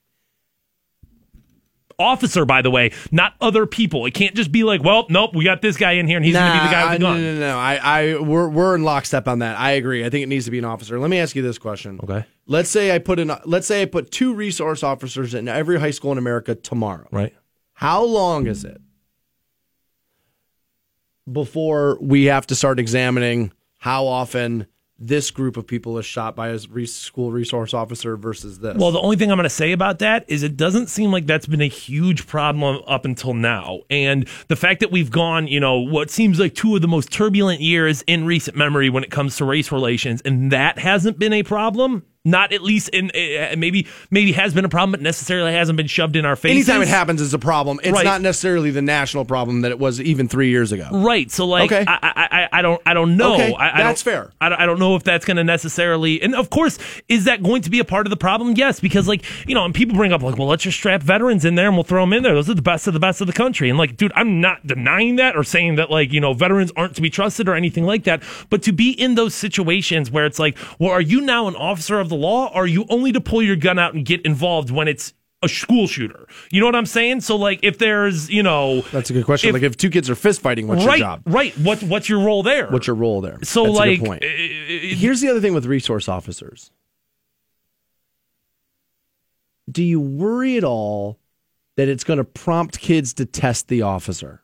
Speaker 2: officer, by the way, not other people. It can't just be like, well, nope, we got this guy in here and he's going to be the guy with the gun.
Speaker 1: No, no, no. I, I, we're, we're in lockstep on that. I agree. I think it needs to be an officer. Let me ask you this question.
Speaker 2: Okay.
Speaker 1: Let's say I put in. Let's say I put two resource officers in every high school in America tomorrow.
Speaker 2: Right.
Speaker 1: How long is it before we have to start examining how often this group of people is shot by a school resource officer versus this?
Speaker 2: Well, the only thing I'm going to say about that is it doesn't seem like that's been a huge problem up until now. And the fact that we've gone, you know, what seems like two of the most turbulent years in recent memory when it comes to race relations, and that hasn't been a problem. Not at least in uh, maybe maybe has been a problem, but necessarily hasn't been shoved in our faces.
Speaker 1: Anytime it happens, it's a problem. It's
Speaker 2: Right.
Speaker 1: not necessarily the national problem that it was even three years ago.
Speaker 2: Right. So like,
Speaker 1: Okay.
Speaker 2: I, I, I, I don't, I don't know.
Speaker 1: Okay,
Speaker 2: I, I
Speaker 1: that's fair.
Speaker 2: I, don't- I don't know if that's going to necessarily, and of course, is that going to be a part of the problem? Yes, because like, you know, and people bring up like, well, let's just strap veterans in there and we'll throw them in there. Those are the best of the best of the country. And like, dude, I'm not denying that or saying that like, you know, veterans aren't to be trusted or anything like that. But to be in those situations where it's like, well, are you now an officer of the law? Or are you only to pull your gun out and get involved when it's a school shooter? You know what I'm saying? So like, if there's, you know,
Speaker 1: That's a good question.
Speaker 2: If-
Speaker 1: like if two kids are fist fighting, what's
Speaker 2: right,
Speaker 1: your job?
Speaker 2: Right. What what's your role there?
Speaker 1: What's your role there?
Speaker 2: so
Speaker 1: That's
Speaker 2: like
Speaker 1: point.
Speaker 2: uh, uh,
Speaker 1: Here's the other thing with resource officers. Do you worry at all that it's going to prompt kids to test the officer?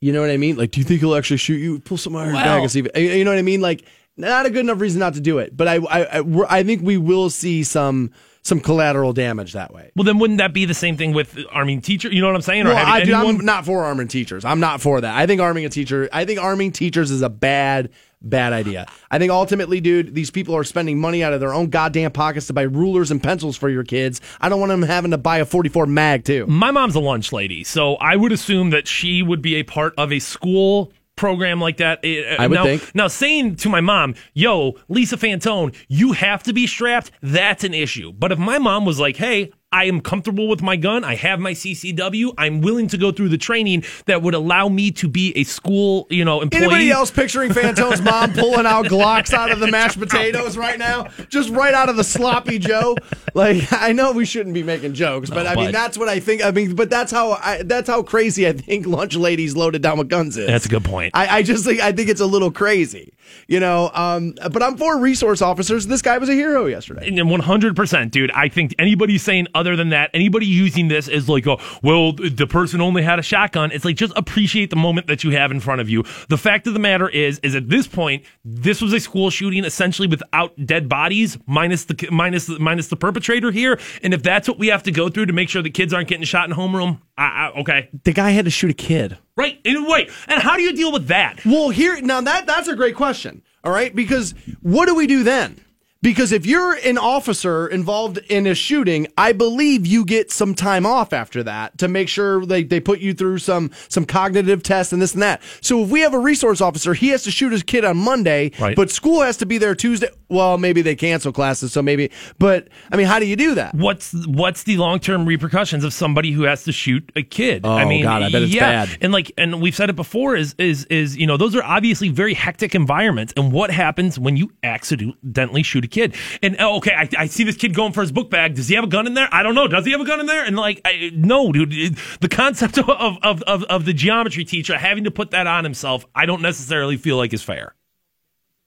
Speaker 1: You know what I mean? Like, do you think he'll actually shoot you? Pull some iron
Speaker 2: Well-
Speaker 1: bag and see if you know what I mean. Like, not a good enough reason not to do it. But I, I, I, we're- I think we will see some some collateral damage that way.
Speaker 2: well, then wouldn't that be the same thing with arming teachers? You know what I'm saying?
Speaker 1: Well, I, dude,
Speaker 2: anyone-
Speaker 1: I'm not for arming teachers. I'm not for that. I think arming a teacher, I think arming teachers is a bad, bad idea. I think ultimately, dude, these people are spending money out of their own goddamn pockets to buy rulers and pencils for your kids. I don't want them having to buy a 44 mag too.
Speaker 2: my mom's a lunch lady, so I would assume that she would be a part of a school program like that. Uh,
Speaker 1: I would
Speaker 2: now,
Speaker 1: think.
Speaker 2: Now, saying to my mom, "Yo, Lisa Fantone, you have to be strapped," that's an issue. But if my mom was like, "Hey," I am comfortable with my gun. I have my CCW. I'm willing to go through the training that would allow me to be a school, you know, employee.
Speaker 1: Anybody (laughs) else picturing Fantone's mom pulling out Glocks out of the mashed potatoes right now? Just right out of the sloppy Joe. Like I know we shouldn't be making jokes, but
Speaker 2: No,
Speaker 1: I mean
Speaker 2: but-
Speaker 1: that's what I think. I mean, but that's how I, that's how crazy I think (laughs) lunch ladies loaded down with guns is.
Speaker 2: That's a good point.
Speaker 1: I, I just think I think it's a little crazy. You know, um, but I'm for resource officers. This guy was a hero yesterday.
Speaker 2: And 100%, dude. I think anybody saying other than that, anybody using this as like, oh, well, the person only had a shotgun, it's like just appreciate the moment that you have in front of you. The fact of the matter is, is at this point, this was a school shooting essentially without dead bodies, minus the minus minus the perpetrator here. And if that's what we have to go through to make sure the kids aren't getting shot in homeroom, I, I, okay,
Speaker 1: The guy had to shoot a kid.
Speaker 2: right? And wait, and how do you deal with that?
Speaker 1: Well, here now that that's a great question. All right, because what do we do then? Because if you're an officer involved in a shooting, I believe you get some time off after that to make sure they, they put you through some some cognitive tests and this and that. So if we have a resource officer, he has to shoot his kid on Monday,
Speaker 2: Right.
Speaker 1: but school has to be there Tuesday. Well, maybe they cancel classes, so maybe. But I mean, how do you do that?
Speaker 2: what's what's the long term repercussions of somebody who has to shoot a kid?
Speaker 1: Oh,
Speaker 2: I mean,
Speaker 1: God, I bet it's
Speaker 2: yeah.
Speaker 1: bad.
Speaker 2: And like, and we've said it before. Is is is you know those are obviously very hectic environments. And what happens when you accidentally shoot a kid? And oh, okay, I, I see this kid going for his book bag. Does he have a gun in there? I don't know. Does he have a gun in there? And like, I, no, dude. it- the concept (laughs) of, of of of the geometry teacher having to put that on himself, I don't necessarily feel like is fair.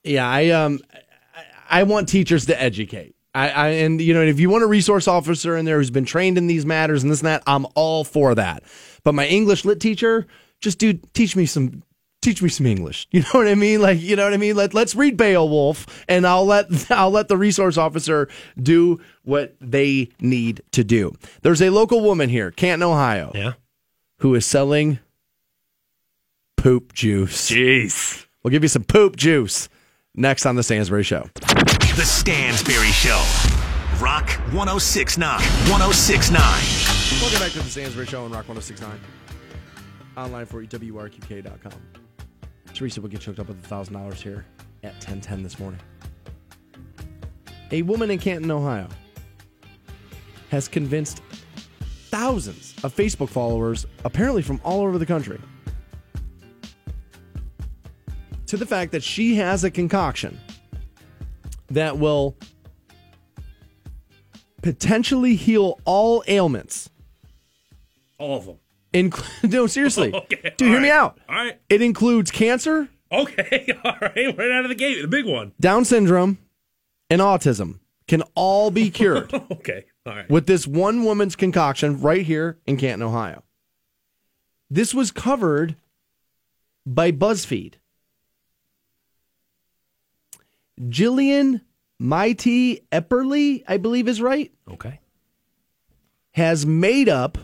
Speaker 1: Yeah, I um, I, want teachers to educate. I, I and you know, if you want a resource officer in there who's been trained in these matters and this and that, I'm all for that. But my English lit teacher, just dude, teach me some. Teach me some English. (laughs) You know what I mean? Like, you know what I mean? Let Let's read Beowulf, and I'll let (laughs) I'll let the resource officer do what they need to do. There's a local woman here, Canton, Ohio,
Speaker 2: Yeah.
Speaker 1: who is selling poop juice.
Speaker 2: Jeez.
Speaker 1: We'll give you some poop juice next on the Stansbury Show.
Speaker 5: The Stansbury Show. Rock 1069. 1069.
Speaker 1: Welcome back to the Stansbury Show on Rock 1069. Online for you, WRQK.com. Teresa will get choked up with $1,000 here at 1010 this morning. A woman in Canton, Ohio has convinced thousands of Facebook followers, apparently from all over the country, to the fact that she has a concoction that will potentially heal all ailments
Speaker 2: All of them.
Speaker 1: Inclu- (laughs) no, seriously. (laughs)
Speaker 2: Okay,
Speaker 1: Dude,
Speaker 2: all
Speaker 1: hear me out.
Speaker 2: all right.
Speaker 1: It includes cancer,
Speaker 2: Okay. (laughs) All right. Right out of the gate, the big one.
Speaker 1: Down syndrome, and autism can all be cured
Speaker 2: Okay. All right.
Speaker 1: with this one woman's concoction right here in Canton, Ohio. This was covered by BuzzFeed. Jillian Mai Thi Epperly, I believe is right.
Speaker 2: Okay.
Speaker 1: has made up,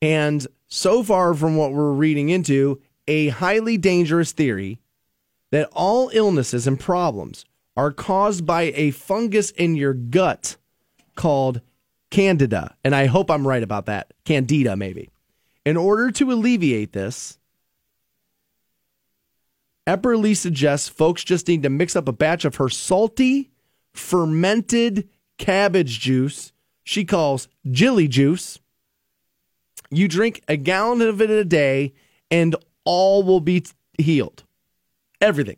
Speaker 1: and so far from what we're reading into, a highly dangerous theory that all illnesses and problems are caused by a fungus in your gut called Candida. And I hope I'm right about that. Candida, maybe. In order to alleviate this, Epperly suggests folks just need to mix up a batch of her salty, fermented cabbage juice she calls Jilly Juice. You drink a gallon of it a day, and all will be t- healed. Everything.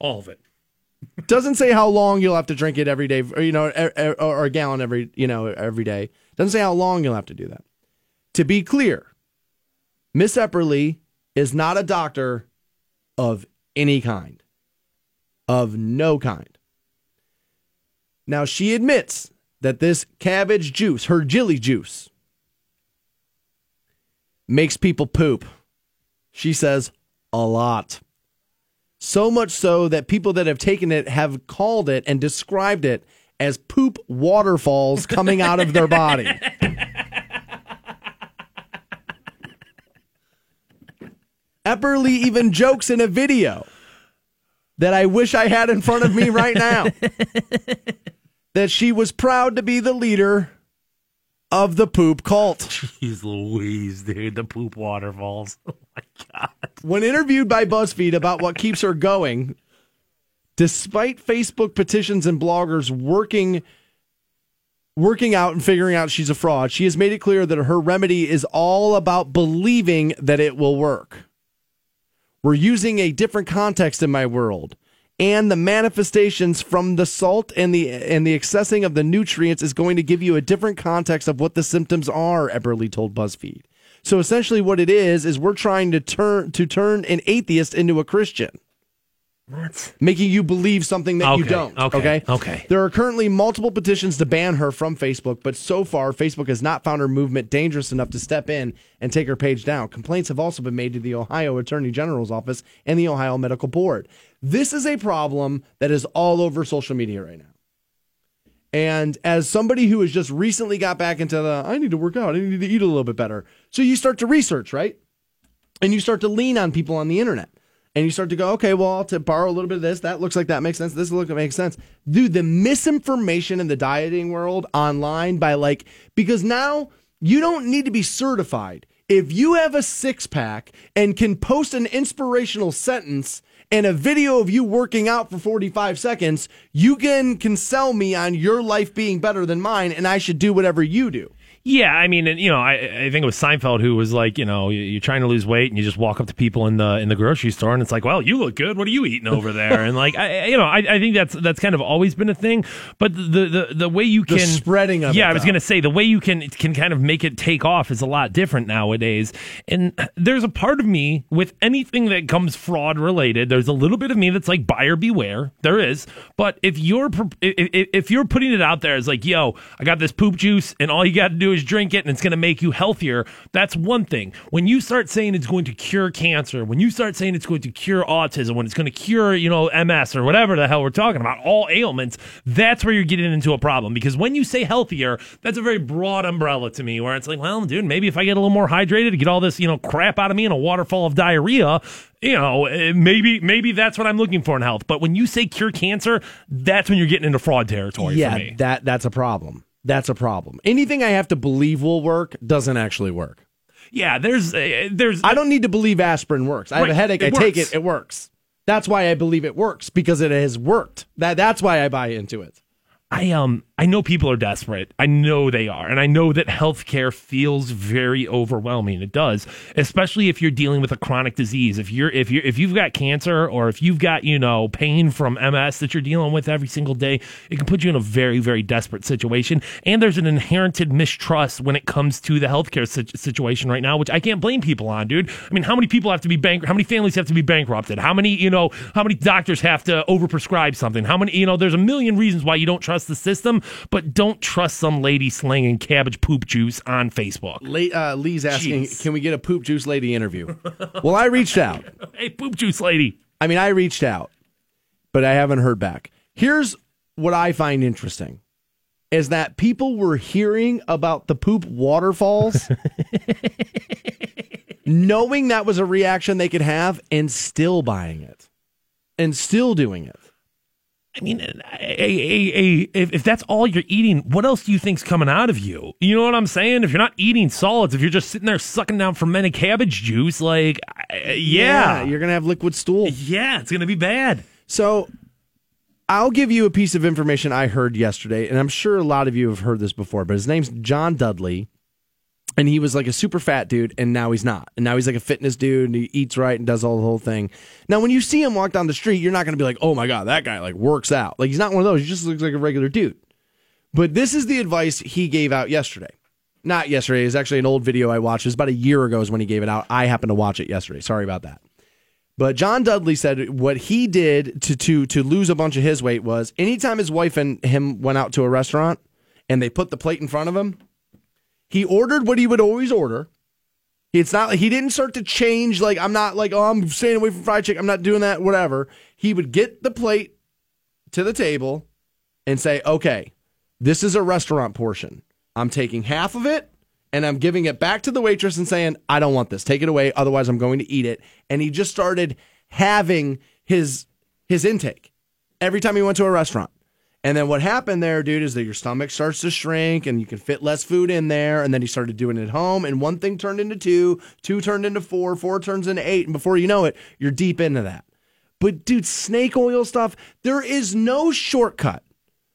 Speaker 2: All of it. (laughs)
Speaker 1: Doesn't say how long you'll have to drink it every day, or you know, or, or- or a gallon every you know every day. Doesn't say how long you'll have to do that. To be clear, Miss Epperly is not a doctor of any kind, of no kind. Now she admits that this cabbage juice, her jilly juice, makes people poop. She says a lot. So much so that people that have taken it have called it and described it as poop waterfalls coming out of their body. (laughs) Epperly even jokes in a video that I wish I had in front of me right now (laughs) that she was proud to be the leader of the poop cult.
Speaker 2: Jeez Louise, dude. The poop waterfalls. (laughs) Oh my God.
Speaker 1: When interviewed by BuzzFeed about what keeps her going, despite Facebook petitions and bloggers working working out and figuring out she's a fraud, she has made it clear that her remedy is all about believing that it will work. We're using a different context in my world. And the manifestations from the salt and the and the accessing of the nutrients is going to give you a different context of what the symptoms are, Epperly told BuzzFeed. So essentially what it is is we're trying to turn to turn an atheist into a Christian. Making you believe something that you don't.
Speaker 2: okay,
Speaker 1: Okay.
Speaker 2: okay.
Speaker 1: There are currently multiple petitions to ban her from Facebook, but so far, Facebook has not found her movement dangerous enough to step in and take her page down. Complaints have also been made to the Ohio Attorney General's office and the Ohio Medical Board. This is a problem that is all over social media right now. And as somebody who has just recently got back into the, I need to work out, I need to eat a little bit better. So you start to research, right? And you start to lean on people on the internet. And you start to go, okay, well, to borrow a little bit of this, that looks like that makes sense. This looks like makes sense. Dude, the misinformation in the dieting world online by like, because now you don't need to be certified. If you have a six pack and can post an inspirational sentence and a video of you working out for 45 seconds, you can, can sell me on your life being better than mine and I should do whatever you do.
Speaker 2: Yeah, I mean, and, you know, I, I think it was Seinfeld who was like, you know, you- you're trying to lose weight and you just walk up to people in the in the grocery store and it's like, well, you look good. What are you eating over there? And like, I, you know, I, I think that's that's kind of always been a thing. But the the the way you
Speaker 1: The
Speaker 2: can
Speaker 1: spreading of
Speaker 2: yeah, I was gonna say the way you can can kind of make it take off is a lot different nowadays. And there's a part of me with anything that comes fraud related. There's a little bit of me that's like buyer beware. There is, but if you're if, if if you're putting it out there as like, yo, I got this poop juice, and all you got to do is drink it, and it's gonna make you healthier. That's one thing. When you start saying it's going to cure cancer, when you start saying it's going to cure autism, when it's going to cure you know MS or whatever the hell we're talking about, all ailments, that's where you're getting into a problem. Because when you say healthier, that's a very broad umbrella to me. Where it's like, well, dude, maybe if I get a little more hydrated to get all this you know crap out of me in a waterfall of diarrhea, you know, eh, maybe maybe that's what I'm looking for in health. But when you say cure cancer, that's when you're getting into fraud territory
Speaker 1: yeah,
Speaker 2: for me.
Speaker 1: that that's a problem. That's a problem. Anything I have to believe will work doesn't actually work.
Speaker 2: yeah, there's uh, there's
Speaker 1: I don't need to believe aspirin works. I have a headache. I take it. It works. That's why I believe it works because it has worked. That that's why I buy into it.
Speaker 2: I um I know people are desperate. I know they are. And I know that healthcare feels very overwhelming. It does, especially if you're dealing with a chronic disease. If you're if you if you've got cancer or if you've got, you know, pain from MS that you're dealing with every single day, it can put you in a very very desperate situation. And there's an inherited mistrust when it comes to the healthcare situation right now, which I can't blame people on, dude. I mean, how many people have to be bank how many families have to be bankrupted? How many, you know, how many doctors have to overprescribe something? How many, you know, there's a million reasons why you don't trust the system, but don't trust some lady slinging cabbage poop juice on Facebook.
Speaker 1: Late, uh, Lee's asking,
Speaker 2: Jeez.
Speaker 1: can we get a poop juice lady interview? (laughs) well, I reached out. (laughs)
Speaker 2: Hey, poop juice lady.
Speaker 1: I mean, I reached out, but I haven't heard back. Here's what I find interesting is that people were hearing about the poop waterfalls, (laughs) knowing that was a reaction they could have, and still buying it and still doing it.
Speaker 2: I mean, a, a, a, if, if that's all you're eating, what else do you think's coming out of you? You know what I'm saying? If you're not eating solids, if you're just sitting there sucking down fermented cabbage juice, like, uh, yeah,
Speaker 1: you're going to have liquid stool.
Speaker 2: yeah, it's gonna be bad.
Speaker 1: So I'll give you a piece of information I heard yesterday, and I'm sure a lot of you have heard this before, but his name's John Dudley. And he was like a super fat dude, and now he's not. And now he's like a fitness dude, and he eats right and does all the whole thing. Now, when you see him walk down the street, you're not going to be like, "Oh my god, that guy like works out." Like he's not one of those. He just looks like a regular dude. But this is the advice he gave out yesterday. Not yesterday. It's actually an old video I watched. it's about a year ago is when he gave it out. I happened to watch it yesterday. Sorry about that. But John Dudley said what he did to to to lose a bunch of his weight was anytime his wife and him went out to a restaurant and they put the plate in front of him, he ordered what he would always order. It's not like he didn't start to change like I'm not like oh I'm staying away from fried chicken. I'm not doing that whatever. He would get the plate to the table and say, "Okay, this is a restaurant portion. I'm taking half of it and I'm giving it back to the waitress and saying, I don't want this. Take it away. Otherwise, I'm going to eat it. And he just started having his his intake every time he went to a restaurant. And then what happened there, dude, is that your stomach starts to shrink and you can fit less food in there. And then he started doing it at home. And one thing turned into two, two turned into four, four turns into eight. And before you know it, you're deep into that. But dude, snake oil stuff, there is no shortcut.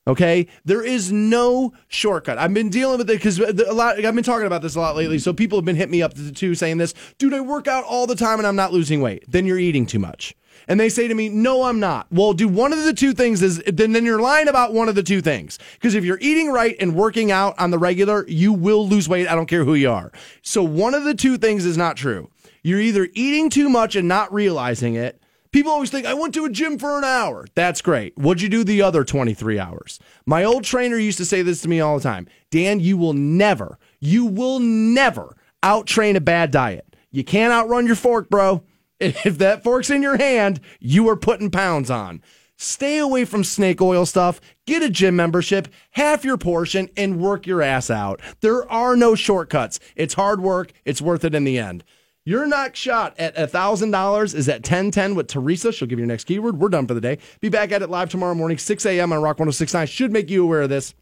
Speaker 1: Okay, there is no shortcut. I've been dealing with it because a lot. I've been talking about this a lot lately. So people have been hitting me up too, saying this, dude. I work out all the time and I'm not losing weight. Then you're eating too much. And they say to me, no, I'm not. Well, do one of the two things is then then you're lying about one of the two things. Because if you're eating right and working out on the regular, you will lose weight. I don't care who you are. So one of the two things is not true. You're either eating too much and not realizing it People always think, I went to a gym for an hour. That's great. What'd you do the other 23 hours? My old trainer used to say this to me all the time Dan, you will never, you will never out train a bad diet. You can't outrun your fork, bro. If that fork's in your hand, you are putting pounds on. Stay away from snake oil stuff. Get a gym membership, half your portion, and work your ass out. There are no shortcuts. It's hard work. It's worth it in the end. Your next shot at $1,000 is at 1010 with Teresa. She'll give you your next keyword. We're done for the day. Be back at it live tomorrow morning, 6 a.m. on Rock 1069. Should make you aware of this.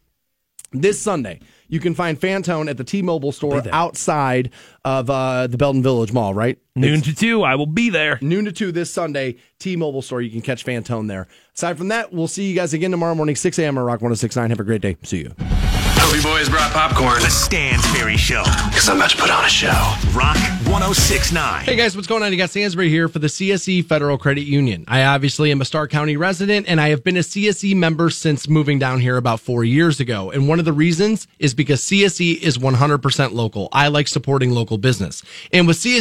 Speaker 1: This Sunday, you can find Fantone at the T-Mobile store outside of uh, the Belden Village Mall, right?
Speaker 2: Noon to two, I will be there.
Speaker 1: Noon to 2 this Sunday, T-Mobile store. You can catch Fantone there. Aside from that, we'll see you guys again tomorrow morning, 6 a.m. on Rock 1069. Have a great day. See you.
Speaker 6: Hope boys brought popcorn.
Speaker 5: The Stansbury Show.
Speaker 6: Because I'm about to put on a show.
Speaker 5: Rock 1069.
Speaker 1: Hey guys, what's going on? You got Stansbury here for the CSE Federal Credit Union. I obviously am a Stark County resident and I have been a CSE member since moving down here about four years ago. And one of the reasons is because CSE is 100% local. I like supporting local business. And with CSE,